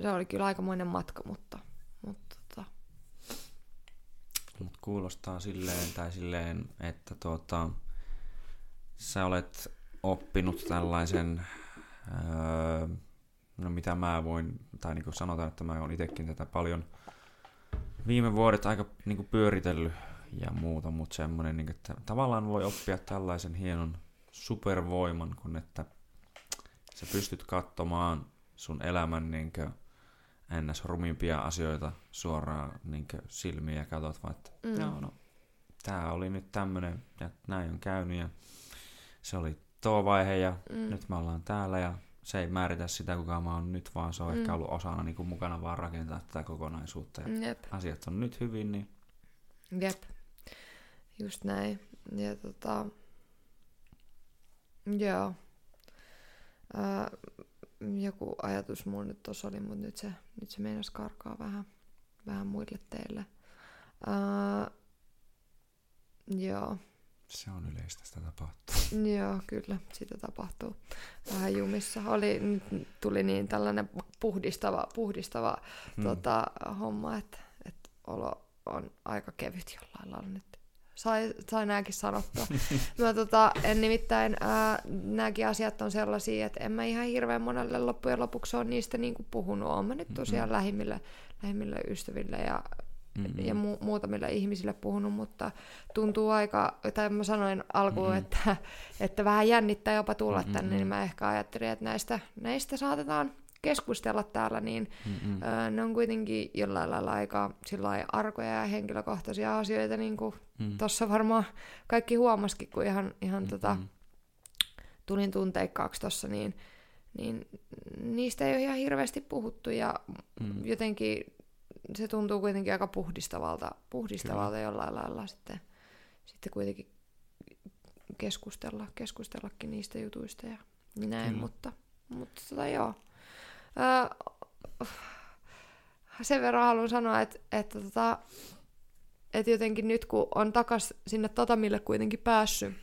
se oli kyllä aikamoinen matka, mutta, mutta tota. Mut kuulostaa silleen, tai silleen, että tuota, sä olet oppinut tällaisen Öö, no mitä mä voin, tai niin kuin sanotaan, että mä oon itsekin tätä paljon viime vuodet aika niin kuin pyöritellyt ja muuta, mutta semmoinen, niin että tavallaan voi oppia tällaisen hienon supervoiman, kun että sä pystyt katsomaan sun elämän niin kuin, ns. rumimpia asioita suoraan niin silmiä ja katsot vaan, että mm. joo, no, tää oli nyt tämmönen ja näin on käynyt ja se oli tuo vaihe ja mm. nyt me ollaan täällä ja se ei määritä sitä, kuka mä oon nyt, vaan se on mm. ehkä ollut osana niin kuin mukana vaan rakentaa tätä kokonaisuutta. Ja Jep. asiat on nyt hyvin, niin... Jep, just näin. Ja tota... Joo. Ää, joku ajatus mun nyt tuossa oli, mutta nyt se, nyt se meinas karkaa vähän, vähän muille teille. Ää, joo. Se on yleistä, sitä tapahtuu. Joo, kyllä, sitä tapahtuu vähän jumissa. Oli, nyt tuli niin tällainen puhdistava, puhdistava hmm. tota, homma, että, että olo on aika kevyt jollain lailla nyt. Sai, sai nämäkin sanottua. Mä tota, en nimittäin, ää, nämäkin asiat on sellaisia, että en mä ihan hirveän monelle loppujen lopuksi ole niistä niinku puhunut. Olen mä nyt tosiaan mm-hmm. lähimmille, lähimmille ystäville ja mm-hmm. ja mu- muutamille ihmisille puhunut, mutta tuntuu aika, tai mä sanoin alkuun, mm-hmm. että, että vähän jännittää jopa tulla mm-hmm. tänne, niin mä ehkä ajattelin, että näistä, näistä saatetaan keskustella täällä, niin mm-hmm. ö, ne on kuitenkin jollain lailla aika arkoja ja henkilökohtaisia asioita, niin kuin mm-hmm. tuossa varmaan kaikki huomasikin, kun ihan, ihan mm-hmm. tota, tulin tunteikkaaksi tuossa, niin, niin niistä ei ole ihan hirveästi puhuttu ja mm. jotenkin se tuntuu kuitenkin aika puhdistavalta, puhdistavalta jollain lailla sitten, sitten kuitenkin keskustella, keskustellakin niistä jutuista ja näin, Kyllä. mutta, mutta tota joo. Öö, sen verran haluan sanoa, että, että, tota, että jotenkin nyt kun on takas sinne tatamille kuitenkin päässyt,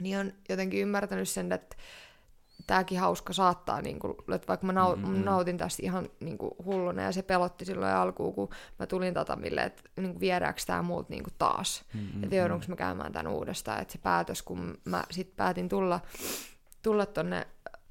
niin on jotenkin ymmärtänyt sen, että tämäkin hauska saattaa, niin kuin, että vaikka mä nau, mm-hmm. nautin tästä ihan niin kuin, hulluna ja se pelotti silloin alkuun, kun mä tulin Tatamille, että niin kuin, viedäänkö tämä muut niin kuin, taas, mm-hmm. että joudunko mä käymään tämän uudestaan, että se päätös, kun mä sitten päätin tulla, tulla tonne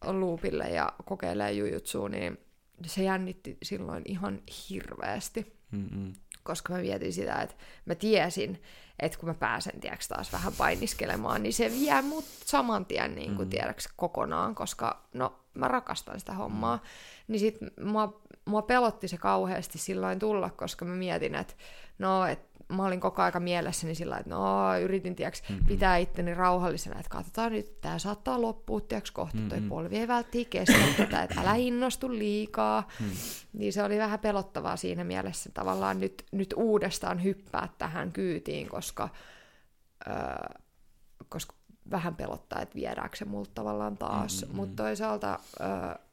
luupille ja kokeilee jujutsua, niin se jännitti silloin ihan hirveästi. Mm-hmm koska mä mietin sitä, että mä tiesin, että kun mä pääsen tiedäks, taas vähän painiskelemaan, niin se vie mut saman tien niin kuin, mm. tiedäks, kokonaan, koska no, mä rakastan sitä hommaa. Mm. Niin sit mua, mua pelotti se kauheasti silloin tulla, koska mä mietin, että no, et mä olin koko aika mielessäni sillä että no, yritin tiiäks, mm-hmm. pitää itteni rauhallisena, että katsotaan nyt, tämä saattaa loppua tiiäks, kohta, mm-hmm. toi polvi ei välttii kestä tätä, että älä innostu liikaa. Mm. Niin se oli vähän pelottavaa siinä mielessä tavallaan nyt, nyt uudestaan hyppää tähän kyytiin, koska, äh, koska vähän pelottaa, että viedäänkö se multa tavallaan taas. Mm-hmm. Mutta toisaalta äh,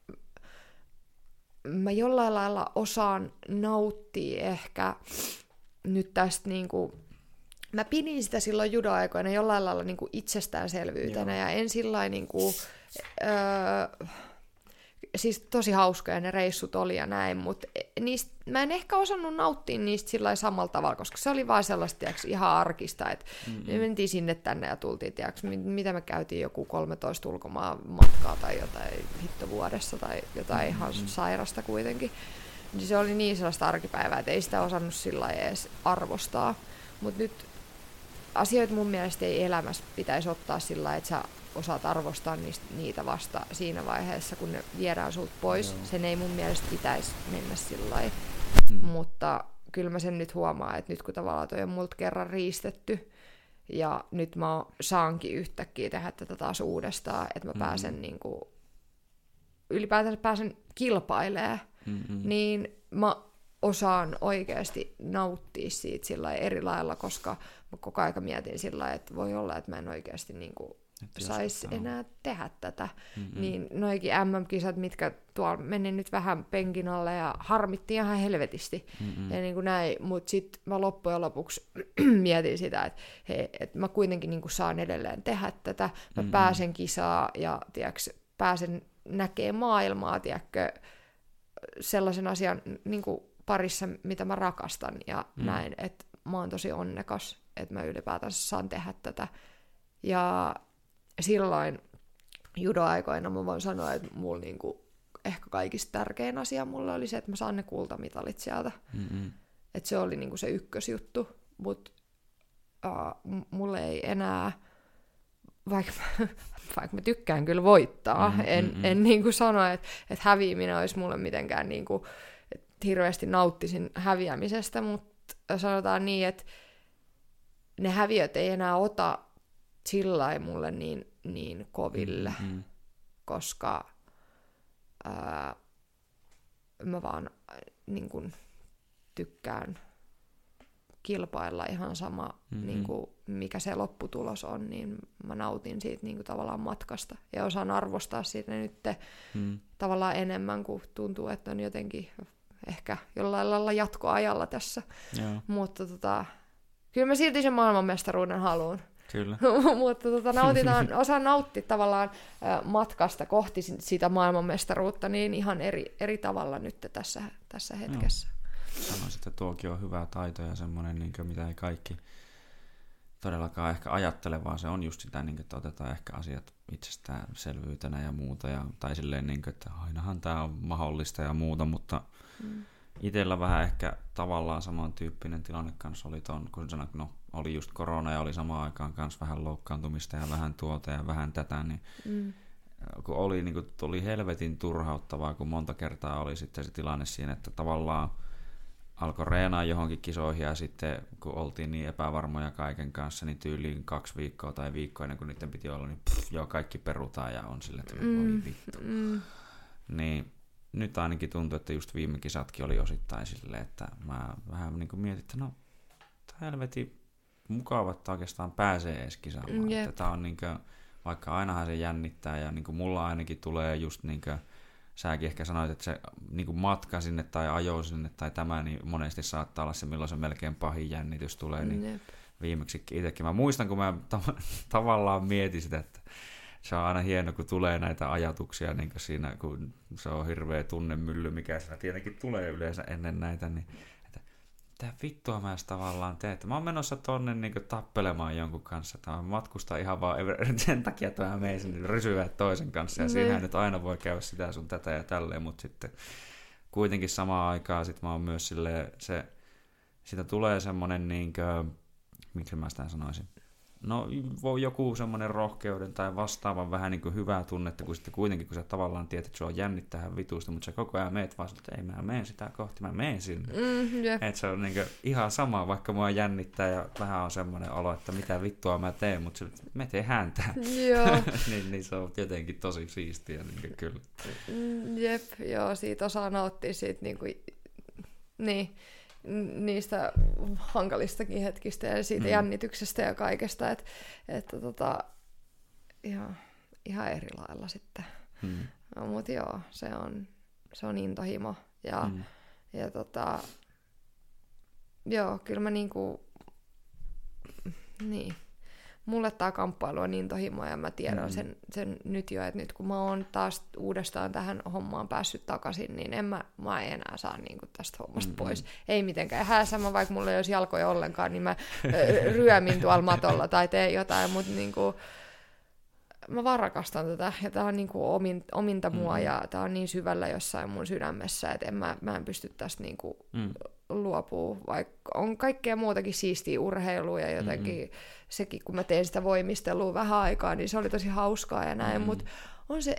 mä jollain lailla osaan nauttia ehkä nyt tästä niin kuin, mä pidin sitä silloin judoaikoina jollain lailla niin kuin itsestäänselvyytenä Joo. ja en sillä niin kuin, öö, siis tosi hauskoja ne reissut oli ja näin, mutta niistä, mä en ehkä osannut nauttia niistä sillä samalla tavalla, koska se oli vaan sellaista tiiäks, ihan arkista, että mm-hmm. me mentiin sinne tänne ja tultiin, tiiäks, mitä me käytiin joku 13 ulkomaan matkaa tai jotain hitto vuodessa tai jotain mm-hmm. ihan sairasta kuitenkin se oli niin sellaista arkipäivää, että ei sitä osannut sillä edes arvostaa. Mutta nyt asioita mun mielestä ei elämässä pitäisi ottaa sillä että sä osaat arvostaa niistä, niitä vasta siinä vaiheessa, kun ne viedään sulta pois. Joo. Sen ei mun mielestä pitäisi mennä sillä mm. Mutta kyllä mä sen nyt huomaan, että nyt kun tavallaan toi on multa kerran riistetty, ja nyt mä saankin yhtäkkiä tehdä tätä taas uudestaan, että mä mm. pääsen niin kuin, ylipäätään pääsen kilpailemaan mm-hmm. niin mä osaan oikeasti nauttia siitä sillä eri lailla, koska mä koko aika mietin sillä että voi olla, että mä en oikeasti niin kuin saisi enää tehdä tätä. Mm-hmm. Niin noikin MM-kisat, mitkä tuolla meni nyt vähän penkin alle ja harmitti ihan helvetisti. Mm-hmm. Ja niin kuin näin, mutta sitten mä loppujen lopuksi mietin sitä, että hei, et mä kuitenkin niin kuin saan edelleen tehdä tätä. Mä mm-hmm. pääsen kisaa ja tiiäks, pääsen näkemään maailmaa, tiedätkö, sellaisen asian niin kuin parissa, mitä mä rakastan ja mm. näin, että mä oon tosi onnekas, että mä ylipäätänsä saan tehdä tätä. Ja silloin judoaikoina mä voin sanoa, että mulla niin kuin ehkä kaikista tärkein asia mulle oli se, että mä saan ne kultamitalit sieltä. Mm-hmm. Että se oli niin kuin se ykkösjuttu, mutta uh, mulle ei enää vaikka, vaikka mä tykkään kyllä voittaa, mm, en, mm, en niin kuin sano, että, että häviäminen olisi mulle mitenkään niin kuin, että hirveästi nauttisin häviämisestä, mutta sanotaan niin, että ne häviöt ei enää ota sillä mulle niin, niin koville, mm, mm. koska ää, mä vaan niin kuin, tykkään kilpailla ihan sama, mm-hmm. niin kuin, mikä se lopputulos on, niin mä nautin siitä niin kuin, tavallaan matkasta ja osaan arvostaa siitä nyt mm. tavallaan enemmän, kun tuntuu, että on jotenkin ehkä jollain lailla jatkoajalla tässä. Joo. Mutta tota, kyllä mä silti sen maailmanmestaruuden haluan. Kyllä. mutta tota, nautitaan, osaan nauttia tavallaan matkasta kohti sitä maailmanmestaruutta niin ihan eri, eri tavalla nyt tässä, tässä hetkessä. Joo. Sanoisin, että tuokin on hyvä taito ja semmoinen, niin mitä ei kaikki todellakaan ehkä ajattele, vaan se on just sitä, niin kuin, että otetaan ehkä asiat itsestäänselvyytenä ja muuta, ja, tai silleen, niin kuin, että ainahan tämä on mahdollista ja muuta, mutta mm. itsellä vähän ehkä tavallaan samantyyppinen tilanne kanssa oli ton, kun sanoin, no oli just korona ja oli samaan aikaan kanssa vähän loukkaantumista ja vähän tuota ja vähän tätä, niin mm. kun oli, niin kuin, tuli helvetin turhauttavaa, kun monta kertaa oli sitten se tilanne siinä, että tavallaan alkoi reenaa johonkin kisoihin ja sitten kun oltiin niin epävarmoja kaiken kanssa, niin tyyliin kaksi viikkoa tai viikko ennen kuin niiden piti olla, niin pff, joo, kaikki perutaan ja on sille, että mm, vittu. Mm. Niin nyt ainakin tuntuu, että just viime kisatkin oli osittain silleen, että mä vähän niin kuin mietin, että no, tämä helvetin mukava, että oikeastaan pääsee edes kisaamaan. Yep. Että tää on niin kuin, vaikka ainahan se jännittää ja niin kuin mulla ainakin tulee just niin kuin, säkin ehkä sanoit, että se niin kuin matka sinne tai ajo sinne tai tämä, niin monesti saattaa olla se, milloin se melkein pahin jännitys tulee. Niin Jep. viimeksi itsekin. Mä muistan, kun mä tav- tavallaan mietin sitä, että se on aina hieno, kun tulee näitä ajatuksia niin siinä, kun se on hirveä tunnemylly, mikä siinä tietenkin tulee yleensä ennen näitä, niin mitä vittua mä tavallaan teen, että mä oon menossa tonne niin tappelemaan jonkun kanssa, että mä matkustan ihan vaan sen takia, että mä menen sinne rysyä toisen kanssa, ja siinä nyt aina voi käydä sitä sun tätä ja tälleen, mutta sitten kuitenkin samaan aikaan sit mä oon myös silleen, se, sitä tulee semmonen niinkö, miksi mä sitä sanoisin, no voi joku semmoinen rohkeuden tai vastaavan vähän niin kuin hyvää tunnetta, kun sitten kuitenkin, kun sä tavallaan tiedät, että on jännittää vitusta, mutta sä koko ajan meet vaan, että ei mä mene sitä kohti, mä menen sinne. Mm, yeah. Että se on niin kuin ihan sama, vaikka mua jännittää ja vähän on semmoinen olo, että mitä vittua mä teen, mutta se, me tehdään tämä. Joo. niin, niin, se on jotenkin tosi siistiä, niin kuin, kyllä. Mm, jep, joo, siitä osaa nauttia siitä niin kuin, niin niistä hankalistakin hetkistä ja siitä mm. jännityksestä ja kaikesta, että, että tota, ihan, ihan eri lailla sitten. Mm. No, Mutta joo, se on, se on intohimo ja, mm. ja tota, joo, kyllä mä niinku, niin, mulle tämä kamppailu on niin tohimo ja mä tiedän mm. sen, sen nyt jo, että nyt kun mä oon taas uudestaan tähän hommaan päässyt takaisin, niin en mä, mä en enää saa niinku tästä hommasta mm-hmm. pois. Ei mitenkään hääsämä, vaikka mulla ei olisi jalkoja ollenkaan, niin mä ryömin tuolla matolla tai teen jotain, mutta niinku, mä vaan rakastan tätä, ja tää on niinku omin, ominta mua, mm. ja tää on niin syvällä jossain mun sydämessä, että en mä, mä en pysty tästä niinku mm. Luopuu, vaikka on kaikkea muutakin siistiä urheilua, ja jotenkin mm-hmm. sekin, kun mä teen sitä voimistelua vähän aikaa, niin se oli tosi hauskaa ja näin, mm. mutta on se,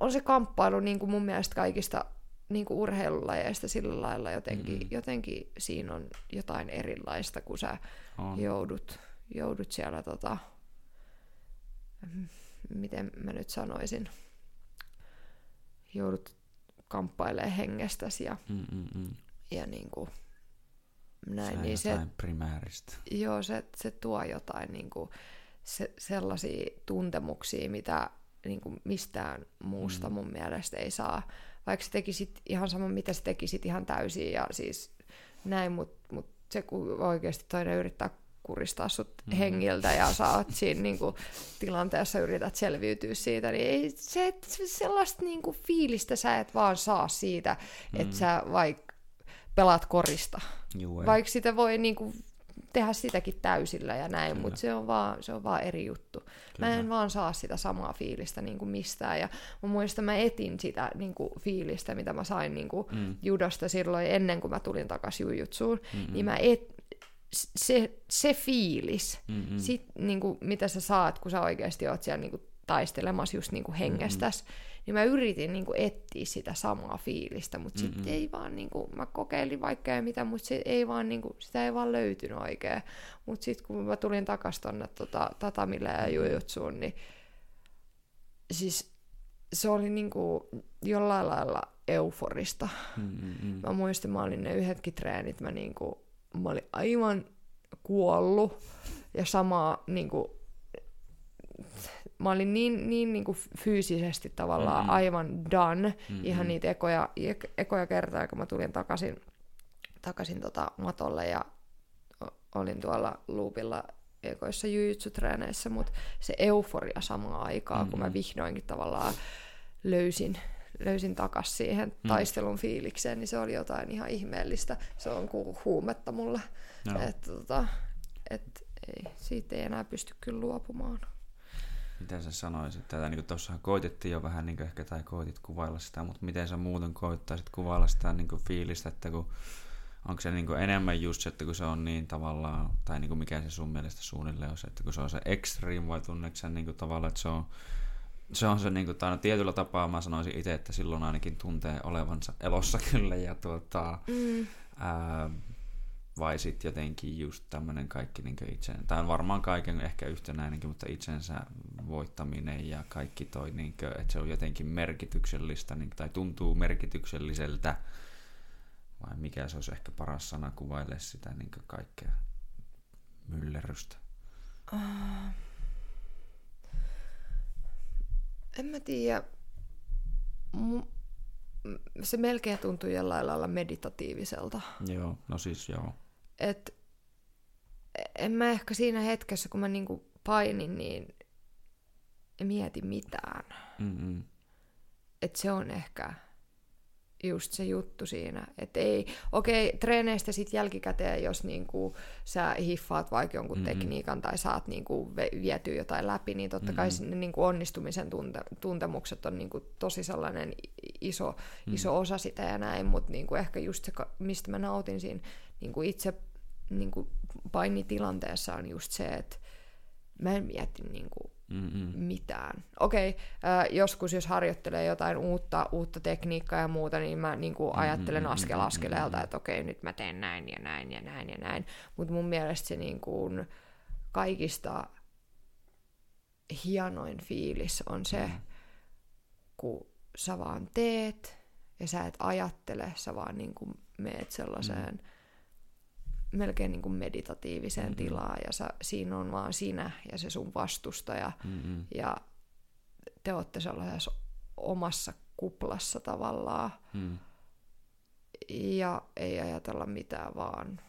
on se kamppailu niinku mun mielestä kaikista niinku urheilulajeista sillä lailla jotenkin, mm. jotenkin siinä on jotain erilaista, kun sä on. joudut, joudut siellä tota, miten mä nyt sanoisin, joudut kamppailemaan hengestäsi ja, mm, mm, mm. Ja niin kuin, näin. niin se, primääristä. Joo, se, se tuo jotain niin kuin, se, sellaisia tuntemuksia, mitä niin kuin mistään muusta mm. mun mielestä ei saa. Vaikka sä tekisit ihan sama, mitä sä tekisit ihan täysin ja siis näin, mutta mut se kun oikeasti toinen yrittää kuristaa sut mm-hmm. hengiltä ja sä oot siinä niin kuin, tilanteessa yrität selviytyä siitä, niin ei, se, sellaista niin kuin, fiilistä sä et vaan saa siitä, mm-hmm. että sä vaikka pelaat korista. Juu, vaikka sitä voi niin kuin, tehdä sitäkin täysillä ja näin, mutta se on vaan, se on vaan eri juttu. Kyllä. Mä en vaan saa sitä samaa fiilistä niin kuin mistään. Ja mä muistan, mä etin sitä niin kuin fiilistä, mitä mä sain niin kuin mm. judosta silloin ennen kuin mä tulin takaisin jujutsuun. Mm-hmm. Niin mä et, se, se fiilis, mm-hmm. sit, niin kuin, mitä sä saat, kun sä oikeasti oot siellä niin kuin, taistelemassa just niin kuin hengestäs, mm-hmm. Niin mä yritin niin kuin, etsiä sitä samaa fiilistä, mutta mm-hmm. sitten ei vaan, niin kuin, mä kokeilin vaikka ja mitä, mutta se ei vaan, niin kuin, sitä ei vaan löytynyt oikein. Mutta sitten kun mä tulin takaisin tonne tota, tatamille ja jujutsuun, niin siis se oli niin kuin, jollain lailla euforista. Mm-hmm. Mä muistin, mä olin ne yhdetkin treenit, mä niin kuin, mä olin aivan kuollut ja sama niin kuin, mä olin niin, niin, niin kuin fyysisesti tavallaan mm-hmm. aivan done mm-hmm. ihan niitä ekoja, ekoja kertoja, kun mä tulin takaisin, takaisin tota matolle ja olin tuolla luupilla ekoissa jujutsutreeneissä, mutta se euforia samaan aikaan, mm-hmm. kun mä vihdoinkin tavallaan löysin, löysin takas siihen mm. taistelun fiilikseen, niin se oli jotain ihan ihmeellistä. Se on kuin huumetta mulle. No. Että tota, et, ei, siitä ei enää pysty kyllä luopumaan. Miten sä sanoisit tätä? Niin tuossahan koitettiin jo vähän, niin ehkä, tai koitit kuvailla sitä, mutta miten sä muuten koittaisit kuvailla sitä niin fiilistä, että kun onko se niin enemmän just se, että kun se on niin tavallaan, tai niin mikä se sun mielestä suunnilleen on se, että kun se on se extreme vai tunneeko sen niin tavallaan, että se on se on se, niin kuin, tai no, tietyllä tapaa mä sanoisin itse, että silloin ainakin tuntee olevansa elossa kyllä, ja tuota, mm. ää, vai sitten jotenkin just tämmöinen kaikki niin itse, tai on varmaan kaiken ehkä yhtenäinenkin, mutta itsensä voittaminen ja kaikki toi, niin kuin, että se on jotenkin merkityksellistä, niin, tai tuntuu merkitykselliseltä, vai mikä se olisi ehkä paras sana kuvaille sitä niin kaikkea myllerrystä? Uh, en mä tiedä. Se melkein tuntuu jollain lailla meditatiiviselta. Joo, no siis joo. Et en mä ehkä siinä hetkessä, kun mä niinku painin, niin en mieti mitään. Mm-mm. Et se on ehkä just se juttu siinä. Että ei, okei, okay, treeneistä sitten jälkikäteen, jos niinku sä hiffaat vaikka jonkun mm-hmm. tekniikan tai saat niinku vietyä jotain läpi, niin totta kai mm-hmm. sinne niinku onnistumisen tunte, tuntemukset on niinku tosi sellainen iso, mm-hmm. iso osa sitä ja näin, mutta niinku ehkä just se, mistä mä nautin siinä niinku itse niinku painitilanteessa on just se, että mä en mieti niinku Mm-mm. mitään. Okei, okay, äh, joskus jos harjoittelee jotain uutta, uutta tekniikkaa ja muuta, niin mä niin kuin ajattelen askel askeleelta, että okei, okay, nyt mä teen näin ja näin ja näin ja näin. Mutta mun mielestä se niin kuin kaikista hienoin fiilis on se, mm. kun sä vaan teet ja sä et ajattele, sä vaan niin kuin meet sellaiseen... Mm melkein niin kuin meditatiiviseen mm-hmm. tilaan ja sä, siinä on vaan sinä ja se sun vastustaja mm-hmm. ja te olette sellaisessa omassa kuplassa tavallaan mm. ja ei ajatella mitään vaan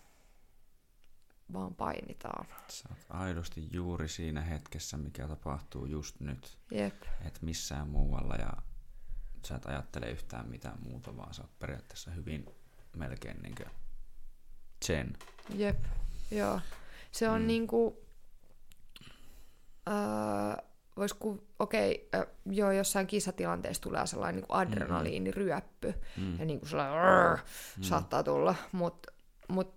vaan painitaan. Sä oot aidosti juuri siinä hetkessä, mikä tapahtuu just nyt. Jep. Et missään muualla ja sä et ajattele yhtään mitään muuta, vaan sä oot periaatteessa hyvin melkein niin kuin Chen. Jep, joo. Se on mm. niinku... Äh, vois ku, okei, okay, äh, joo, jossain kisatilanteessa tulee sellainen niin adrenaliiniryöppy, mm. ja niin kuin sellainen rrr, mm. saattaa tulla, mutta mut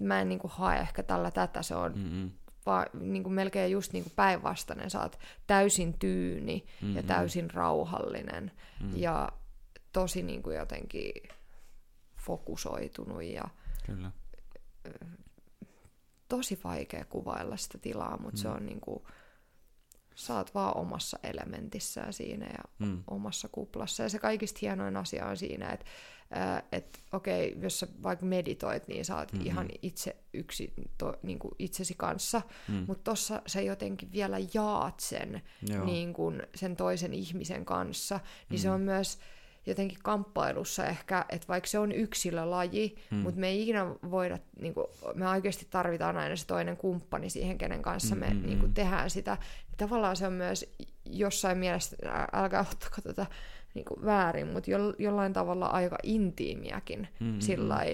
mä en niin kuin hae ehkä tällä tätä, se on mm-hmm. vaan niin kuin melkein just niin kuin päinvastainen, sä oot täysin tyyni mm-hmm. ja täysin rauhallinen mm-hmm. ja tosi niin kuin jotenkin fokusoitunut ja Kyllä tosi vaikea kuvailla sitä tilaa, mutta mm. se on niinku, sä oot vaan omassa elementissään siinä ja mm. omassa kuplassa. Ja se kaikista hienoin asia on siinä, että et, okei, jos sä vaikka meditoit, niin sä oot mm-hmm. ihan itse yksi, to, niin kuin itsesi kanssa, mm. mutta tossa sä jotenkin vielä jaat sen, niin kuin sen toisen ihmisen kanssa, niin mm. se on myös jotenkin kamppailussa ehkä, että vaikka se on yksilölaji, hmm. mutta me ei ikinä voida, niin kuin, me oikeasti tarvitaan aina se toinen kumppani siihen, kenen kanssa me hmm. niin kuin, tehdään sitä. Ja tavallaan se on myös jossain mielessä, älkää ottako tätä niin kuin, väärin, mutta jo, jollain tavalla aika intiimiäkin hmm. sillä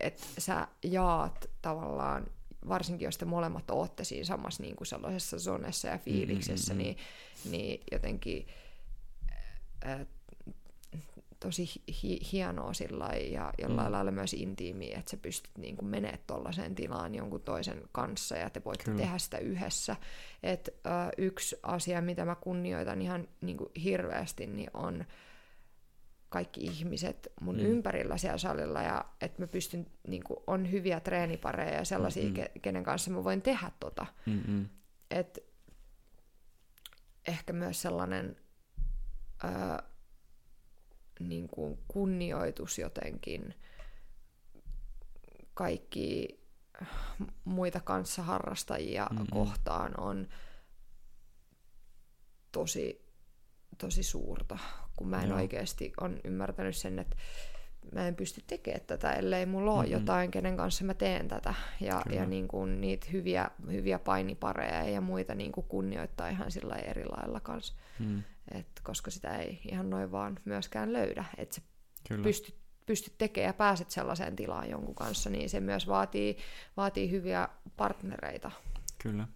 että sä jaat tavallaan varsinkin jos te molemmat ootte siinä samassa niin kuin sellaisessa zonessa ja fiiliksessä, mm-hmm. niin, niin jotenkin tosi hi- hienoa sillä ja jollain mm. lailla myös intiimiä, että sä pystyt niin kuin menemään tuollaiseen tilaan jonkun toisen kanssa ja te voitte Kyllä. tehdä sitä yhdessä. Et, ö, yksi asia, mitä mä kunnioitan ihan niin kuin hirveästi, niin on kaikki ihmiset mun mm. ympärillä siellä salilla ja että mä pystyn, niin kuin, on hyviä treenipareja ja sellaisia, mm-hmm. ke- kenen kanssa mä voin tehdä tota. Mm-hmm. Et, ehkä myös sellainen... Ö, niin kuin kunnioitus jotenkin kaikki muita kanssaharrastajia mm-hmm. kohtaan on tosi, tosi suurta, kun mä en Joo. oikeasti on ymmärtänyt sen, että mä en pysty tekemään tätä, ellei mulla ole Mm-mm. jotain, kenen kanssa mä teen tätä. Ja, Kyllä. ja niin kuin niitä hyviä, hyviä painipareja ja muita niin kuin kunnioittaa ihan sillä eri lailla kanssa. Mm. Et koska sitä ei ihan noin vaan myöskään löydä. Että sä Kyllä. pystyt, pystyt tekemään ja pääset sellaiseen tilaan jonkun kanssa, niin se myös vaatii, vaatii hyviä partnereita. Kyllä.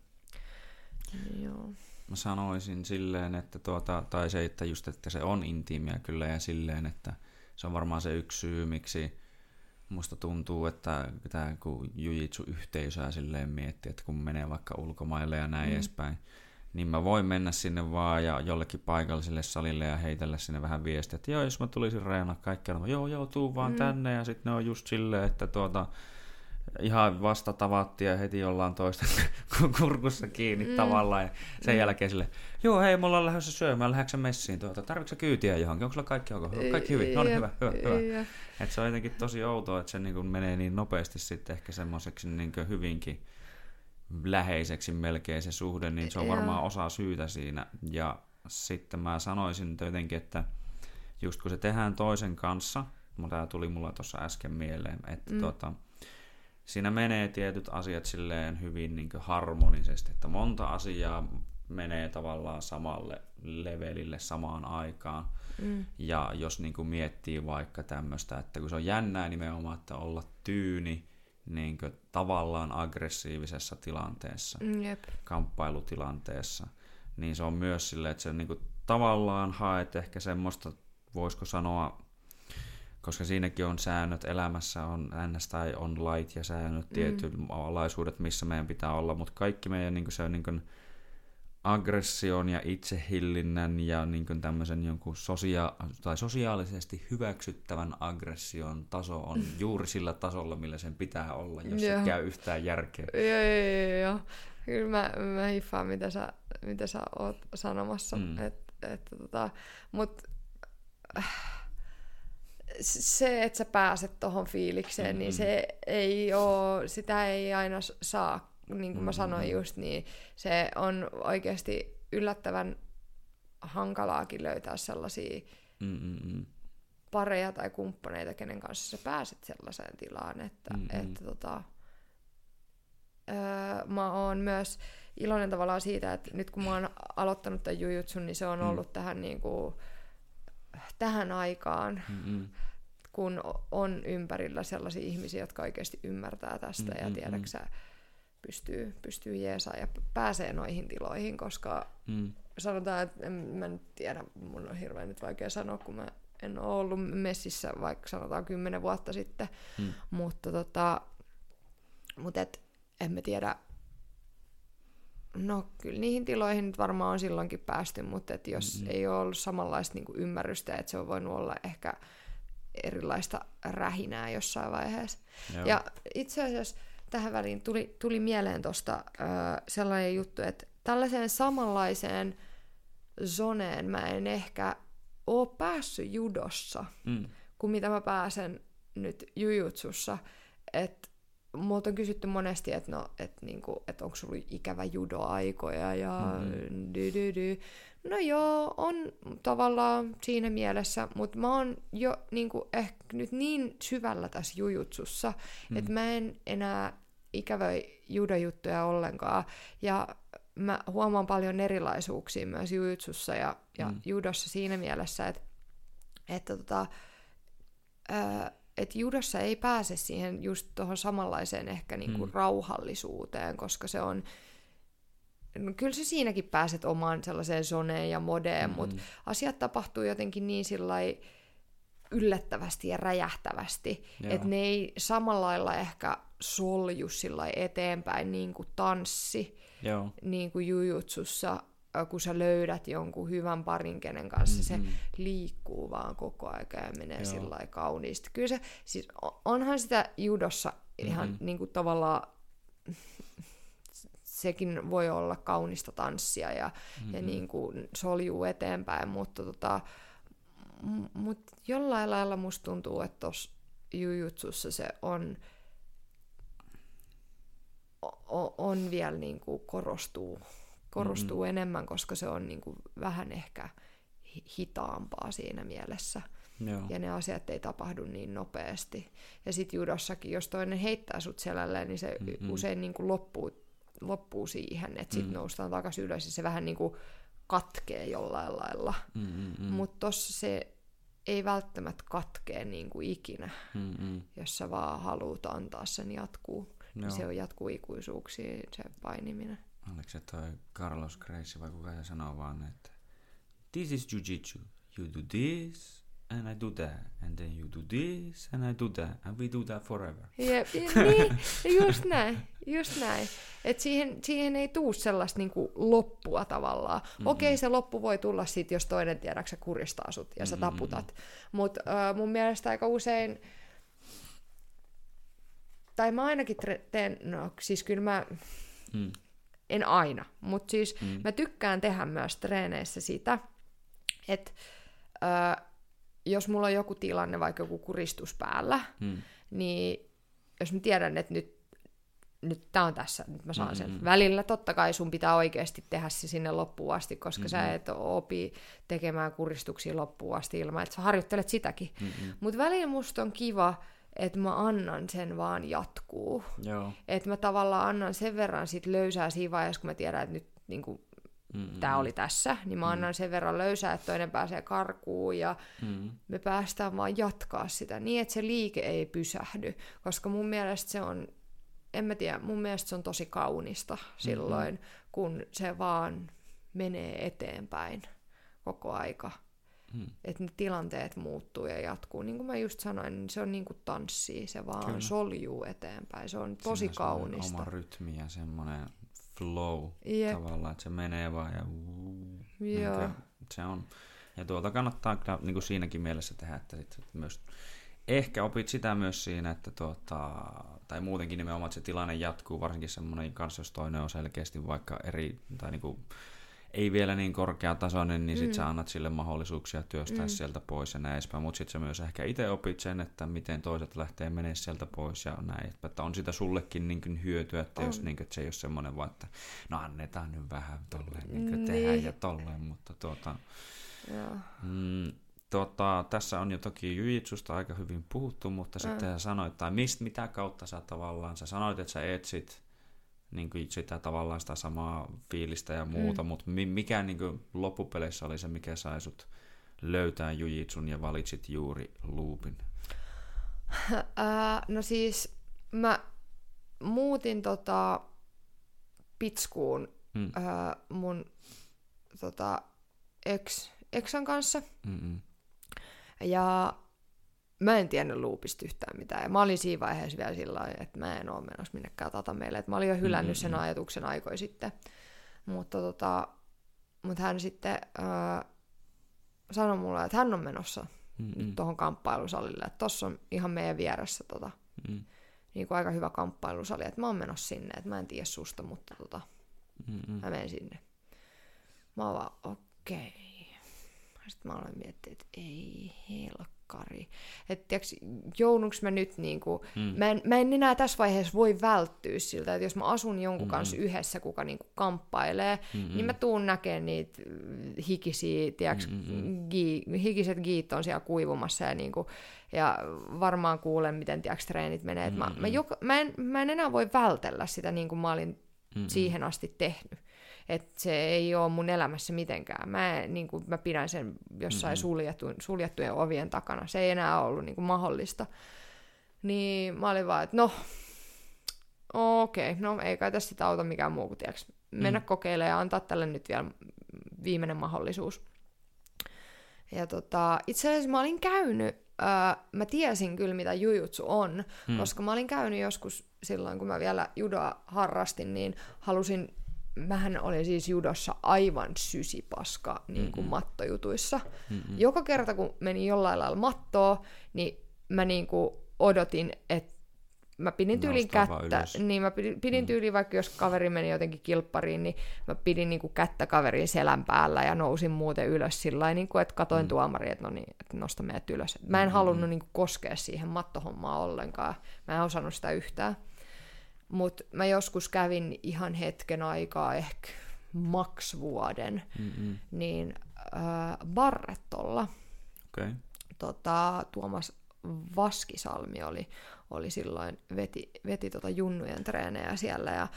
Joo. Mä sanoisin silleen, että tuota, tai se, että just, että se on intiimiä kyllä ja silleen, että se on varmaan se yksi syy, miksi musta tuntuu, että tämä kun jujitsu-yhteisöä silleen miettii, että kun menee vaikka ulkomaille ja näin mm. edespäin, niin mä voin mennä sinne vaan ja jollekin paikalliselle salille ja heitellä sinne vähän viestiä, että joo, jos mä tulisin reenaa kaikkea, no, joo, joo, tuu vaan mm. tänne ja sitten ne on just silleen, että tuota, ihan vasta tavattiin ja heti ollaan toista kurkussa kiinni mm. tavallaan. Ja sen mm. jälkeen sille, joo hei, me ollaan lähdössä syömään, lähdekö messiin tuota, tarvitsetko kyytiä johonkin, onko sulla kaikki ok? Kaikki hyvin, no niin, hyvä, hyvä, hyvä. Et se on jotenkin tosi outoa, että se niin menee niin nopeasti sitten ehkä semmoiseksi niin hyvinkin läheiseksi melkein se suhde, niin se on varmaan osa syytä siinä. Ja sitten mä sanoisin jotenkin, että just kun se tehdään toisen kanssa, tämä tuli mulla tuossa äsken mieleen, että mm. tuota, siinä menee tietyt asiat silleen hyvin niin harmonisesti, että monta asiaa menee tavallaan samalle levelille samaan aikaan. Mm. Ja jos niin kuin miettii vaikka tämmöistä, että kun se on jännää nimenomaan, että olla tyyni niin kuin tavallaan aggressiivisessa tilanteessa, Jep. kamppailutilanteessa, niin se on myös silleen, että se niin kuin tavallaan haet ehkä semmoista, voisiko sanoa, koska siinäkin on säännöt, elämässä on ns. tai on lait ja säännöt, mm. tietyt alaisuudet, missä meidän pitää olla, mutta kaikki meidän niin kuin se on niin kuin aggression ja itsehillinnän ja niin kuin tämmöisen jonkun sosia- tai sosiaalisesti hyväksyttävän aggression taso on juuri sillä tasolla, millä sen pitää olla, jos se käy yhtään järkeä. Joo, joo, joo. Kyllä mä, mä hiffaan, mitä sä, mitä sä oot sanomassa. Mm. Et, et, tota, mut, se, että sä pääset tohon fiilikseen, mm-hmm. niin se ei oo, sitä ei aina saa, niin kuin mä sanoin just, niin se on oikeasti yllättävän hankalaakin löytää sellaisia mm-hmm. pareja tai kumppaneita, kenen kanssa sä pääset sellaiseen tilaan, että, mm-hmm. että tota, öö, mä oon myös iloinen tavallaan siitä, että nyt kun mä oon aloittanut tämän jujutsun, niin se on ollut mm. tähän niin kuin, tähän aikaan, mm-hmm. kun on ympärillä sellaisia ihmisiä, jotka oikeasti ymmärtää tästä mm-hmm. ja tiedäksä, pystyy, pystyy jeesaa ja pääsee noihin tiloihin, koska mm. sanotaan, että en, mä nyt tiedä, mun on hirveän nyt vaikea sanoa, kun mä en ole ollut messissä vaikka sanotaan kymmenen vuotta sitten, mm. mutta tota, mutta et, en mä tiedä, No kyllä niihin tiloihin nyt varmaan on silloinkin päästy, mutta et jos mm-hmm. ei ole ollut samanlaista niin ymmärrystä, että se on voinut olla ehkä erilaista rähinää jossain vaiheessa. Joo. Ja itse asiassa tähän väliin tuli, tuli mieleen tuosta sellainen juttu, että tällaiseen samanlaiseen zoneen mä en ehkä ole päässyt judossa, mm. kuin mitä mä pääsen nyt jujutsussa. Että multa on kysytty monesti, että no, et niinku, et onko sulla ikävä judoaikoja ja mm-hmm. dy, dy, dy. No joo, on tavallaan siinä mielessä, mutta mä oon jo niinku, ehkä nyt niin syvällä tässä jujutsussa, mm-hmm. että mä en enää ikävöi judojuttuja ollenkaan. Ja mä huomaan paljon erilaisuuksia myös jujutsussa ja, ja mm. judossa siinä mielessä, että, että tota, ää, että judossa ei pääse siihen just tuohon samanlaiseen ehkä niinku hmm. rauhallisuuteen, koska se on, no kyllä se siinäkin pääset omaan sellaiseen zoneen ja modeen, hmm. mutta asiat tapahtuu jotenkin niin sillai yllättävästi ja räjähtävästi, että ne ei samalla lailla ehkä solju sillä eteenpäin niin kuin tanssi, Joo. niin kuin jujutsussa, kun sä löydät jonkun hyvän parin, kenen kanssa mm-hmm. se liikkuu vaan koko aika ja menee sillä kauniisti. Kyllä se, siis onhan sitä judossa ihan mm-hmm. niin kuin tavallaan, sekin voi olla kaunista tanssia ja, mm-hmm. ja niin kuin soljuu eteenpäin, mutta tota, mut jollain lailla musta tuntuu, että tuossa jujutsussa se on, on, on vielä niin kuin korostuu korostuu mm-hmm. enemmän, koska se on niin kuin vähän ehkä hitaampaa siinä mielessä. Joo. ja ne asiat ei tapahdu niin nopeasti. Ja sitten judossakin, jos toinen heittää sut selälleen, niin se Mm-mm. usein niin kuin loppuu, loppuu siihen, että sitten Mm. noustaan takaisin ylös ja se vähän niin kuin katkee jollain lailla. Mm, mm, mm. Mutta tossa se ei välttämättä katkee niin kuin ikinä, Mm, mm. jos sä vaan haluat antaa sen jatkuu. Niin Joo. se on jatkuu ikuisuuksiin se painiminen. Oliko se toi Carlos Gracie vai kuka se sanoo vaan, että This is jujitsu. You do this and I do that. And then you do this and I do that. And we do that forever. Jep, niin, just näin, just näin. Et siihen, siihen ei tuu sellaista niinku loppua tavallaan. Mm-hmm. Okei, se loppu voi tulla sit, jos toinen tiedäksä kuristaa sut ja sä taputat. Mutta uh, mun mielestä aika usein, tai mä ainakin tre- teen, no siis kyllä mä, Mm. en aina, mutta siis Mm. mä tykkään tehdä myös treeneissä sitä, että ö, jos mulla on joku tilanne, vaikka joku kuristus päällä, Mm. niin jos mä tiedän, että nyt, nyt tää on tässä, nyt mä saan sen Mm-mm. välillä, totta kai sun pitää oikeasti tehdä se sinne loppuun asti, koska Mm-mm. sä et opi tekemään kuristuksia loppuun asti ilman, että sä harjoittelet sitäkin. Mm-mm. Mutta välillä musta on kiva, että mä annan sen vaan jatkuu. Että mä tavallaan annan sen verran sit löysää siinä vaiheessa, kun mä tiedän, että nyt niin Mm-mm. tämä oli tässä, niin mä annan sen verran löysää, että toinen pääsee karkuun ja Mm. me päästään vaan jatkaa sitä niin, että se liike ei pysähdy, koska mun mielestä se on, en mä tiedä, mun mielestä se on tosi kaunista silloin, kun se vaan menee eteenpäin koko aika. Mm. Että ne tilanteet muuttuu ja jatkuu. Niin kuin mä just sanoin, niin se on niin kuin tanssii, se vaan Kyllä. soljuu eteenpäin. Se on tosi Siinä kaunista. Oma rytmi ja semmoinen flow Jep. tavallaan, että se menee vaan ja uu, Joo. se on. Ja tuolta kannattaa kyllä niin kuin siinäkin mielessä tehdä, että sit myös ehkä opit sitä myös siinä, että tuota, tai muutenkin nimenomaan, että se tilanne jatkuu, varsinkin semmoinen kanssa, jos toinen on selkeästi vaikka eri, tai niin kuin, ei vielä niin korkeatasoinen, niin sit Mm. sä annat sille mahdollisuuksia työstää mm. sieltä pois ja näin edespäin. Mutta sitten sä myös ehkä itse opit sen, että miten toiset lähtee menee sieltä pois ja näin. Että on sitä sullekin niin kuin hyötyä, että, On. jos, niin kuin, että se ei ole semmoinen vaan, että no annetaan nyt vähän tolleen niin kuin Niin. tehdään ja tolleen, mutta tuota, Joo. Mm, tota, tässä on jo toki jujitsusta aika hyvin puhuttu, mutta Mm. sitten sä sanoit, tai mist, mitä kautta sä tavallaan, sä sanoit, että sä etsit niin kuin sitä tavallaan sitä samaa fiilistä ja muuta, mm. mutta mi, mikä niin kuin loppupeleissä oli se, mikä sai sut löytää jujitsun ja valitsit juuri loopin? Ää, no siis mä muutin tota Pitskuun Mm. ää, mun tota, ex, exan kanssa. Mm-mm. Ja mä en tiennyt luupista yhtään mitään. Ja mä olin siinä vaiheessa vielä sillä lailla, että mä en ole menossa minnekään tata meille. Että mä olin jo hylännyt sen ajatuksen aikoja sitten. Mutta tota, mut hän sitten ää, sanoi mulle, että hän on menossa Mm-mm. nyt tuohon kamppailusalille. Että tossa on ihan meidän vieressä tota, Mm. niin kuin aika hyvä kamppailusali, että mä oon menossa sinne, että mä en tiedä susta, mutta tota, Mm-mm. mä menen sinne. Mä oon vaan, okei. Sitten mä aloin miettiä, että ei helkkari. Että tiiäks, joudunks mä nyt niinku, Mm. mä, en, mä en enää tässä vaiheessa voi välttyä siltä, että jos mä asun jonkun Mm-mm. kanssa yhdessä, kuka niinku kamppailee, Mm-mm. niin mä tuun näkemään niitä mm, hikisiä, tiiäks, Mm-mm. gi, hikiset giit on siellä kuivumassa ja, niinku, ja varmaan kuulen, miten tiiäks, treenit menee. Et Mä, mä, joka, mä, en, mä en enää voi vältellä sitä niin kuin mä olin Mm-mm. siihen asti tehnyt. Et se ei ole mun elämässä mitenkään. Mä, niin kuin, mä pidän sen jossain Mm-mm. suljettu, suljettujen ovien takana. Se ei enää ollut niin kuin, mahdollista. Niin mä olin vaan, että no, okei, okay, no ei kai tässä sitä auta mikään muu kuin tiiäks, mennä Mm. kokeilemaan ja antaa tälle nyt vielä viimeinen mahdollisuus. Ja tota, itse asiassa mä olin käynyt, ää, mä tiesin kyllä mitä jujutsu on, mm. koska mä olin käynyt joskus silloin, kun mä vielä judoa harrastin, niin halusin, mähän olin siis judossa aivan sysipaska niin kuin Mm-mm. mattojutuissa. Mm-mm. Joka kerta, kun meni jollain lailla mattoa, niin mä niin kuin odotin, että mä pidin tyylin kättä, niin mä pidin, pidin tyyliin vaikka jos kaveri meni jotenkin kilppariin, niin mä pidin niin kuin kättä kaverin selän päällä ja nousin muuten ylös sillä niin kuin, että katoin Mm. mm. tuomari, että no niin, että nosta meidät ylös. Mä en Mm, halunnut mm. niin kuin koskea siihen mattohommaan ollenkaan. Mä en osannut sitä yhtään. Mutta mä joskus kävin ihan hetken aikaa, ehkä maks vuoden, Mm-mm. niin äh, Barrettolla Okei. tota, Tuomas Vaskisalmi oli, oli silloin, veti, veti tota junnujen treenejä siellä ja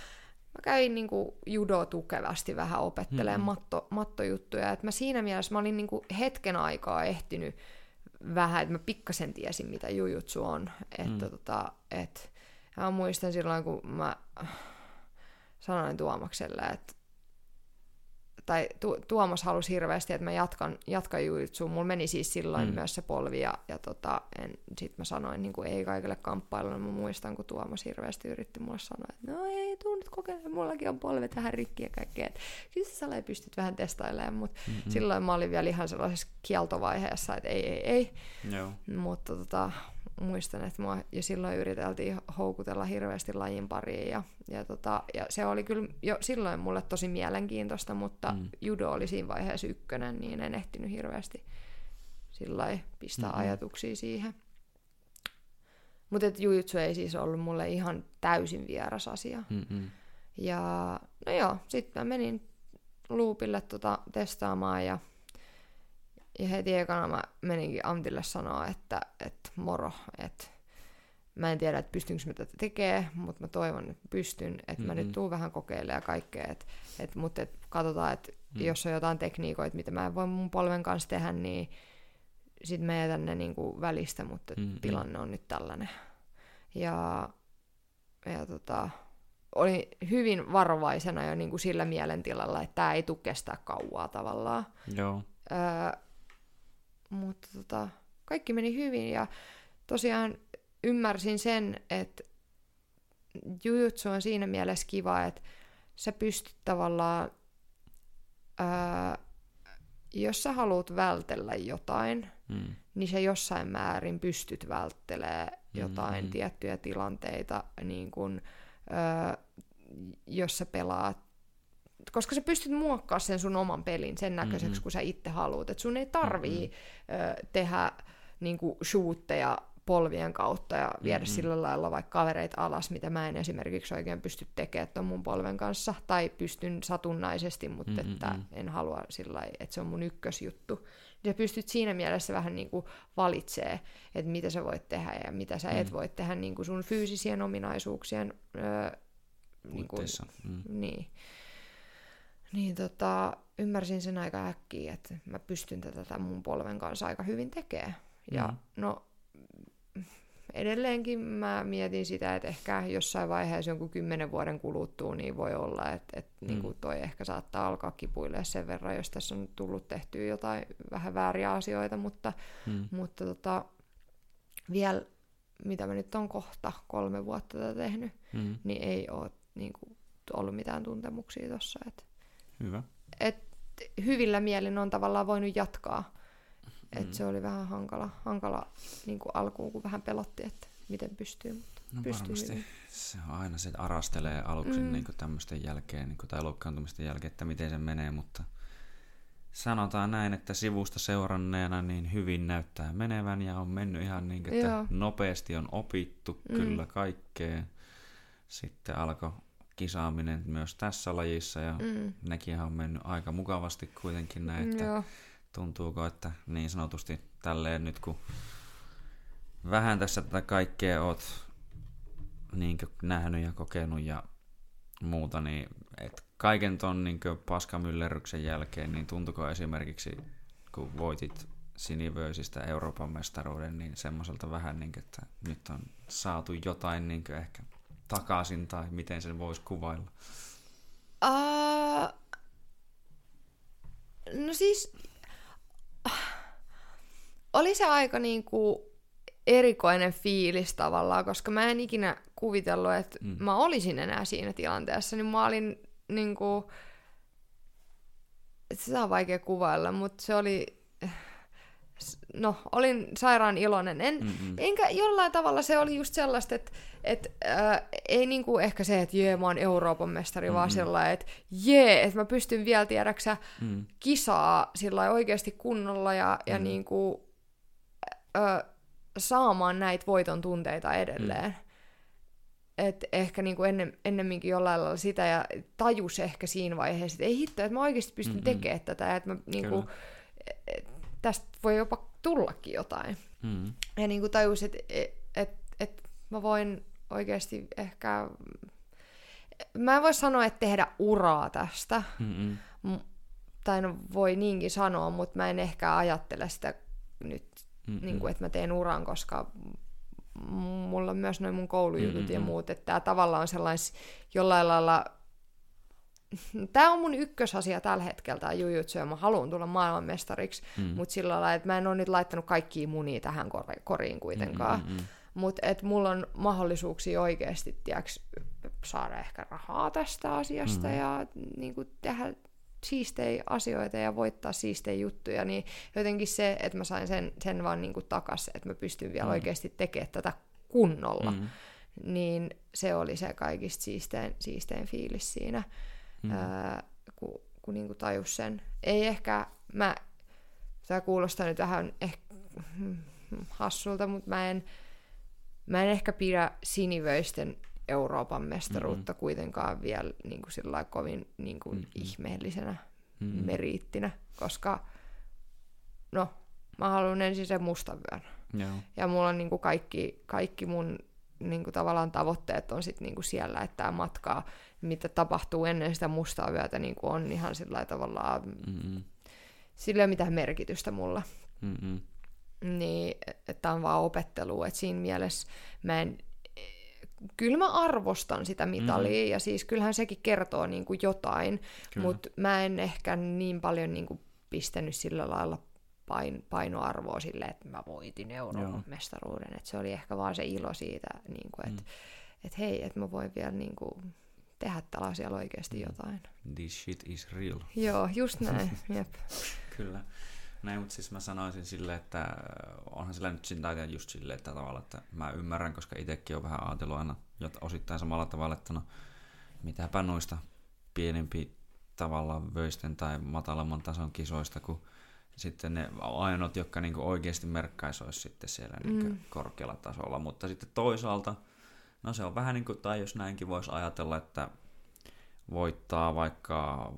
mä kävin niin kuin judo tukevasti vähän opettelemaan mm-hmm. matto, mattojuttuja. Et mä siinä mielessä mä olin niin kuin hetken aikaa ehtinyt vähän, että mä pikkasen tiesin, mitä jujutsu on. Että mm. tota, et, mä muistan silloin, kun mä sanoin Tuomakselle, että tai tu- Tuomas halusi hirveästi, että mä jatkan, jatkan jujutsuun. Mulla meni siis silloin mm. myös se polvi ja, ja tota, sitten mä sanoin niin kuin ei kaikille kamppailulle. Mä muistan, kun Tuomas hirveästi yritti mulle sanoa, että no ei, tuu nyt kokeilemaan, mullakin on polvet vähän rikki ja kaikkea. Että kyllä sä pystyt vähän testailemaan, mutta mm-hmm. silloin mä olin vielä ihan sellaisessa kieltovaiheessa, että ei, ei, ei. Joo. Mutta tota, muistan, että mua jo silloin yriteltiin houkutella hirveästi lajin pariin ja, ja, tota, ja se oli kyllä jo silloin mulle tosi mielenkiintoista, mutta mm. judo oli siinä vaiheessa ykkönen, niin en ehtinyt hirveästi sillä pistää mm-hmm. ajatuksia siihen. Mutta jujutsu ei siis ollut mulle ihan täysin vieras asia. Mm-hmm. Ja no joo, sitten mä menin luupille tota testaamaan ja ja heti ekana mä meninkin Antille sanoa, että, että moro, että mä en tiedä, että pystynkö mä tätä tekemään, mutta mä toivon, että pystyn, että mm-hmm. mä nyt tuun vähän kokeilemaan kaikkea, että, että, mutta että katsotaan, että mm. jos on jotain tekniikoita, mitä mä en voi mun polven kanssa tehdä, niin sit mä jätän ne niin kuin välistä, mutta mm-hmm. tilanne on nyt tällainen. Ja, ja tota, oli hyvin varovaisena jo niin kuin sillä mielentilalla, että tämä ei tule kestää kauaa tavallaan. Joo. Öö, mutta tota, kaikki meni hyvin ja tosiaan ymmärsin sen, että jujutsu on siinä mielessä kiva, että sä pystyt tavallaan, ää, jos sä haluat vältellä jotain, mm. niin sä jossain määrin pystyt välttelemään jotain mm-hmm. tiettyjä tilanteita, niin kun, ää, jos sä pelaat koska sä pystyt muokkaamaan sen sun oman pelin sen näköiseksi, mm-hmm. kun sä itse haluat. Et sun ei tarvii mm-hmm. ö, tehdä niinku shootteja polvien kautta ja viedä mm-hmm. sillä lailla vaikka kavereita alas, mitä mä en esimerkiksi oikein pysty tekemään tuon mun polven kanssa, tai pystyn satunnaisesti, mutta mm-hmm. että en halua sillä että se on mun ykkösjuttu. Ja pystyt siinä mielessä vähän niin kuin valitsee, että mitä sä voit tehdä ja mitä sä mm-hmm. et voi tehdä niin kuin sun fyysisien ominaisuuksien öö, niin, kuin, mm. niin niin tota, ymmärsin sen aika äkkiä, että mä pystyn tätä mun polven kanssa aika hyvin tekemään. Ja mm. no edelleenkin mä mietin sitä, että ehkä jossain vaiheessa jonkun kymmenen vuoden kuluttua niin voi olla, että, että mm. niin kuin toi ehkä saattaa alkaa kipuille sen verran, jos tässä on tullut tehtyä jotain vähän vääriä asioita, mutta, mm. mutta tota, vielä mitä mä nyt on kohta kolme vuotta tätä tehnyt, mm. niin ei ole niin kuin, ollut mitään tuntemuksia tuossa. Että Hyvä. Et hyvillä mielin on tavallaan voinut jatkaa. Et mm. Se oli vähän hankala, hankala niin kuin alkuun, kun vähän pelotti, että miten pystyy. Mutta no pystyy varmasti. Hyvin. Se on aina se arastelee aluksi mm. niin tämmöisten jälkeen, niin kuin, tai loukkaantumisten jälkeen, että miten se menee, mutta sanotaan näin, että sivusta seuranneena niin hyvin näyttää menevän ja on mennyt ihan niin, että Joo. nopeasti on opittu mm. kyllä kaikkea. Sitten alkoi kisaaminen myös tässä lajissa ja mm. nekin on mennyt aika mukavasti kuitenkin näin, että Joo. tuntuuko, että niin sanotusti tälleen nyt kun vähän tässä tätä kaikkea oot niin nähnyt ja kokenut ja muuta, niin että kaiken ton niin paskamyllerryksen jälkeen, niin tuntuko esimerkiksi, kun voitit Sinivöisistä Euroopan mestaruuden, niin semmoiselta vähän, niin kuin, että nyt on saatu jotain niin ehkä takaisin, tai miten sen voisi kuvailla? Uh, no siis, oli se aika niinku erikoinen fiilis tavallaan, koska mä en ikinä kuvitellut, että mm. mä olisin enää siinä tilanteessa, niin mä olin niinku, sitä on vaikea kuvailla, mutta se oli no, olin sairaan iloinen. En, mm-hmm. enkä jollain tavalla se oli just sellaista, että et, äh, ei niinku ehkä se, että jee, mä oon Euroopan mestari, mm-hmm. vaan sellainen, että jee, että mä pystyn vielä tiedäksä mm. kisaa sillä oikeasti kunnolla ja, mm. ja niinku, äh, saamaan näitä voiton tunteita edelleen. Mm. Et ehkä niinku ennem, ennemminkin jollain lailla sitä ja tajus ehkä siinä vaiheessa, että ei hitto, että mä oikeasti pystyn mm-hmm. tekemään tätä, että mä niinku, tästä voi jopa tullakin jotain. Mm. Ja niin kuin tajus, että et, et, et mä voin oikeasti ehkä... Mä en voi sanoa, että tehdä uraa tästä. Mm-mm. Tai no voi niinkin sanoa, mutta mä en ehkä ajattele sitä nyt, niin kuin, että mä teen uran, koska mulla on myös noin mun koulujutut Mm-mm. ja muut, että tää tavallaan on sellais jollain lailla... Tämä on mun ykkösasia tällä hetkellä, tämä jujutsu, ja mä haluan tulla maailmanmestariksi, Mm. mutta sillä lailla, että mä en ole nyt laittanut kaikkia munia tähän kor- koriin kuitenkaan. Mm, mm, mm. Mutta että mulla on mahdollisuuksia oikeasti tiiäks, saada ehkä rahaa tästä asiasta Mm. ja niin kuin, tehdä siistejä asioita ja voittaa siistejä juttuja, niin jotenkin se, että mä sain sen, sen vaan niin kuin takas, että mä pystyn vielä Mm. oikeasti tekemään tätä kunnolla, Mm. niin se oli se kaikista siistein, siistein fiilis siinä, Mm. ää, kun, kun niin kuin tajus sen. Ei ehkä, mä, tämä kuulostaa nyt vähän ehkä hassulta, mutta mä en, mä en ehkä pidä sinivöisten Euroopan mestaruutta mm-hmm. kuitenkaan vielä niin kuin sillä kovin niin kuin Mm-mm. ihmeellisenä Mm. meriittinä, koska no, mä haluan ensin sen mustan vyön. Joo. Ja mulla on niin kuin kaikki, kaikki mun niin kuin tavallaan tavoitteet on sit niin kuin siellä, että tämä matkaa, mitä tapahtuu ennen sitä mustaa vyötä, niin kuin on ihan sillä lailla tavallaan, Mm-mm. sillä ei ole mitään merkitystä mulla. Mm-mm. Niin, että on vaan opettelua, että siinä mielessä mä en, kyllä mä arvostan sitä mitalia, mm. ja siis kyllähän sekin kertoo niin kuin jotain, mutta mä en ehkä niin paljon niin kuin pistänyt sillä lailla pain, painoarvoa sille, että mä voitin Euroopan mestaruuden, että se oli ehkä vaan se ilo siitä, niin kuin, että mm. et hei, että mä voin vielä niin kuin, tehdä tällä asialla oikeasti jotain. This shit is real. Joo, just näin, jep. Kyllä. Näin, mutta siis mä sanoisin silleen, että äh, onhan sillä nyt sin- tai just silleen, että tavalla, että mä ymmärrän, koska itsekin on vähän ajatellut aina jot- osittain samalla tavalla, että no mitäpä noista pienempi tavallaan vöisten tai matalamman tason kisoista, kun sitten ne ainoat, jotka niinku oikeasti merkkaisi, olisi sitten siellä niinku Mm. korkealla tasolla. Mutta sitten toisaalta, no se on vähän niin kuin, tai jos näinkin voisi ajatella, että voittaa vaikka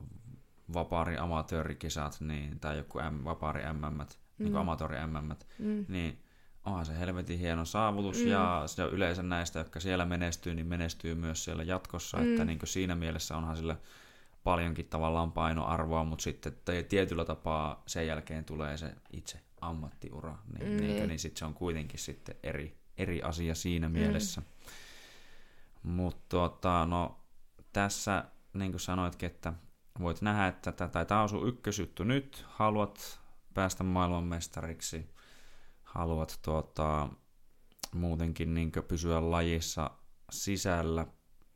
vapaari amatöörikisat niin, tai joku M, vapaari MM, niin kuin Mm. amatööri MM, Mm. niin onhan se helvetin hieno saavutus, Mm. ja se on yleensä näistä, jotka siellä menestyy, niin menestyy myös siellä jatkossa, Mm. että niin siinä mielessä onhan sillä paljonkin tavallaan painoarvoa, mutta sitten te- tietyllä tapaa sen jälkeen tulee se itse ammattiura, niin, Mm, niin, niin. sitten se on kuitenkin sitten eri, eri asia siinä mielessä. Mutta tota, no, tässä, niin kuin sanoitkin, että voit nähdä, että tätä, tämä on sun ykkösjuttu nyt, haluat päästä maailmanmestariksi, haluat tuota, muutenkin niin pysyä lajissa sisällä,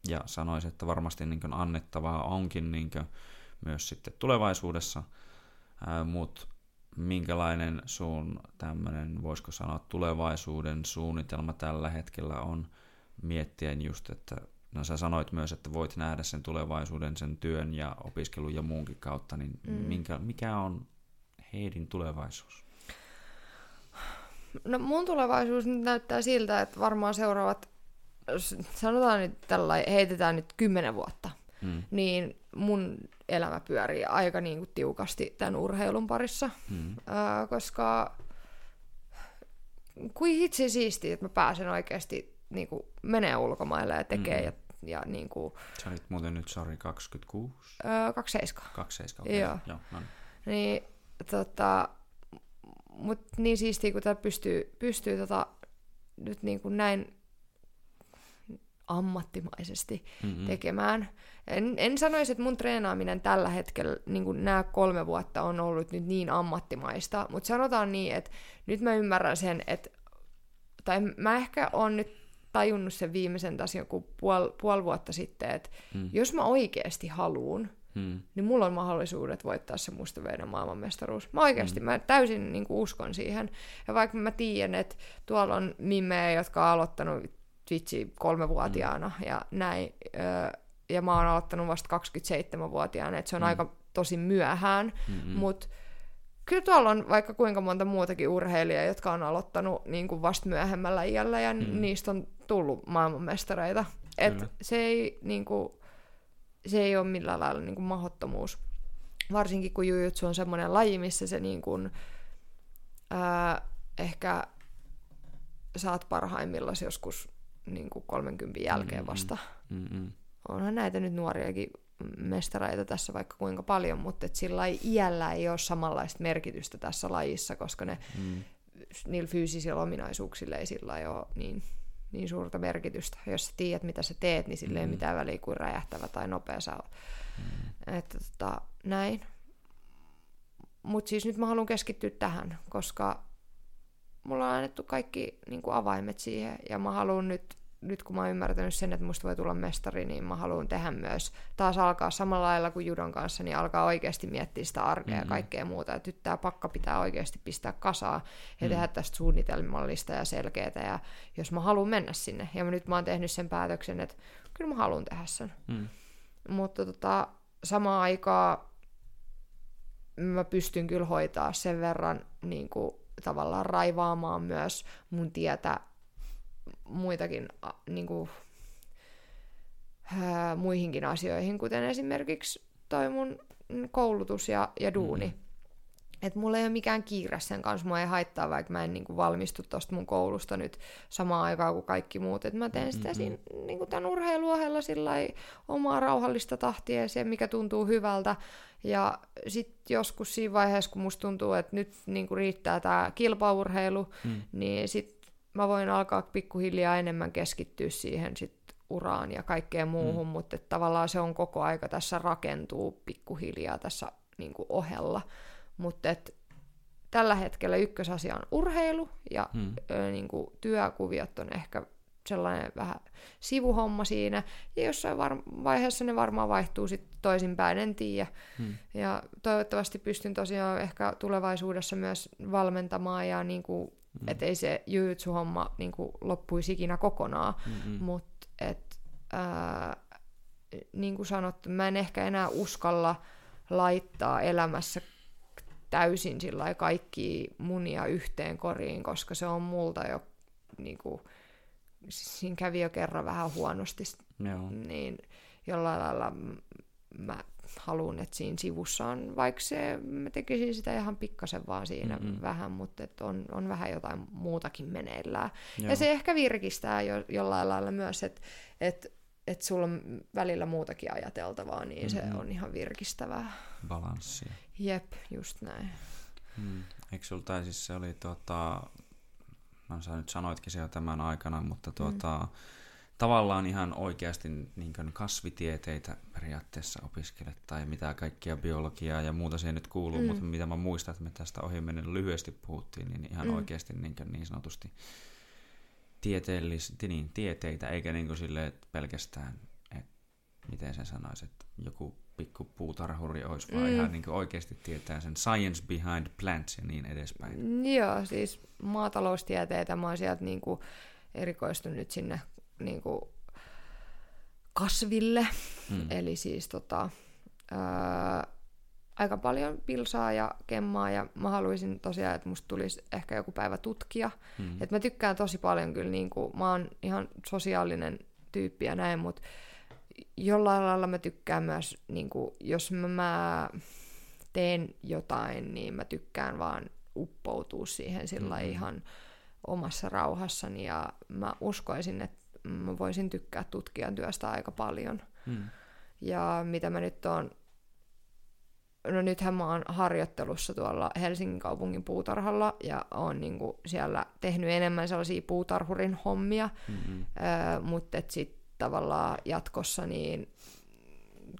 ja sanoisin, että varmasti niin annettavaa onkin niin myös sitten tulevaisuudessa, mutta minkälainen sun tämmöinen, voisiko sanoa, tulevaisuuden suunnitelma tällä hetkellä on miettien just, että no sä sanoit myös, että voit nähdä sen tulevaisuuden sen työn ja opiskelun ja muunkin kautta, niin mm. minkä, mikä on Heidin tulevaisuus? No mun tulevaisuus nyt näyttää siltä, että varmaan seuraavat, sanotaan nyt tällä, heitetään nyt kymmenen vuotta, Mm. niin mun elämä pyörii aika niin kuin tiukasti tämän urheilun parissa, Mm. ää, koska kuin hitsi siistiä, että mä pääsen oikeasti niin kuin menee ulkomaille ja tekee Mm. ja, ja niin kuin, Sä olit muuten nyt, sori, 26? ää, 27. 27, okei. Joo. Joo, no niin. Niin, tota, mut niin siistiä, kun tää pystyy, pystyy tota, nyt niin kuin näin ammattimaisesti Mm-mm. tekemään. En, en sanoisi, että mun treenaaminen tällä hetkellä, niin kuin nämä kolme vuotta, on ollut nyt niin ammattimaista, mutta sanotaan niin, että nyt mä ymmärrän sen, että, tai mä ehkä on nyt tajunnut sen viimeisen taas joku puoli, puoli vuotta sitten, että Mm. jos mä oikeasti haluun, Mm. niin mulla on mahdollisuudet voittaa se mustaveiden maailmanmestaruus. Mä oikeasti, mm. mä täysin niin kuin uskon siihen. Ja vaikka mä tiedän, että tuolla on mimmejä, jotka on aloittanut vitsi kolmevuotiaana mm. ja näin, ja mä oon aloittanut vasta 27-vuotiaana, että se on mm. aika tosi myöhään, Mm-mm. mutta kyllä tuolla on vaikka kuinka monta muutakin urheilijaa, jotka on aloittanut niin kuin vasta myöhemmällä iällä, ja mm. niistä on tullut maailmanmestareita. Et Kyllä. se ei niin kuin, se ei ole millään lailla niin kuin mahdottomuus. Varsinkin kun jujutsu on semmoinen laji, missä se niin kuin, ää, ehkä saat parhaimmillaan joskus niin kuin 30 jälkeen vasta. Mm-mm. Onhan näitä nyt nuoriakin mestareita tässä vaikka kuinka paljon, mutta et sillä ei, iällä ei ole samanlaista merkitystä tässä lajissa, koska ne, Mm. niillä fyysisillä ominaisuuksilla ei sillä ei ole niin, niin suurta merkitystä. Jos sä tiedät, mitä sä teet, niin sillä ei Mm. mitään väliä kuin räjähtävä tai nopea sä oot. Että tota, näin. Mutta siis nyt mä haluan keskittyä tähän, koska mulla on annettu kaikki niin kuin avaimet siihen, ja mä haluan nyt, nyt kun mä oon ymmärtänyt sen, että musta voi tulla mestari, niin mä haluan tehdä myös, taas alkaa samalla lailla kuin judon kanssa, niin alkaa oikeasti miettiä sitä arkea ja Mhm. kaikkea muuta. Että nyt tämä pakka pitää oikeasti pistää kasaan ja tehdä tästä suunnitelmallista ja selkeää, ja jos mä haluan mennä sinne. Ja mä nyt mä oon tehnyt sen päätöksen, että kyllä mä haluan tehdä sen. Mm. Mutta tota, samaan aikaan mä pystyn kyllä hoitaa sen verran niin kuin, tavallaan raivaamaan myös mun tietä muitakin niin kuin, ää, muihinkin asioihin, kuten esimerkiksi toi mun koulutus ja, ja duuni. Mm-hmm. Että mulla ei ole mikään kiire sen kanssa, mua ei haittaa, vaikka mä en niin kuin, valmistu tuosta mun koulusta nyt samaan aikaan kuin kaikki muut. Että mä teen sitä siinä, niin kuin tämän urheiluohella sillä omaa rauhallista tahtia ja se, mikä tuntuu hyvältä. Ja sitten joskus siinä vaiheessa, kun musta tuntuu, että nyt niin kuin riittää tämä kilpaurheilu, Mm. niin sitten mä voin alkaa pikkuhiljaa enemmän keskittyä siihen sit uraan ja kaikkeen muuhun, mm. mutta tavallaan se on koko aika tässä rakentuu pikkuhiljaa tässä niin kuin ohella. Mutta tällä hetkellä ykkösasia on urheilu ja Mm. ö, niin kuin työkuviot on ehkä sellainen vähän sivuhomma siinä. Ja jossain var- vaiheessa ne varmaan vaihtuu sitten toisinpäin, en tiedä. Mm. Ja toivottavasti pystyn tosiaan ehkä tulevaisuudessa myös valmentamaan ja niin kuin, mm. ettei se jujutsu-homma niin kuin loppuisi ikinä kokonaan. Mm-mm. Mutta et, ää, niin kuin sanottu, mä en ehkä enää uskalla laittaa elämässä täysin sillä kaikki munia yhteen koriin, koska se on multa jo niin kuin, siinä kävi jo kerran vähän huonosti, Joo. niin jollain lailla mä haluan, että siinä sivussa on, vaikka se, mä tekisin sitä ihan pikkasen vaan siinä Mm-mm. vähän, mutta et on, on vähän jotain muutakin meneillään. Joo. Ja se ehkä virkistää jo, jollain lailla myös, että et, et sulla on välillä muutakin ajateltavaa, niin mm-hmm. se on ihan virkistävää. Balanssia. Jep, just näin. Mm. Eikö sul, tai siis se oli tota, no sä nyt sanoitkin jo tämän aikana, mutta tuota, mm. Tavallaan ihan oikeasti niin kuin kasvitieteitä periaatteessa opiskelet tai mitä kaikkia biologiaa ja muuta siihen nyt kuuluu, mm. mutta mitä mä muistan, että me tästä ohi menen lyhyesti puhuttiin, niin ihan mm. oikeasti niin, kuin niin sanotusti tieteellis, niin, tieteitä, eikä niin kuin silleen, että pelkästään, että miten sen sanoisi, että joku pikku puutarhuri olisi, vaan Mm. ihan niin kuin oikeasti tietää sen science behind plants ja niin edespäin. Joo, siis maataloustieteitä mä oon sieltä niinku erikoistunut nyt sinne niinku kasville. Mm. Eli siis tota, ää, aika paljon pilsaa ja kemmaa ja mä haluaisin tosiaan, että musta tulisi ehkä joku päivä tutkija. Mm. Et mä tykkään tosi paljon kyllä, niinku, mä oon ihan sosiaalinen tyyppi ja näin, mutta jollain lailla mä tykkään myös, niinku, jos mä, mä teen jotain, niin mä tykkään vaan uppoutua siihen sillä mm-hmm. ihan omassa rauhassani ja mä uskoisin, että mä voisin tykkää tutkijan työstä aika paljon. Mm. Ja mitä mä nyt oon, no nythän mä oon harjoittelussa tuolla Helsingin kaupungin puutarhalla ja oon niinku siellä tehnyt enemmän sellaisia puutarhurin hommia, Mm-mm. öö, mutta sitten tavallaan jatkossa niin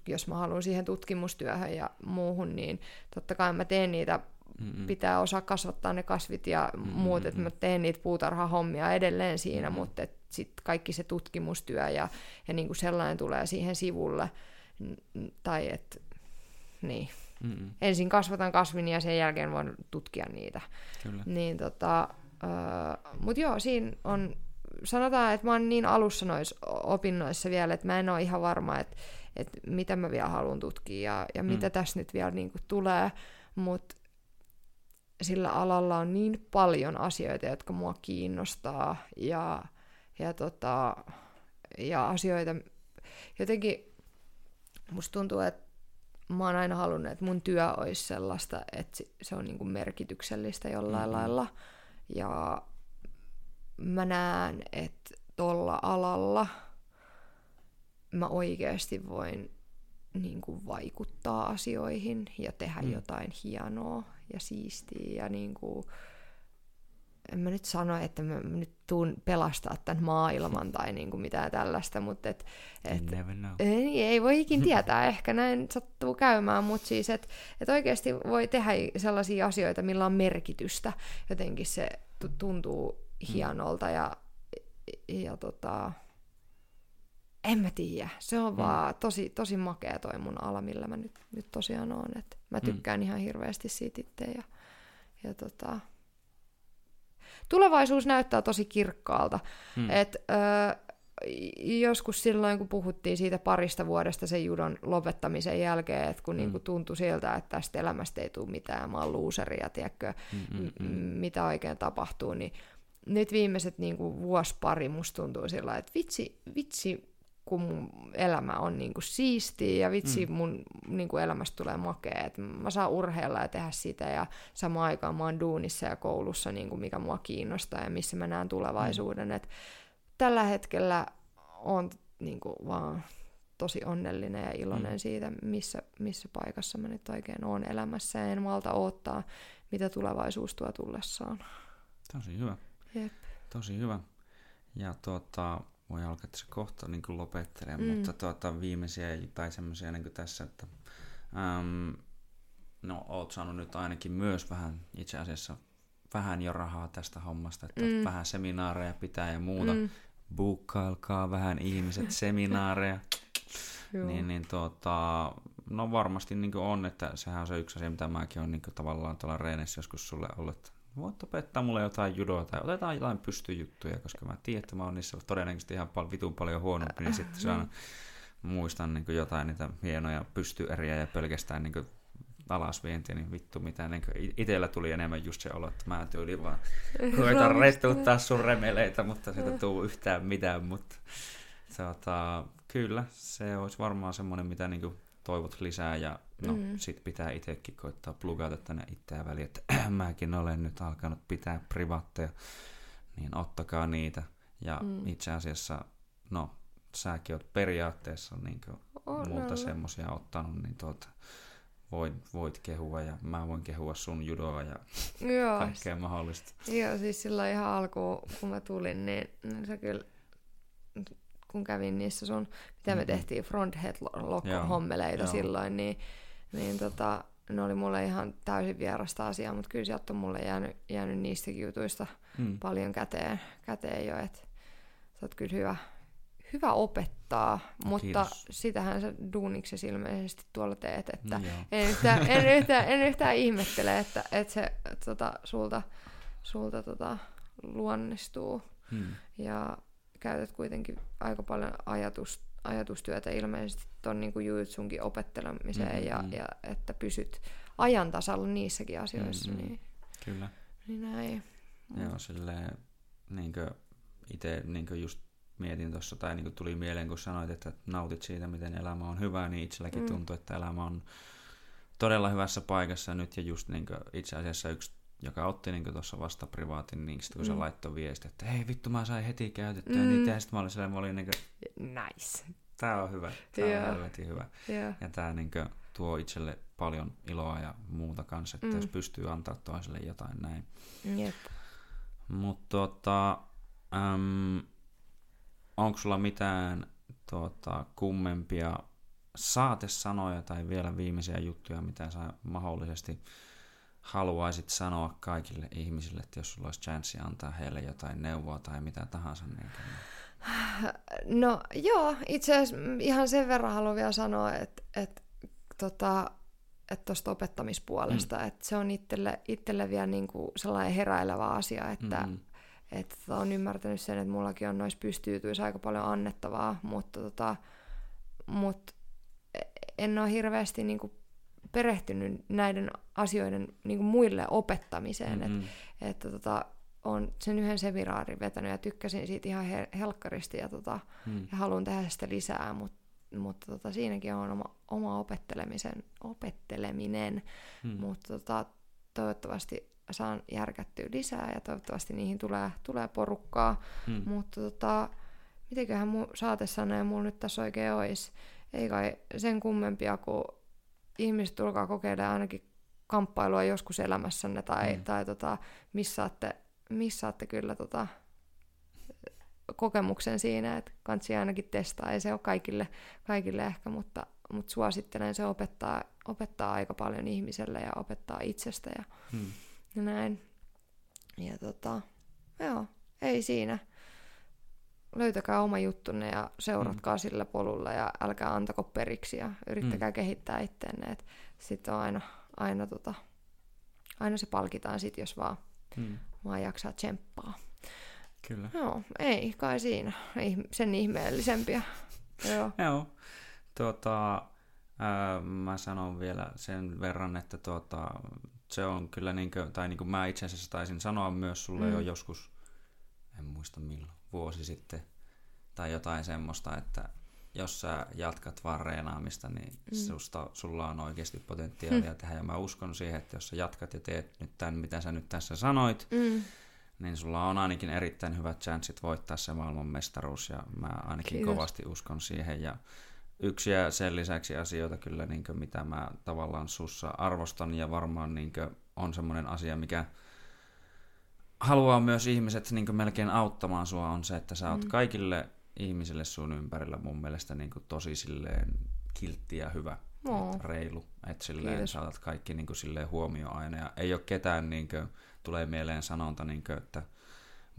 jos mä haluan siihen tutkimustyöhön ja muuhun, niin totta kai mä teen niitä, Mm-mm. pitää osaa kasvattaa ne kasvit ja muut, että mä teen niitä puutarhahommia edelleen siinä, Mm-hmm. mutta sitten kaikki se tutkimustyö ja, ja niin kuin sellainen tulee siihen sivulle, tai että niin. Mm-mm. Ensin kasvatan kasvin ja sen jälkeen voin tutkia niitä. Kyllä. Niin tota, mutta joo, siinä on, sanotaan, että mä oon niin alussa noissa opinnoissa vielä, että mä en ole ihan varma, että, että mitä mä vielä haluan tutkia ja, ja mitä tässä nyt vielä niin kuin tulee, mutta sillä alalla on niin paljon asioita, jotka mua kiinnostaa ja, ja, tota, ja asioita, jotenkin musta tuntuu, että mä oon aina halunnut, että mun työ olisi sellaista, että se on niinku merkityksellistä jollain mm-hmm. lailla. Ja mä näen, että tuolla alalla mä oikeasti voin niin kuin vaikuttaa asioihin ja tehdä mm. jotain hienoa ja siistiä ja niin kuin, en mä nyt sano, että mä nyt tuun pelastaa tämän maailman tai niin kuin mitään tällaista, mutta et, et, ei, ei voi ikin tietää, ehkä näin sattuu käymään, mutta siis, että et oikeasti voi tehdä sellaisia asioita, millä on merkitystä, jotenkin se tuntuu mm. hienolta ja, ja tota, en mä tiedä. Se on mm. vaan tosi, tosi makea toi mun ala, millä mä nyt, nyt tosiaan oon. Et mä mm. tykkään mm. ihan hirveästi siitä itse. Ja, ja tota... Tulevaisuus näyttää tosi kirkkaalta. Mm. Et, ö, joskus silloin, kun puhuttiin siitä parista vuodesta sen judon lopettamisen jälkeen, että kun mm. niinku tuntui siltä, että tästä elämästä ei tule mitään, mä oon luuseria, tiedätkö, mm, mm, mm. mitä oikein tapahtuu, niin nyt viimeiset niinku vuosi pari musta tuntuu sillä että vitsi, vitsi, kun mun elämä on niinku siistiä ja vitsi mm. mun niinku elämästä tulee makea, että mä saan urheilla ja tehdä sitä ja samaan aikaan mä oon duunissa ja koulussa, niinku mikä mua kiinnostaa ja missä mä näen tulevaisuuden. Mm. Et tällä hetkellä on niinku vaan tosi onnellinen ja iloinen mm. siitä, missä, missä paikassa mä nyt oikein oon elämässä ja en malta odottaa, mitä tulevaisuus tuo tullessaan. Tosi hyvä. Jep. Tosi hyvä. Ja tuota, voi alkaa tässä kohta niin lopettelemaan, mm. mutta tuota, viimeisiä tai semmoisia niin tässä, että äm, no oot saanut nyt ainakin myös vähän itse asiassa vähän jo rahaa tästä hommasta, että mm. vähän seminaareja pitää ja muuta. Mm. Bukkailkaa vähän ihmiset seminaareja. niin, niin tuota, no varmasti niin on, että sehän on se yksi asia, mitä mäkin olen niin tavallaan tuolla reenessä joskus sulle ollut, voit opettaa mulle jotain judoa tai otetaan jotain pystyjuttuja, koska mä tiedän, että mä oon niissä todennäköisesti ihan pal- vitun paljon huonompi, niin sitten saan muistan niin jotain niitä hienoja pystyeriä ja pelkästään niin alasvientiä, niin vittu mitä, niin itsellä tuli enemmän just se olo, että mä tyyli vaan koitan rettuttaa sun remeleitä, mutta siitä tuu yhtään mitään, mutta tota, kyllä, se olisi varmaan semmoinen, mitä niin toivot lisää ja no mm. sit pitää itsekin koittaa plugata tänne itseään väliin, että mäkin olen nyt alkanut pitää privaatteja, niin ottakaa niitä. Ja mm. itse asiassa, no säkin oot periaatteessa niin multa semmosia ottanut, niin tuota, voit, voit kehua ja mä voin kehua sun judoa ja Joo. kaikkea mahdollista. Joo, siis silloin ihan alkuun, kun mä tulin, niin, niin se kyllä kun kävin niissä sun, mitä me tehtiin, front head hommeleita silloin, niin, niin tota, ne oli mulle ihan täysin vierasta asiaa, mutta kyllä sieltä on mulle jäänyt, jäänyt niistäkin jutuista mm. paljon käteen, käteen jo, että sä oot kyllä hyvä, hyvä opettaa, mutta Kiitos. sitähän sä duuniksesi ilmeisesti tuolla teet, että mm, en, yhtään, en, yhtään, en yhtään ihmettele, että, että se tota, sulta, sulta tota, luonnistuu. Hmm. Ja käytät kuitenkin aika paljon ajatus, ajatustyötä ilmeisesti tuon niin jujutsunkin opettelemiseen mm-hmm. ja, ja että pysyt ajan tasalla niissäkin asioissa. Mm-hmm. Niin, Kyllä. Niin näin. Joo, silleen niin itse niin just mietin tuossa, tai niin tuli mieleen, kun sanoit, että nautit siitä, miten elämä on hyvä, niin itselläkin mm. tuntuu, että elämä on todella hyvässä paikassa nyt, ja just niin itse asiassa yksi joka otti niin tuossa vasta privaatin, niin sitten kun mm. se laittoi viesti, että hei vittu mä sain heti käytettyä mm. niitä, ja sitten mä olin silleen, mä olin niin kuin, Nice. Tää on hyvä, tää yeah. on helvetin hyvä. Yeah. Ja tää niin kuin, tuo itselle paljon iloa ja muuta kanssa, että mm. jos pystyy antaa toiselle jotain näin. Yep. Mutta tota, äm, onko sulla mitään tota, kummempia saatesanoja tai vielä viimeisiä juttuja, mitä sä mahdollisesti haluaisit sanoa kaikille ihmisille, että jos sulla olisi chanssi antaa heille jotain neuvoa tai mitä tahansa? Niin No joo, itse asiassa ihan sen verran haluan vielä sanoa, että, että tota, että tuosta opettamispuolesta, mm. että se on itselle, itselle vielä niin kuin sellainen heräilevä asia, että, mm. että tota, on ymmärtänyt sen, että mullakin on noissa pystyytyisi aika paljon annettavaa, mutta, tota, mutta en ole hirveästi niin kuin perehtynyt näiden asioiden niin kuin muille opettamiseen. Mm-hmm. Et, että tota, on sen yhden seminaarin vetänyt ja tykkäsin siitä ihan helkkaristi ja, tota, mm. ja haluan tehdä sitä lisää, mutta mutta tota, siinäkin on oma, oma opettelemisen, opetteleminen, hmm. mutta tota, toivottavasti saan järkättyä lisää ja toivottavasti niihin tulee, tulee porukkaa, hmm. mutta tota, mitenköhän mun saatesanoja mulla nyt tässä oikein olisi. Ei kai sen kummempia, kun ihmiset tulkaa kokeilemaan ainakin kamppailua joskus elämässänne tai, mm. tai tota, missaatte, missaatte kyllä tota, kokemuksen siinä, että kansi ainakin testaa. Ei se ole kaikille, kaikille ehkä, mutta, mutta suosittelen, se opettaa, opettaa aika paljon ihmiselle ja opettaa itsestä ja, hmm. ja näin. Ja tota, joo, ei siinä. Löytäkää oma juttunne ja seuratkaa hmm. sillä polulla ja älkää antako periksi ja yrittäkää hmm. kehittää itteenne. Sitten on aina, aina, tota, aina se palkitaan sit, jos vaan, hmm. vaan jaksaa tsemppaa. Kyllä. Joo, ei kai siinä. Ei sen ihmeellisempiä. Joo. Joo. Tuota, ää, mä sanon vielä sen verran, että tuota, se on kyllä, niin kuin, tai niin kuin mä itse asiassa taisin sanoa myös sulle mm. jo joskus, en muista milloin, vuosi sitten, tai jotain semmoista, että jos sä jatkat vaan reenaamista, niin mm. susta, sulla on oikeasti potentiaalia mm. tehdä. Ja mä uskon siihen, että jos sä jatkat ja teet nyt tämän, mitä sä nyt tässä sanoit, mm niin sulla on ainakin erittäin hyvät chanssit voittaa se maailmanmestaruus ja mä ainakin Kiitos. kovasti uskon siihen ja yksi ja sen lisäksi asioita kyllä, niin kuin, mitä mä tavallaan sussa arvostan ja varmaan niin on semmoinen asia, mikä haluaa myös ihmiset niin melkein auttamaan sua on se, että sä oot mm. kaikille ihmisille sun ympärillä mun mielestä niin tosi silleen kiltti ja hyvä. No. reilu, että silleen saatat kaikki niin silleen huomioon aina ja ei ole ketään niin kuin, tulee mieleen sanonta, niin kuin, että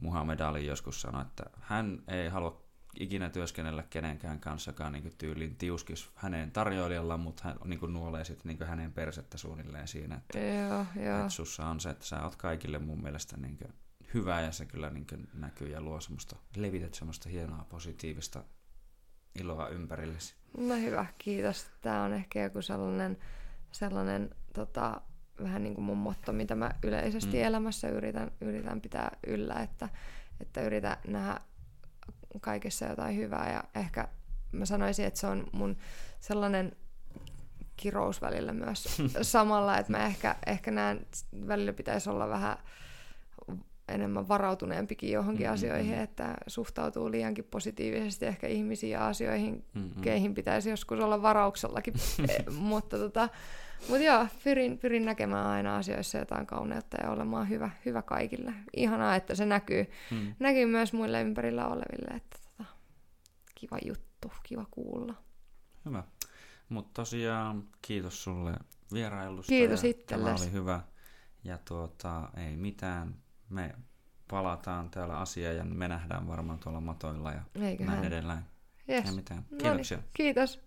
Muhammed Ali joskus sanoi, että hän ei halua ikinä työskennellä kenenkään kanssakaan niin tyylin tiuskis hänen tarjoilijalla, mutta hän niin kuin nuolee sitten niin hänen persettä suunnilleen siinä, että, joo, joo. että sussa on se, että sä oot kaikille mun mielestä niin kuin hyvä ja se kyllä niin kuin näkyy ja luo semmoista, levität semmoista hienoa positiivista iloa ympärillesi. No hyvä, kiitos. Tämä on ehkä joku sellainen, sellainen tota, vähän niin kuin mun motto, mitä mä yleisesti mm. elämässä yritän, yritän pitää yllä, että, että yritän nähdä kaikessa jotain hyvää ja ehkä mä sanoisin, että se on mun sellainen kirous välillä myös samalla, että mä ehkä, ehkä näen, välillä pitäisi olla vähän enemmän varautuneempikin johonkin mm-hmm. asioihin, että suhtautuu liiankin positiivisesti ehkä ihmisiin ja asioihin, mm-hmm. keihin pitäisi joskus olla varauksellakin, mutta tota, mutta joo, pyrin, pyrin näkemään aina asioissa jotain kauneutta ja olemaan hyvä, hyvä kaikille. Ihanaa, että se näkyy, hmm. näkyy myös muille ympärillä oleville. Että tota, kiva juttu, kiva kuulla. Hyvä. Mutta tosiaan kiitos sulle vierailusta. Kiitos itsellesi. Tämä oli hyvä. Ja tuota, ei mitään. Me palataan täällä asiaan ja me nähdään varmaan tuolla matoilla ja Eiköhän. näin edelleen. Yes. Ei mitään. Kiitoksia. Noniin. Kiitos.